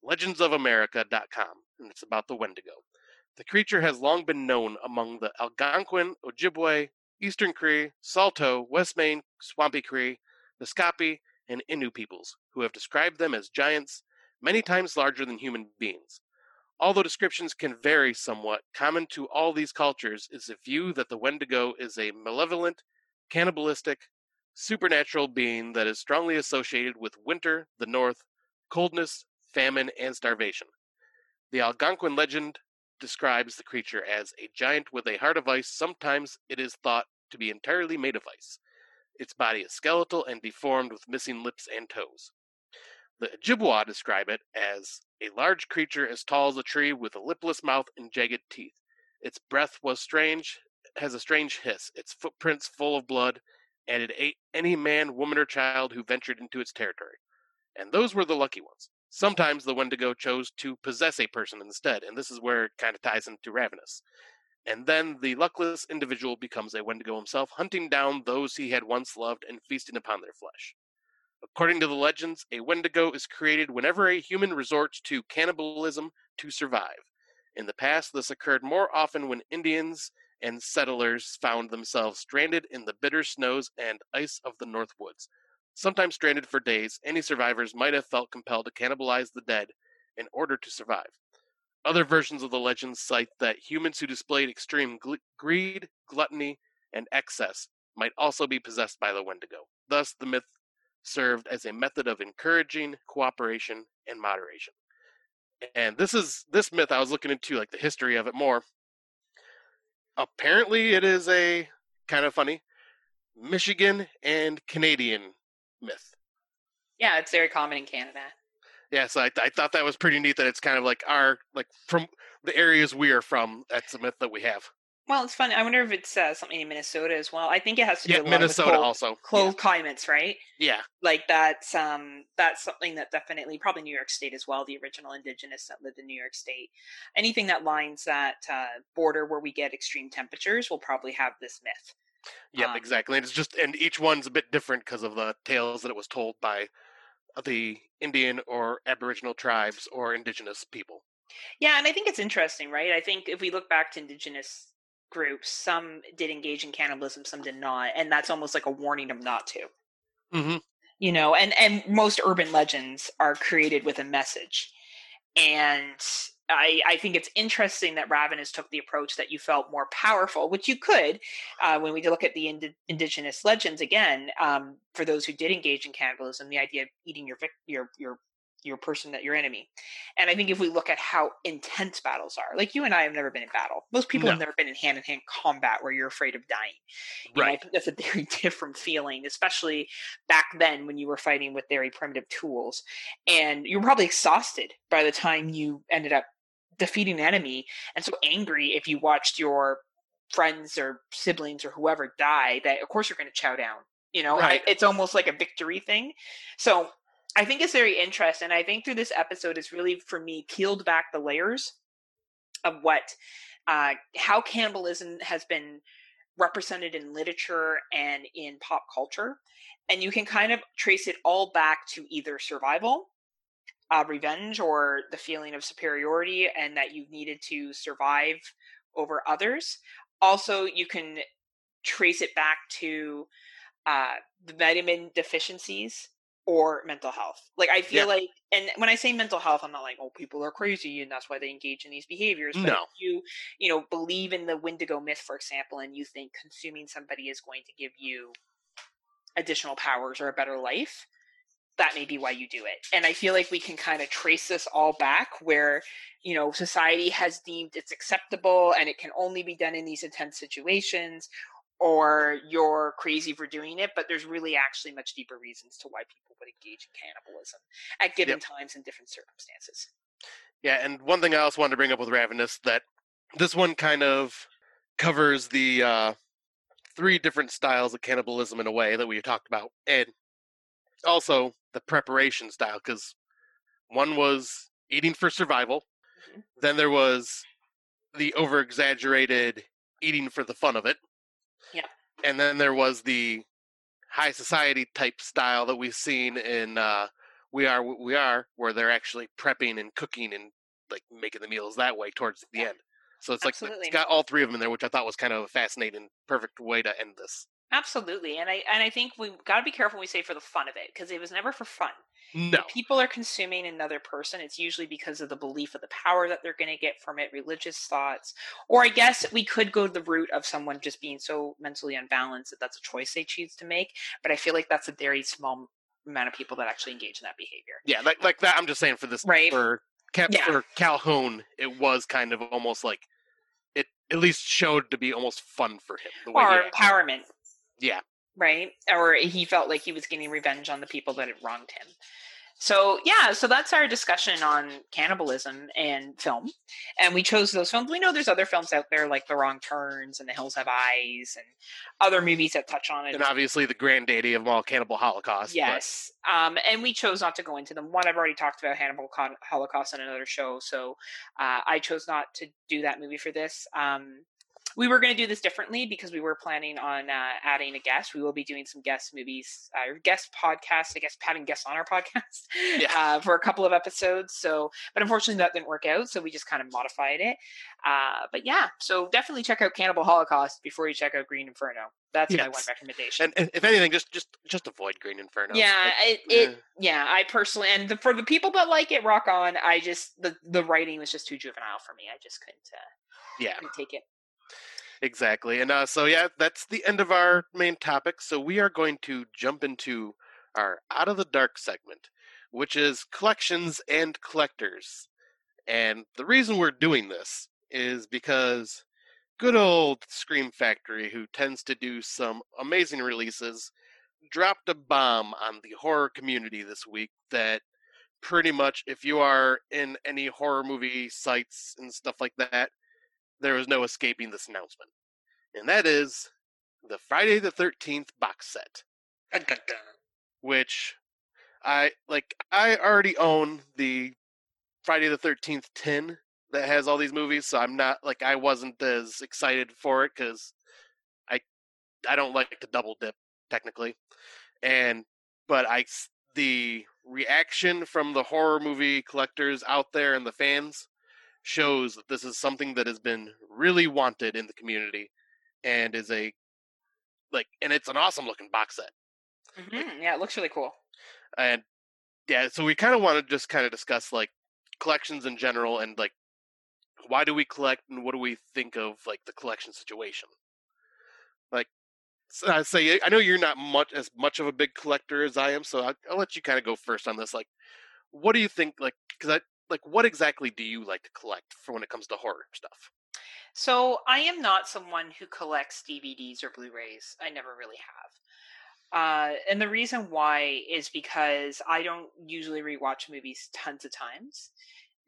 legendsofamerica.com, and it's about the Wendigo. The creature has long been known among the Algonquin, Ojibwe, Eastern Cree, Saulteaux, West Main, Swampy Cree, Naskapi, and Innu peoples, who have described them as giants many times larger than human beings. Although descriptions can vary somewhat, common to all these cultures is the view that the Wendigo is a malevolent, cannibalistic, supernatural being that is strongly associated with winter, the north, coldness, famine, and starvation. The Algonquin legend describes the creature as a giant with a heart of ice. Sometimes it is thought to be entirely made of ice. Its body is skeletal and deformed with missing lips and toes. The Ojibwa describe it as a large creature as tall as a tree with a lipless mouth and jagged teeth. Its breath was strange, has a strange hiss, its footprints full of blood, and it ate any man, woman, or child who ventured into its territory. And those were the lucky ones. Sometimes the Wendigo chose to possess a person instead, and this is where it kind of ties into Ravenous. And then the luckless individual becomes a Wendigo himself, hunting down those he had once loved and feasting upon their flesh. According to the legends, a Wendigo is created whenever a human resorts to cannibalism to survive. In the past, this occurred more often when Indians and settlers found themselves stranded in the bitter snows and ice of the North Woods, Sometimes stranded for days, any survivors might have felt compelled to cannibalize the dead in order to survive. Other versions of the legend cite that humans who displayed extreme gl- greed, gluttony, and excess might also be possessed by the Wendigo. Thus, the myth served as a method of encouraging cooperation and moderation. And this is this myth I was looking into like the history of it more. Apparently it is a kind of funny Michigan and Canadian myth. Yeah, it's very common in Canada. Yeah, so I, I thought that was pretty neat that it's kind of like our like from the areas we are from. That's a myth that we have. Well, it's funny. I wonder if it's uh, something in Minnesota as well. I think it has to do Yeah, Minnesota with cold, also. cold climates, right? Yeah, Like that's um that's something that definitely probably New York State as well. The original indigenous that lived in New York State. Anything that lines that uh, border where we get extreme temperatures will probably have this myth. Yep, Um, exactly. And it's just, and each one's a bit different because of the tales that it was told by the Indian or Aboriginal tribes or indigenous people. Yeah, and I think it's interesting, right? I think if we look back to indigenous groups, some did engage in cannibalism, some did not, and that's almost like a warning them not to. hmm You know, and and most urban legends are created with a message. And I, I think it's interesting that Ravenous took the approach that you felt more powerful, which you could uh, when we look at the indi- indigenous legends again. Um, for those who did engage in cannibalism, the idea of eating your vic- your your your person that your enemy. And I think if we look at how intense battles are, like you and I have never been in battle. Most people have never been in hand in hand combat where you're afraid of dying. You know, I Right. think that's a [laughs] very different feeling, especially back then when you were fighting with very primitive tools. And you were probably exhausted by the time you ended up defeating an enemy and so angry if you watched your friends or siblings or whoever die that of course you're going to chow down you know Right. It's almost like a victory thing so i think it's very interesting i think through this episode it's really for me peeled back the layers of what uh, how cannibalism has been represented in literature and in pop culture and you can kind of trace it all back to either survival uh, revenge or the feeling of superiority and that you needed to survive over others. Also, you can trace it back to uh, the vitamin deficiencies or mental health. Like I feel Yeah. like, and when I say mental health, I'm not like, oh, people are crazy and that's why they engage in these behaviors. But No. if you, you know, believe in the Wendigo myth, for example, and you think consuming somebody is going to give you additional powers or a better life, that may be why you do it. And I feel like we can kind of trace this all back where, you know, society has deemed it's acceptable and it can only be done in these intense situations or you're crazy for doing it, but there's really actually much deeper reasons to why people would engage in cannibalism at given yep. times and different circumstances. Yeah, and one thing I also wanted to bring up with Ravenous that this one kind of covers the uh, three different styles of cannibalism in a way that we talked about, and also the preparation style, because one was eating for survival, mm-hmm. then there was the over exaggerated eating for the fun of it. Yeah. And then there was the high society type style that we've seen in uh, We Are What We Are, where they're actually prepping and cooking and like making the meals that way towards the yeah. end. So it's Absolutely. like it's got all three of them in there, which I thought was kind of a fascinating, perfect way to end this. Absolutely, and I and I think we got to be careful when we say for the fun of it because it was never for fun. No, if people are consuming another person. It's usually because of the belief of the power that they're going to get from it, religious thoughts, or I guess we could go to the root of someone just being so mentally unbalanced that that's a choice they choose to make. But I feel like that's a very small amount of people that actually engage in that behavior. Yeah, like like that. I'm just saying for this right for Cap yeah. for Calhoun, it was kind of almost like it at least showed to be almost fun for him. The way or empowerment. Yeah. Right? Or he felt like he was getting revenge on the people that had wronged him. So yeah, so that's our discussion on cannibalism and film, and we chose those films. We know there's other films out there like The Wrong Turns and The Hills Have Eyes and other movies that touch on it. And obviously the granddaddy of all Cannibal Holocaust. Yes, um, and we chose not to go into them. One, I've already talked about Hannibal Holocaust on another show, so uh, I chose not to do that movie for this. Um, we were going to do this differently because we were planning on uh, adding a guest. We will be doing some guest movies, uh, guest podcasts, I guess, having guests on our podcast [laughs] yeah. uh, for a couple of episodes. So, but unfortunately, that didn't work out. So we just kind of modified it. Uh, but yeah, so definitely check out Cannibal Holocaust before you check out Green Inferno. That's yes. my one recommendation. And, and, if anything, just just just avoid Green Inferno. Yeah, like, it, it yeah. I personally and the, for the people that like it, rock on. I just the the writing was just too juvenile for me. I just couldn't. Uh, yeah, couldn't take it. Exactly. And uh, so, yeah, that's the end of our main topic. So, we are going to jump into our Out of the Dark segment, which is collections and collectors. And the reason we're doing this is because good old Scream Factory, who tends to do some amazing releases, dropped a bomb on the horror community this week that pretty much, if you are in any horror movie sites and stuff like that, there was no escaping this announcement. And that is the Friday the 13th box set. Which I like I already own the Friday the 13th tin that has all these movies, so I'm not like I wasn't as excited for it cuz I I don't like to double dip technically. And but I the reaction from the horror movie collectors out there and the fans shows that this is something that has been really wanted in the community and is a like and it's an awesome looking box set mm-hmm. like, yeah it looks really cool and yeah so we kind of want to just kind of discuss like collections in general and like why do we collect and what do we think of like the collection situation like so I say I know you're not much as much of a big collector as I am, so I'll, I'll let you kind of go first on this. Like, what do you think? Like, because I like what exactly do you like to collect for when it comes to horror stuff? So I am not someone who collects DVDs or Blu-rays. I never really have. Uh, and the reason why is because I don't usually rewatch movies tons of times.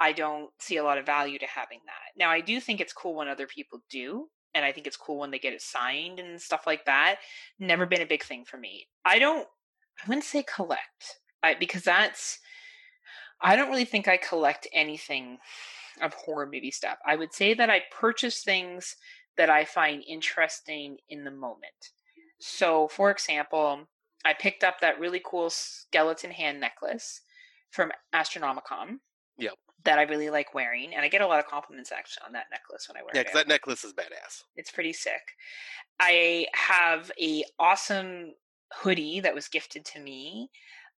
I don't see a lot of value to having that. Now, I do think it's cool when other people do, and I think it's cool when they get it signed and stuff like that. Never been a big thing for me. I don't. I wouldn't say collect I, because that's I don't really think I collect anything of horror movie stuff. I would say that I purchase things that I find interesting in the moment. So, for example, I picked up that really cool skeleton hand necklace from Astronomicon. Yep. That I really like wearing, and I get a lot of compliments actually on that necklace when I wear yeah, it. Yeah, that necklace is badass. It's pretty sick. I have a awesome hoodie that was gifted to me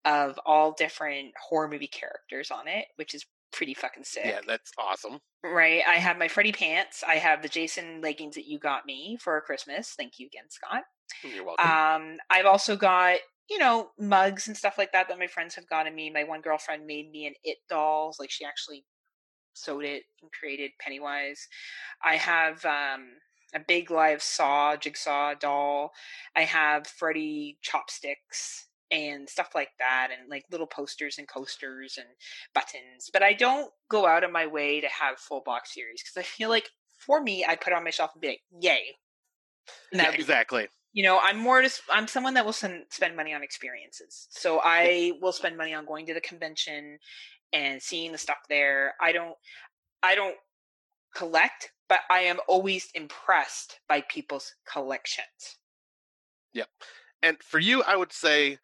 of all different horror movie characters on it, which is pretty fucking sick. Yeah, that's awesome. Right. I have my Freddy pants. I have the Jason leggings that you got me for Christmas. Thank you again, Scott. You're welcome. Um, I've also got you know, mugs and stuff like that that my friends have gotten me. My one girlfriend made me an It dolls, like she actually sewed it and created Pennywise. I have um, a big live saw jigsaw doll. I have Freddy chopsticks and stuff like that and like little posters and coasters and buttons but i don't go out of my way to have full box series because i feel like for me i'd put it on my shelf and be like yay [laughs] Yeah, that'd be- exactly. you know i'm more just i'm someone that will sen- spend money on experiences so i will spend money on going to the convention and seeing the stuff there i don't i don't collect but i am always impressed by people's collections Yep. And for you, I would say,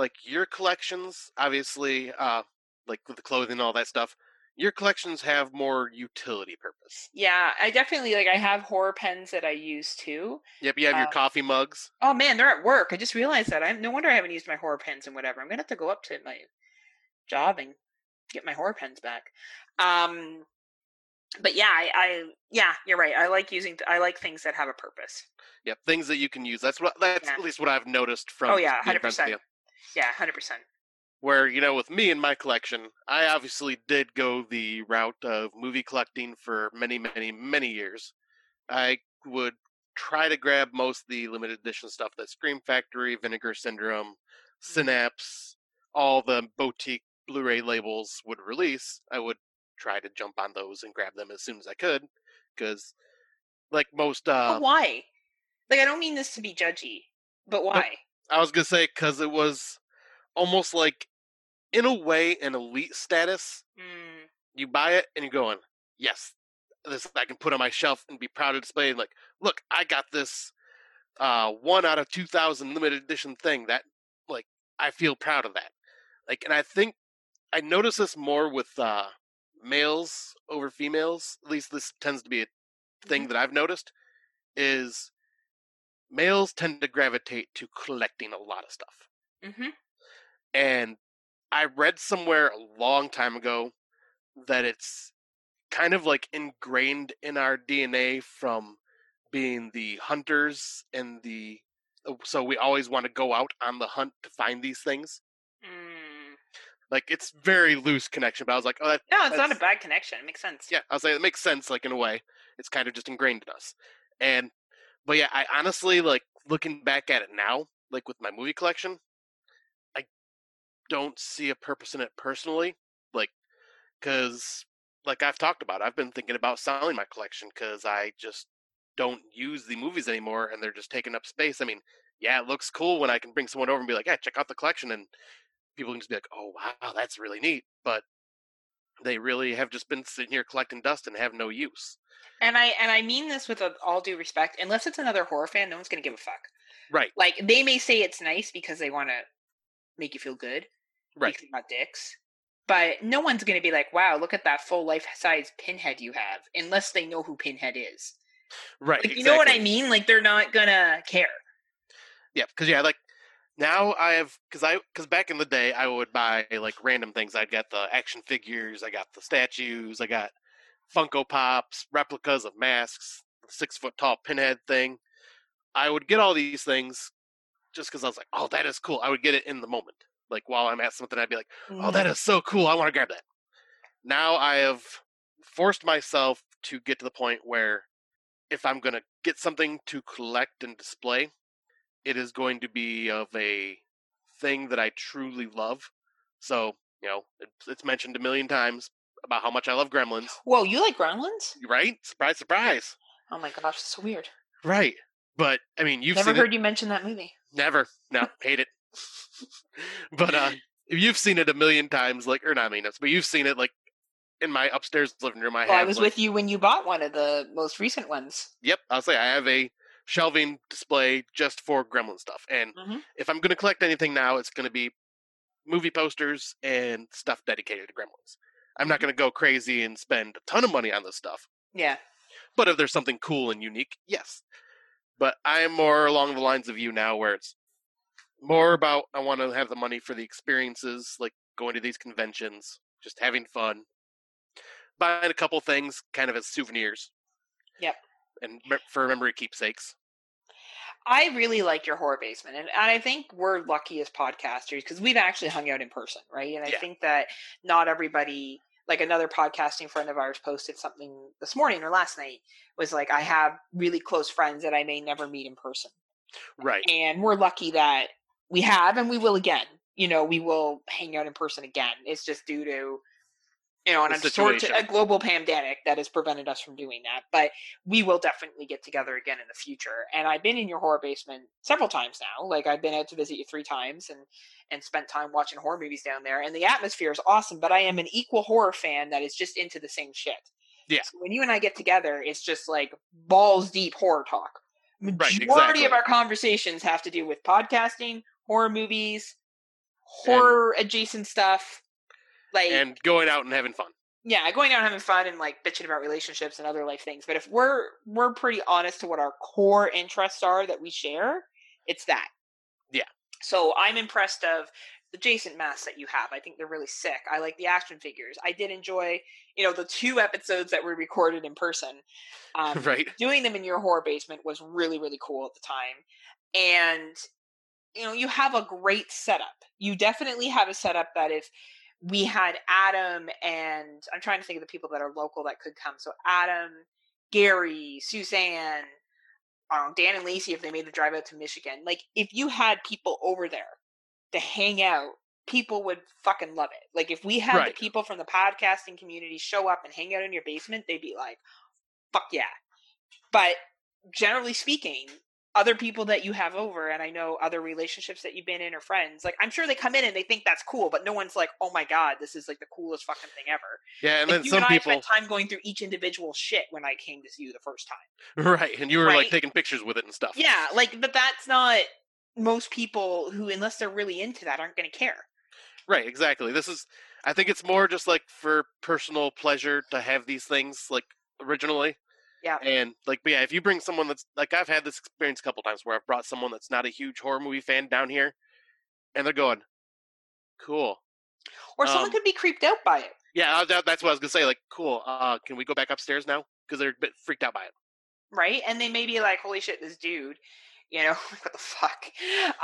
like your collections, obviously, uh, like with the clothing and all that stuff, your collections have more utility purpose. yeah i definitely like i have horror pens that i use too Yep, you have your Uh, coffee mugs. oh man they're at work i just realized that i no wonder i haven't used my horror pens and whatever i'm gonna have to go up to my job and get my horror pens back um but yeah i, I yeah you're right i like using i like things that have a purpose Yep, things that you can use. That's what that's Yeah. at least what I've noticed from Oh, yeah, being friends with 100%. you. yeah 100% Where you know, with me and my collection, I obviously did go the route of movie collecting for many, many, many years. I would try to grab most of the limited edition stuff that Scream Factory, Vinegar Syndrome, Synapse, all the boutique Blu-ray labels would release. I would try to jump on those and grab them as soon as I could, because like most, uh, but why like i don't mean this to be judgy but why I was gonna say because it was almost like, in a way, an elite status. mm, You buy it and you're going, yes, this I can put on my shelf and be proud to display. Like, look, I got this uh, one out of two thousand limited edition thing. That, like, I feel proud of that. Like, and I think I notice this more with uh, males over females. At least this tends to be a thing that I've noticed. Is males tend to gravitate to collecting a lot of stuff. mm-hmm. And I read somewhere a long time ago that it's kind of like ingrained in our DNA from being the hunters and the uh, so we always want to go out on the hunt to find these things. mm. Like it's very loose connection, but I was like, oh, that, no it's not a bad connection it makes sense yeah, I was like, it makes sense. Like in a way, it's kind of just ingrained in us. And but yeah, I honestly like looking back at it now, like with my movie collection, I don't see a purpose in it personally. Like, because like I've talked about, I've been thinking about selling my collection because I just don't use the movies anymore, and they're just taking up space. I mean, yeah, it looks cool when I can bring someone over and be like, "Yeah, check out the collection," and people can just be like, "Oh wow, that's really neat," but they really have just been sitting here collecting dust and have no use. and i and i mean this with all due respect unless it's another horror fan no one's gonna give a fuck. Right, like they may say it's nice because they want to make you feel good right, not dicks but no one's going to be like wow look at that full life size pinhead you have unless they know who pinhead is. Right. like you know what i mean? Like they're not gonna care. Yeah, because yeah, like now I have because I because back in the day I would buy like random things. I'd got the action figures, I got the statues, I got Funko Pops, replicas of masks, the six foot tall pinhead thing. I would get all these things just because I was like, oh, that is cool. I would get it in the moment, like while I'm at something, I'd be like, oh, that mm. is so cool. I want to grab that. Now I have forced myself to get to the point where if I'm going to get something to collect and display, it is going to be of a thing that I truly love. So, you know, it's, it's mentioned a million times about how much I love Gremlins, whoa you like gremlins right? Surprise, surprise. oh my gosh it's so weird Right. But, I mean, you've never heard it. you mention that movie Never. No, hate it. [laughs] but, uh, if you've seen it a million times, like, or not a million but you've seen it, like, in my upstairs living room, I well, have. i was like, with you when you bought one of the most recent ones Yep, I'll say I have a shelving display just for Gremlin stuff. And Mhm. if I'm going to collect anything now, it's going to be movie posters and stuff dedicated to Gremlins. I'm not going to go crazy and spend a ton of money on this stuff. yeah But if there's something cool and unique, yes. But I am more along the lines of you now, where it's more about I want to have the money for the experiences, like going to these conventions, just having fun, buying a couple things kind of as souvenirs. Yep. And for memory keepsakes. I really like your horror basement, and, and I think we're lucky as podcasters because we've actually hung out in person, right? And I Yeah. think that not everybody, like another podcasting friend of ours, posted something this morning or last night was like, I have really close friends that I may never meet in person, Right. and we're lucky that we have, and we will again. You know, we will hang out in person again. It's just due to you know, an The unsorted, situation. a global pandemic that has prevented us from doing that. But we will definitely get together again in the future. And I've been in your horror basement several times now. Like I've been out to visit you three times and and spent time watching horror movies down there. And the atmosphere is awesome. But I am an equal horror fan that is just into the same shit. Yeah. So when you and I get together, it's just like balls deep horror talk. Majority exactly. of our conversations have to do with podcasting, horror movies, horror adjacent stuff. Like And going out and having fun. yeah, going out and having fun and like bitching about relationships and other life things. But if we're we're pretty honest to what our core interests are that we share, it's that. Yeah. So I'm impressed of the Jason masks that you have. I think they're really sick. I like the action figures. I did enjoy, you know, the two episodes that were recorded in person. [laughs] Um, right. doing them in your horror basement was really really cool at the time and you know you have a great setup you definitely have a setup that if we had adam and i'm trying to think of the people that are local that could come so adam gary suzanne know, dan and lacey if they made the drive out to michigan like if you had people over there to hang out people would fucking love it like if we had Right. the people from the podcasting community show up and hang out in your basement they'd be like fuck yeah. But generally speaking, other people that you have over, and I know other relationships that you've been in or friends, like I'm sure they come in and they think that's cool, but no one's like, oh my god, this is like the coolest fucking thing ever. Yeah, and Like, then you some and I people spent time going through each individual shit when I came to see you the first time. [laughs] Right. And you were like taking pictures with it and stuff. Yeah, like, but that's not most people who, unless they're really into that, aren't going to care. Right, exactly. This is I think it's more just like for personal pleasure to have these things like originally. Yeah. And like but yeah, if you bring someone that's like I've had this experience a couple times where I've brought someone that's not a huge horror movie fan down here and they're going, Cool. Or someone Um, could be creeped out by it. Yeah, that, that's what I was gonna say. Like, cool. Uh, can we go back upstairs now? Because they're a bit freaked out by it. right? And they may be like, "Holy shit, this dude!" You know [laughs] what the fuck?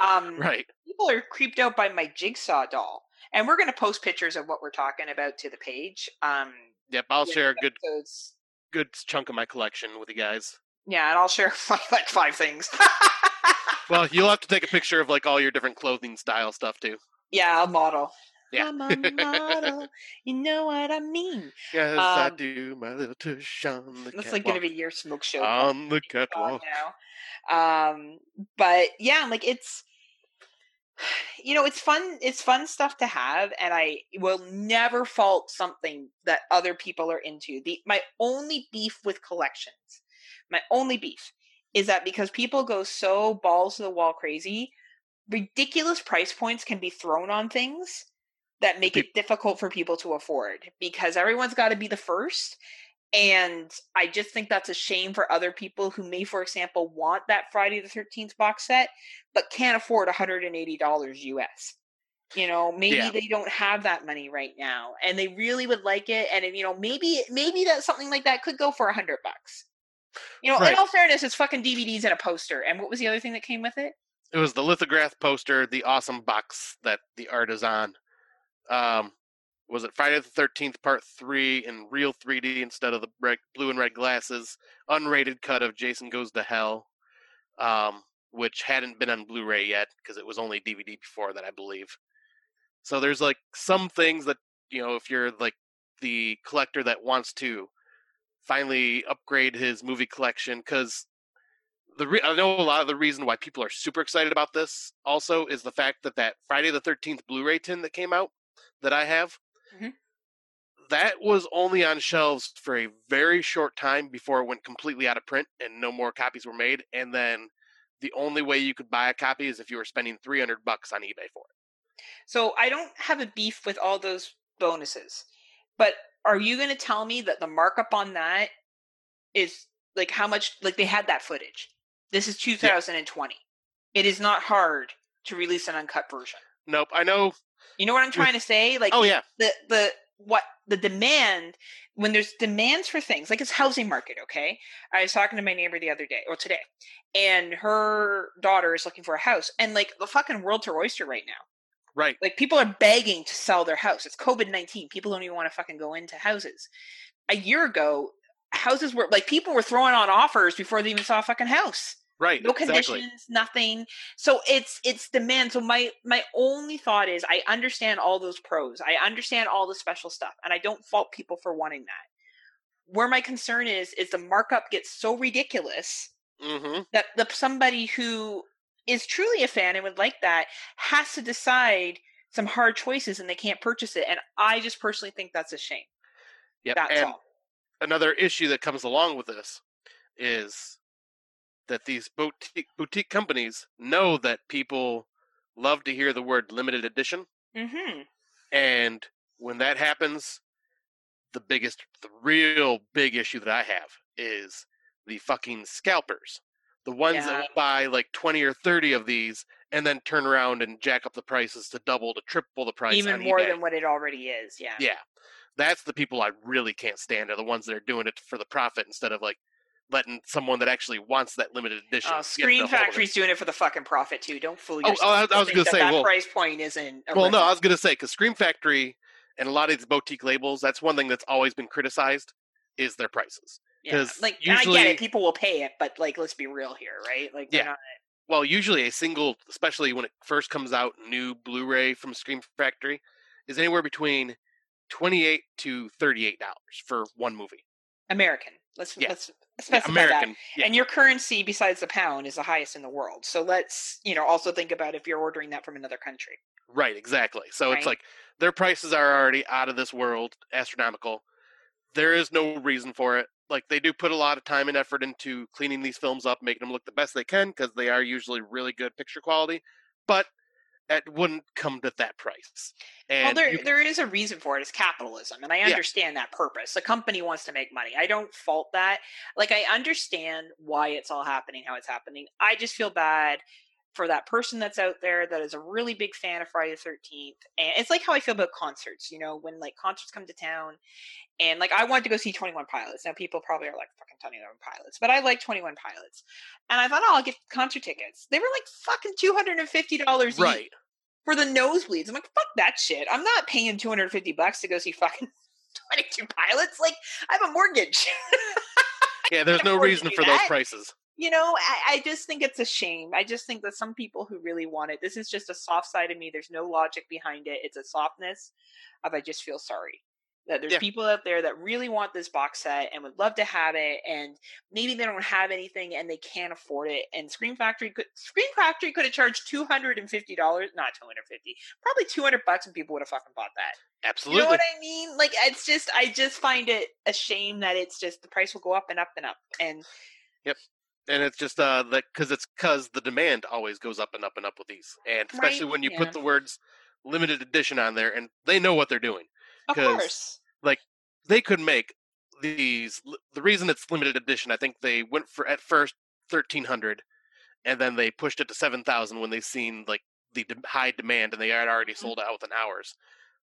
Um, Right. People are creeped out by my jigsaw doll, and we're going to post pictures of what we're talking about to the page. Um, Yep. I'll share a good episodes. Good chunk of my collection with you guys. Yeah, and I'll share [laughs] like five things. Well, [laughs] you'll have to take a picture of like all your different clothing style stuff too. yeah, I'll model. Yeah. I'm a model. [laughs] you know what I mean? Yes, I Um, do my little tush on the That's like going to be your smoke show. on the God catwalk. now. Um, but yeah, like it's you know it's fun it's fun stuff to have and i will never fault something that other people are into. The my only beef with collections my only beef is that because people go so balls to the wall crazy ridiculous price points can be thrown on things that make it difficult for people to afford because everyone's got to be the first and I just think that's a shame for other people who may, for example, want that Friday the 13th box set, but can't afford $180 US. You know, maybe Yeah. they don't have that money right now and they really would like it. And, you know, maybe, maybe that something like that could go for a hundred bucks. You know, in all fairness, it's fucking DVDs and a poster. And what was the other thing that came with it? It was the lithograph poster, the awesome box that the art is on. Um, was it Friday the Thirteenth Part Three in real 3D instead of the red, blue and red glasses? Unrated cut of Jason Goes to Hell, um, which hadn't been on Blu-ray yet because it was only DVD before that, I believe. So there's like some things that you know, if you're like the collector that wants to finally upgrade his movie collection, because the re- I know a lot of the reason why people are super excited about this also is the fact that that Friday the Thirteenth Blu-ray tin that came out that I have, Mhm. that was only on shelves for a very short time before it went completely out of print and no more copies were made. And then the only way you could buy a copy is if you were spending three hundred bucks on eBay for it. So I don't have a beef with all those bonuses, but are you going to tell me that the markup on that is like how much? Like they had that footage. This is 2020. It is not hard to release an uncut version. Nope, I know. You know what I'm trying to say? Like Oh yeah, the the what the demand when there's demands for things like it's housing market okay? I was talking to my neighbor the other day or today and her daughter is looking for a house and like the fucking world's her oyster right now. Right. like people are begging to sell their house. It's covid-19 people don't even want to fucking go into houses. A year ago houses were like people were throwing on offers before they even saw a fucking house Right. no exactly. conditions nothing so it's it's demand so my my only thought is i understand all those pros i understand all the special stuff and i don't fault people for wanting that where my concern is is the markup gets so ridiculous Mm-hmm. that the somebody who is truly a fan and would like that has to decide some hard choices and they can't purchase it and i just personally think that's a shame Yep. that's and all another issue that comes along with this is that these boutique boutique companies know that people love to hear the word limited edition, mm-hmm and when that happens, the biggest, the real big issue that I have is the fucking scalpers, the ones that Yeah. will buy like twenty or thirty of these and then turn around and jack up the prices to double to triple the price even more eBay. than what it already is yeah Yeah. That's the people I really can't stand are the ones that are doing it for the profit instead of like letting someone that actually wants that limited edition. Oh, Scream a hold of it. Factory's doing it for the fucking profit too. Don't fool Oh, yourself. oh, I- I was gonna say, that well- price point isn't. Well, no. I was gonna say because Scream Factory and a lot of these boutique labels, that's one thing that's always been criticized is their prices. Yeah, like and I get usually- it. People will pay it, but like, let's be real here, right? Like, Yeah. not- Well, usually a single, especially when it first comes out, new Blu-ray from Scream Factory, is anywhere between twenty-eight to thirty-eight dollars for one movie. American. Let's Yeah. let's Yeah, specify American. that. Yeah. And your currency, besides the pound, is the highest in the world. So let's you know also think about if you're ordering that from another country. Right, exactly. So it's like their prices are already out of this world, astronomical. There is no reason for it. Like they do put a lot of time and effort into cleaning these films up, making them look the best they can because they are usually really good picture quality, but it wouldn't come at that price. And well, there you- there is a reason for it. It's capitalism, and I Yeah. understand that purpose. The company wants to make money. I don't fault that. Like I understand why it's all happening, how it's happening. I just feel bad for that person that's out there that is a really big fan of Friday the Thirteenth, and it's like how I feel about concerts. You know, when like concerts come to town, and like I wanted to go see Twenty One Pilots. Now people probably are like fucking Twenty One Pilots, but I like Twenty One Pilots, and I thought, oh, I'll get concert tickets. They were like fucking two hundred and fifty dollars right. for the nosebleeds. I'm like, fuck that shit. I'm not paying 250 bucks to go see fucking [laughs] 22 pilots. Like, I have a mortgage. Yeah, there's [laughs] no reason for those prices. You know, I, I just think it's a shame. I just think that some people who really want it, this is just a soft side of me. There's no logic behind it. It's a softness of I just feel sorry. That there's Yeah. people out there that really want this box set and would love to have it, and maybe they don't have anything and they can't afford it. And Scream Factory could Scream Factory could have charged two hundred and fifty dollars, not two hundred fifty, probably two hundred bucks, and people would have fucking bought that. Absolutely. You know what I mean? Like it's just I just find it a shame that it's just the price will go up and up and up. And and it's just uh that because it's because the demand always goes up and up and up with these, and especially Right, when you yeah. put the words limited edition on there, and they know what they're doing. of course. Like they could make these the reason it's limited edition i think they went for at first 1300 and then they pushed it to 7000 when they seen like the de- high demand and they had already Mm-hmm. sold out within hours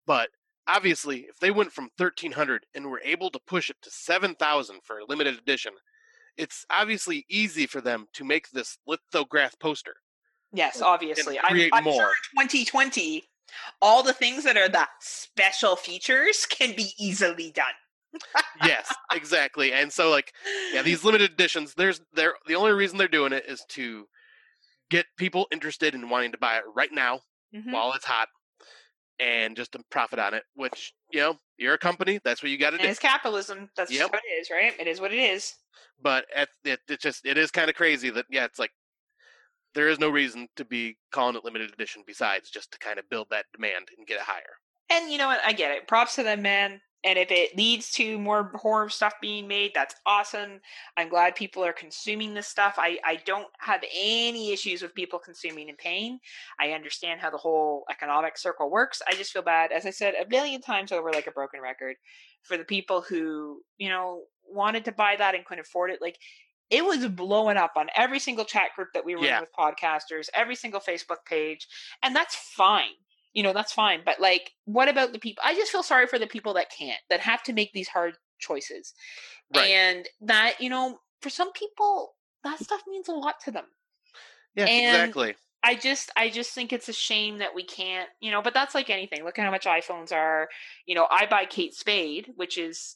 but obviously if they went from 1300 and were able to push it to 7000 for a limited edition it's obviously easy for them to make this lithograph poster Yes, obviously. I'm, create I'm more. sure 2020, all the things that are the special features can be easily done. yes exactly and so like yeah these [laughs] limited editions there's they're the only reason they're doing it is to get people interested in wanting to buy it right now Mhm. while it's hot and just to profit on it which you know you're a company that's what you got to do it's capitalism. That's Yep. just what it is, right? It is what it is. but at, it, it just it is kind of crazy that yeah it's like there is no reason to be calling it limited edition besides just to kind of build that demand and get it higher And you know what? I get it. Props to them, man. And if it leads to more horror stuff being made, that's awesome. I'm glad people are consuming this stuff. I, I don't have any issues with people consuming and paying. I understand how the whole economic circle works. I just feel bad, as I said a million times over, like a broken record, for the people who, you know, wanted to buy that and couldn't afford it. Like, it was blowing up on every single chat group that we were Yeah. in with podcasters, every single Facebook page, and that's fine you know, that's fine. But like, what about the people? I just feel sorry for the people that can't, that have to make these hard choices. Right. And that, you know, for some people, that stuff means a lot to them. Yeah, And- exactly. I just I just think it's a shame that we can't, you know, but that's like anything. Look at how much iPhones are. You know, I buy Kate Spade, which is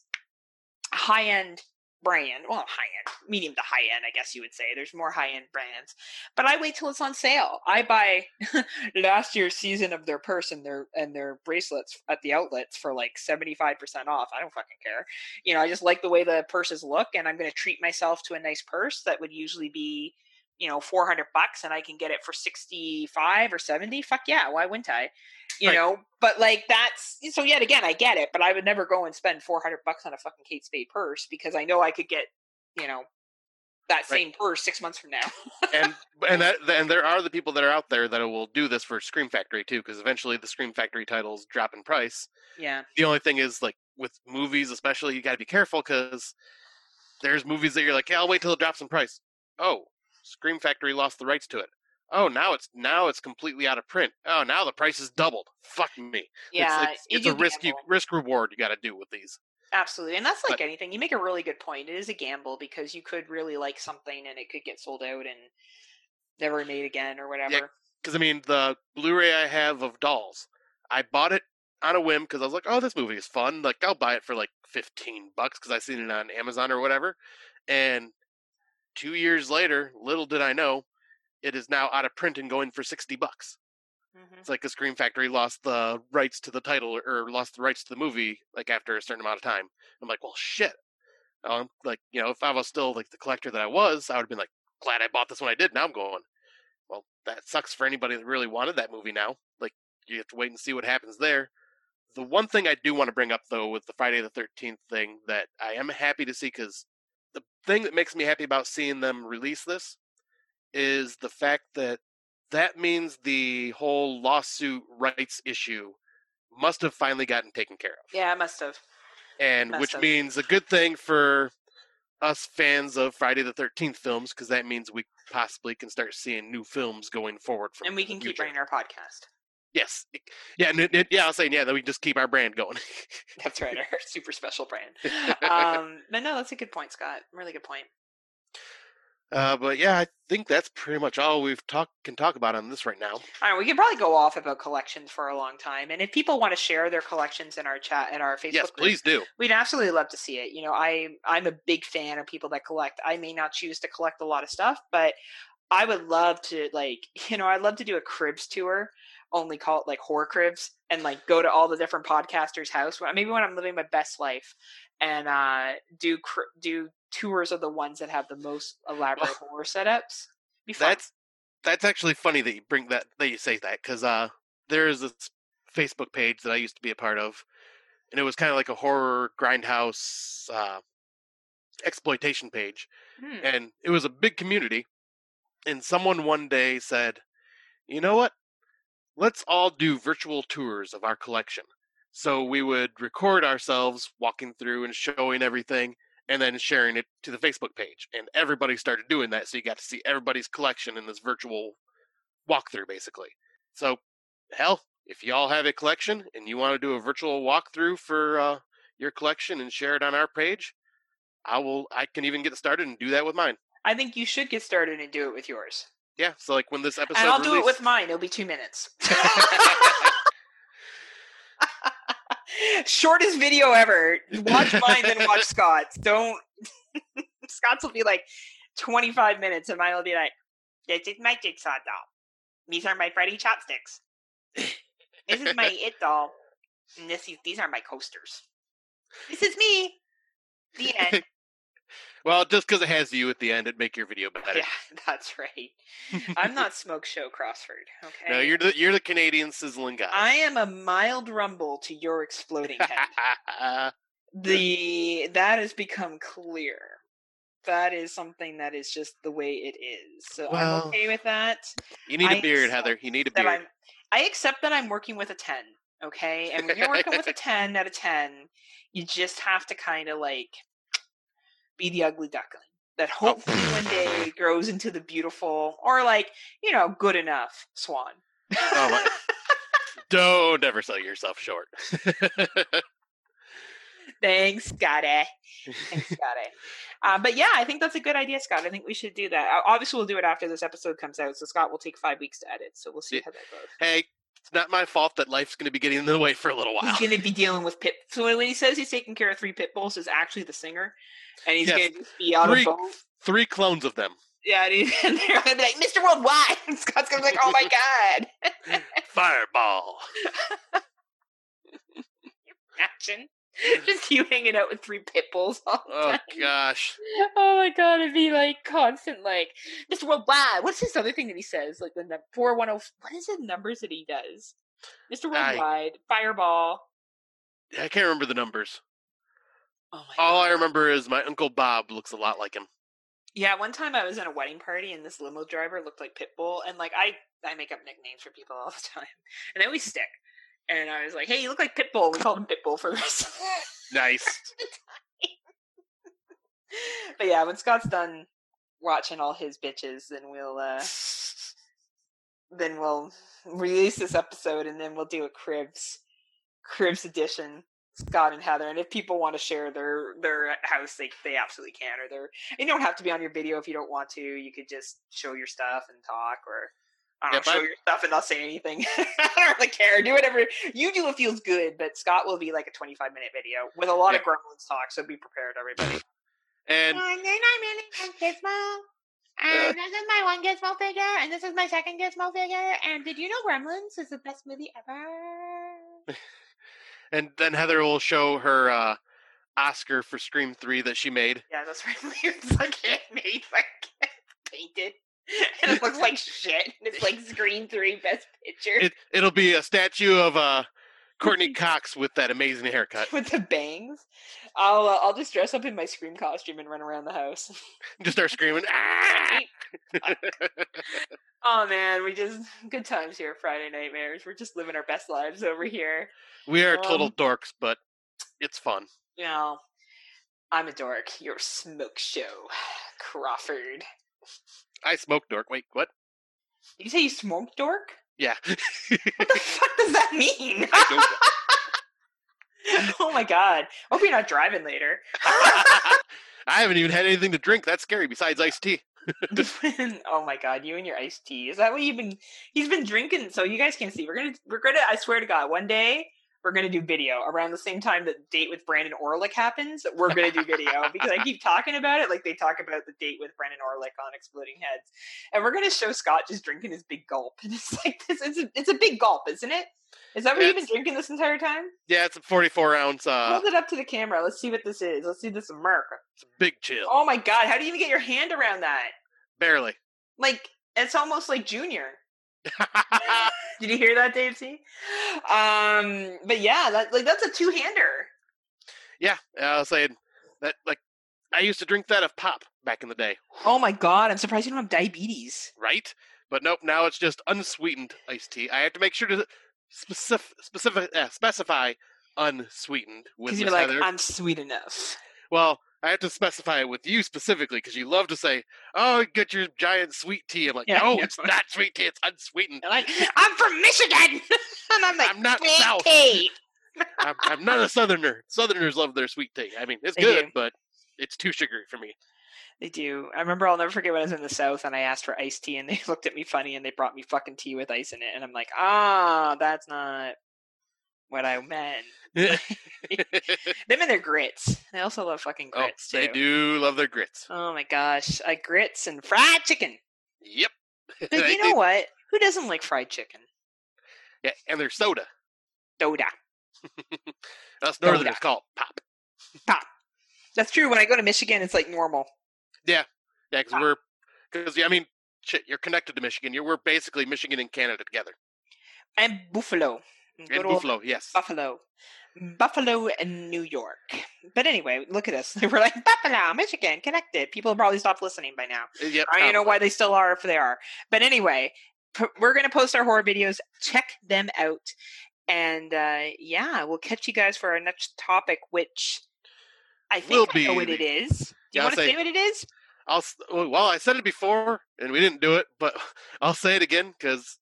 high end brand. Well, high end, medium to high end, I guess you would say. There's more high end brands. But I wait till it's on sale. I buy [laughs] last year's season of their purse and their and their bracelets at the outlets for like 75% off. I don't fucking care. You know, I just like the way the purses look and I'm going to treat myself to a nice purse that would usually be you know 400 bucks and i can get it for 65 or 70 fuck yeah why wouldn't i you Right. know but like that's so yet again i get it but i would never go and spend 400 bucks on a fucking kate spade purse because i know i could get you know that Right. same purse six months from now and [laughs] and that and there are the people that are out there that will do this for Scream Factory too, because eventually the Scream Factory titles drop in price. yeah The only thing is, like with movies, especially, you got to be careful because there's movies that you're like, yeah, I'll wait till it drops in price. Oh, Scream Factory lost the rights to it. Oh, now it's now it's completely out of print. Oh, now the price is doubled. Fuck me. yeah it's, it's, it's a risk you, risk reward you got to do with these. absolutely and that's like but- anything you make a really good point it is a gamble because you could really like something and it could get sold out and never made again or whatever Because I mean, the Blu-ray I have of Dolls, I bought it on a whim because I was like, oh, this movie is fun. Like, I'll buy it for like fifteen bucks because I seen it on Amazon or whatever. And two years later, little did I know, it is now out of print and going for sixty bucks. Mhm. It's like a Scream Factory lost the rights to the title or lost the rights to the movie like after a certain amount of time. I'm like, well, shit. Um, like you know, if I was still like the collector that I was, I would have been like, glad I bought this when I did. Now I'm going, well, that sucks for anybody that really wanted that movie now. Like you have to wait and see what happens there. The one thing I do want to bring up though with the Friday the Thirteenth thing that I am happy to see because thing that makes me happy about seeing them release this is the fact that that means the whole lawsuit rights issue must have finally gotten taken care of. yeah must have And Must which have. means a good thing for us fans of Friday the 13th films because that means we possibly can start seeing new films going forward from and we can keep running our podcast Yes. Yeah, and it, it- yeah, I was saying yeah, that we just keep our brand going. [laughs] That's right, our [laughs] super special brand. [laughs] Um, but no, that's a good point, Scott. Really good point. uh, but yeah, I think that's pretty much all we've talk can talk about on this right now. All right, we can probably go off about collections for a long time, and if people want to share their collections in our chat in our Facebook, yes, group, please do. we'd absolutely love to see it. You know, I I'm a big fan of people that collect. I may not choose to collect a lot of stuff, but I would love to like you know I'd love to do a cribs tour. Only call it like horror cribs and like go to all the different podcasters' house. Maybe when I'm living my best life, and uh, do cr- do tours of the ones that have the most elaborate Well, horror setups. That's that's actually funny that you bring that that you say that because uh, there is this Facebook page that I used to be a part of, and it was kind of like a horror grindhouse uh, exploitation page, Hmm. and it was a big community. And someone one day said, "You know what? Let's all do virtual tours of our collection." So we would record ourselves walking through and showing everything, and then sharing it to the Facebook page. And everybody started doing that, so you got to see everybody's collection in this virtual walkthrough, basically. So, hell, if y'all have a collection and you want to do a virtual walkthrough for uh, your collection and share it on our page, I will. I can even get started and do that with mine. I think you should get started and do it with yours. Yeah. So, like when this episode and I'll do it with mine. It'll be two minutes. [laughs] [laughs] Shortest video ever. Watch mine, then watch Scott's. Don't. [laughs] Scott's will be like 25 minutes, and mine will be like, This is my jigsaw doll. These are my Freddy chopsticks. This is my it doll. And this is, these are my coasters. This is me. The end. Well, just because it has you at the end, it make your video better. yeah, [laughs] that's right. [laughs] I'm not Smoke Show Crossford. Okay. No, you're the you're the Canadian sizzling guy. I am a mild rumble to your exploding head. [laughs] the that has become clear. That is something that is just the way it is. So Well, I'm okay with that. you need a beard, Heather. You need a beard. I accept that I'm working with a ten. Okay, and when you're working with a ten out of ten, you just have to kind of like be the ugly duckling that Oh. hopefully one day grows into the beautiful or like you know good enough swan. Oh my- [laughs] Don't ever sell yourself short. [laughs] Thanks, Scotty. Thanks, [laughs] Scotty. Uh, but yeah, I think that's a good idea, Scott. I think we should do that. Obviously, we'll do it after this episode comes out. So Scott will take five weeks to edit. So we'll see how that goes. hey, it's not my fault that life's going to be getting in the way for a little while. He's going to be dealing with pit. So when he says he's taking care of three pit bulls, is actually the singer, and he's Yes. going to be out Three- of both. Three clones of them. Yeah, and, he, [laughs] and they're going to be like, Mr. Worldwide. [laughs] And Scott's going to be like, oh my god. [laughs] Fireball. Action. [laughs] Just you hanging out with three pit bulls all the Oh gosh. Oh my god, it'd be like constant, like Mr. Worldwide. What's this other thing that he says? Like the four one zero. What is the numbers that he does? Mr. I- Worldwide, Fireball. I can't remember the numbers. Oh my All god. I remember is my uncle Bob looks a lot like him. Yeah, one time I was in a wedding party and this limo driver looked like Pitbull, and like I I make up nicknames for people all the [laughs] time, and they always stick. And I was like, "Hey, you look like Pitbull." We called him Pitbull for [laughs] [laughs] the rest. of Nice. but yeah, when Scott's done watching all his bitches, then we'll uh [laughs] then we'll release this episode and then we'll do a cribs cribs edition scott and heather and if people want to share their their house they they absolutely can or their you don't have to be on your video if you don't want to you could just show your stuff and talk or I don't Yep, know, show I- your stuff and not say anything. [laughs] I don't really care. Do whatever you do. What feels good. But Scott will be like a twenty-five minute video with a lot of gremlins talk. So be prepared, everybody. And And then I'm really one Gizmo. And this is my one Gizmo figure, and this is my second Gizmo figure. And did you know Gremlins is the best movie ever? [laughs] and then Heather will show her uh, Oscar for Scream Three that she made. Yeah, that's right. [laughs] It's like handmade, like painted, and it looks like shit. And it's like Scream Three Best Picture It it'll be a statue of uh, Courteney [laughs] Cox with that amazing haircut. with the bangs. I'll uh, I'll just dress up in my Scream costume and run around the house. [laughs] Just start screaming. Ah! oh man, we just good times here. Friday Nightmares. We're just living our best lives over here. we are total Um, dorks, but it's fun. You know, I'm a dork. Your smoke show, [sighs] Crawford. I smoke dork. Wait, what? Did you say you smoke dork? Yeah. What the fuck does that mean? [laughs] I don't know. [laughs] oh my god. Hope you're not driving later. [laughs] I haven't even had anything to drink. That's scary. Besides iced tea. oh my god, you and your iced tea. Is that what you've been he's been drinking so you guys can't see. We're gonna we're gonna I swear to God, one day we're gonna do video around the same time that date with Brandon Orlick happens. We're gonna do video because I keep talking about it like they talk about the date with Brandon Orlick on Exploding Heads, and we're gonna show Scott just drinking his big gulp, [laughs] and it's like this. It's a, it's a big gulp, isn't it? Is that what you've been drinking this entire time? Yeah, it's a 44 ounce. Uh, Hold it up to the camera. Let's see what this is. Let's see this America. it's a big chill. Oh my god, how do you even get your hand around that? Barely. Like it's almost like Junior. [laughs] Did you hear that, Dave C? Um, but yeah, that like that's a two hander. yeah, I was saying that. Like, I used to drink that of pop back in the day, Oh my god, I'm surprised you don't have diabetes. right? But nope. Now it's just unsweetened iced tea. I have to make sure to specific, specific, uh, specify unsweetened with Because you're like, Heather. I'm sweet enough. Well, I have to specify it with you specifically because you love to say, "Oh, get your giant sweet tea." I'm like, Yeah, no, yeah. it's not sweet tea; it's unsweetened. Like, I'm from Michigan, [laughs] and I'm like, I'm not sweet South. tea. [laughs] I'm, I'm not a Southerner. Southerners love their sweet tea. I mean, it's They good, do. but it's too sugary for me. They do. I remember I'll never forget when I was in the South and I asked for iced tea and they [laughs] looked at me funny and they brought me fucking tea with ice in it and I'm like, ah, that's not what I meant. [laughs] [laughs] Them and their grits. They also love fucking oh, grits they too. do love their grits. Oh my gosh, I grits and fried chicken. Yep. [laughs] But you know what? Who doesn't like fried chicken? Yeah, and their soda. Doda. Us Soda. Northerners call it pop. That's true. When I go to Michigan, it's like normal. Yeah, yeah, because we're because I mean, shit, you're connected to Michigan. You're we're basically Michigan and Canada together. And Buffalo. Good Buffalo, yes. Buffalo. Buffalo and New York. But anyway, look at us. [laughs] We're like, Buffalo, Michigan, connected. People probably stopped listening by now. Uh, Yep. I don't know why they still are if they are. But anyway, p- we're going to post our horror videos. Check them out. And uh, yeah, we'll catch you guys for our next topic, which I think Will I know what it is. Do you Yeah, want to say- say what it is? I'll well, I said it before and we didn't do it, but [laughs] I'll say it again because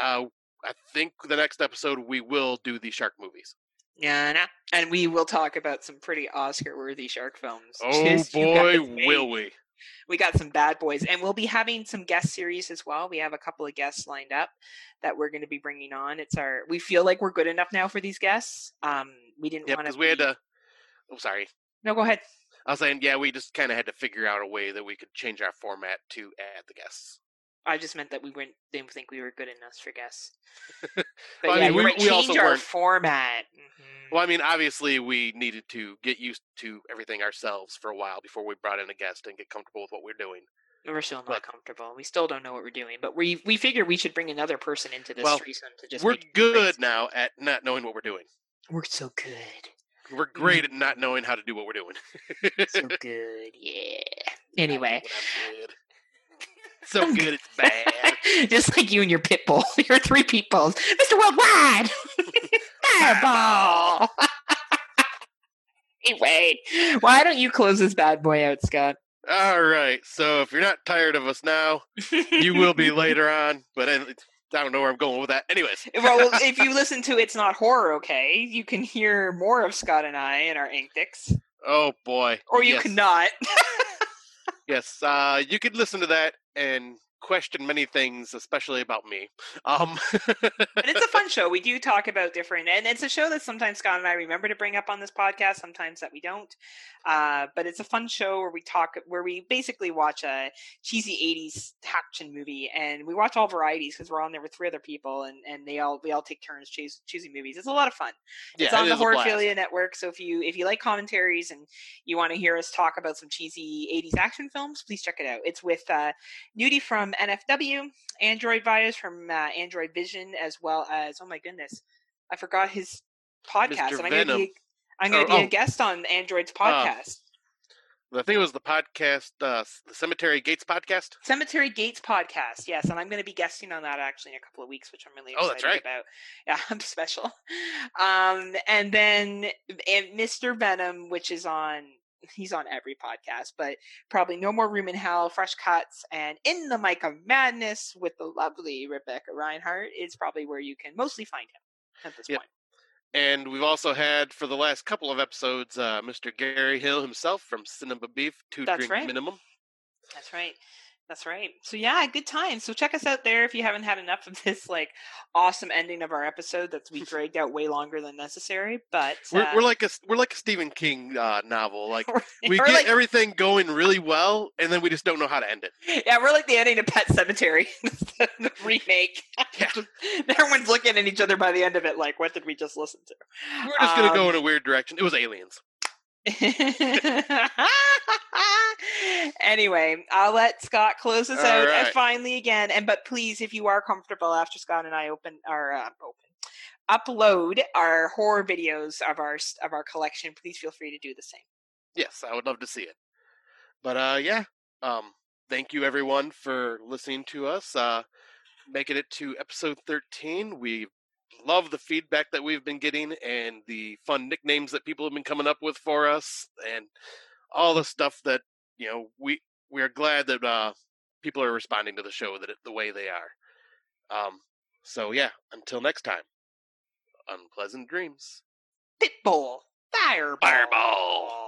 uh, I think the next episode we will do the shark movies. Yeah, nah. and we will talk about some pretty Oscar-worthy shark films. [laughs] Oh Just boy, will we! we got some bad boys and we'll be having some guest series as well we have a couple of guests lined up that we're going to be bringing on it's our we feel like we're good enough now for these guests um we didn't Yeah, want because we had to. Oh, sorry. no go ahead I was saying, yeah, we just kind of had to figure out a way that we could change our format to add the guests. I just meant that we weren't didn't think we were good enough for guests [laughs] but Well, I yeah mean, you're we- right, we also change our weren't- format Mhm. Well, I mean, obviously, we needed to get used to everything ourselves for a while before we brought in a guest and get comfortable with what we're doing. we're still not but- comfortable we still don't know what we're doing but we we figured we should bring another person into this Well, threesome to just we're good now at not knowing what we're doing. we're so good We're great at not knowing how to do what we're doing. so [laughs] good yeah anyway When I'm good. [laughs] So good, it's [laughs] bad. Just like you and your pit bull. [laughs] Your three pit bulls. Mr. Worldwide! Fireball! anyway, why don't you close this bad boy out, Scott? All right. So if you're not tired of us now, you will be later on. But I, I don't know where I'm going with that. Anyways, well, if you listen to It's Not Horror, okay, you can hear more of Scott and I in our antics. oh boy. Or you yes, cannot. Yes. Uh, you could listen to that and question many things, especially about me. Um, [laughs] but it's a fun show. We do talk about different, and it's a show that sometimes Scott and I remember to bring up on this podcast, sometimes that we don't. Uh, but it's a fun show where we talk, where we basically watch a cheesy '80s action movie, and we watch all varieties because we're on there with three other people, and and they all we all take turns choose, choosing movies. It's a lot of fun. yeah, it's on it the. Horrorphilia Network. So if you if you like commentaries and you want to hear us talk about some cheesy '80s action films, please check it out. It's with uh, Nudie from NFW, Android Bias from uh, Android Vision, as well as oh my goodness, I forgot his podcast. I'm going to be I'm going Oh, to be oh. a guest on Android's podcast. I think it was the podcast, uh, the Cemetery Gates podcast. Cemetery Gates podcast, yes, and I'm going to be guesting on that actually in a couple of weeks, which I'm really Oh, excited that's right. about. [laughs] Yeah, I'm special. Um, and then and Mr. Venom, which is on he's on every podcast, but probably No More Room in Hell, Fresh Cuts, and In the Mic of Madness with the lovely Rebecca Reinhart is probably where you can mostly find him at this Yep. point. And we've also had for the last couple of episodes, uh, Mr. Gary Hill himself from Cinema Beef, two That's drink right. minimum. That's right. That's right. So yeah, good time. So check us out there if you haven't had enough of this like awesome ending of our episode that's we [laughs] dragged out way longer than necessary. But We're, uh, we're like a we're like a Stephen King uh, novel. Like [laughs] we get like, everything going really well, and then we just don't know how to end it. yeah, we're like the ending of Pet Sematary, [laughs] the remake. Yeah. Everyone's looking at each other by the end of it, like, what did we just listen to? We're just gonna go Um, in a weird direction. It was aliens. [laughs] anyway, I'll let Scott close us All out right. and finally again. And but please, if you are comfortable after Scott and I open our uh, open upload our horror videos of our of our collection, please feel free to do the same. Yes, I would love to see it. But uh, yeah. Um, thank you everyone for listening to us. Uh, making it to episode thirteen. We love the feedback that we've been getting and the fun nicknames that people have been coming up with for us and all the stuff that you know we we are glad that uh people are responding to the show that the way they are. Um so yeah until next time unpleasant dreams. Pitbull, fireball, Fireball.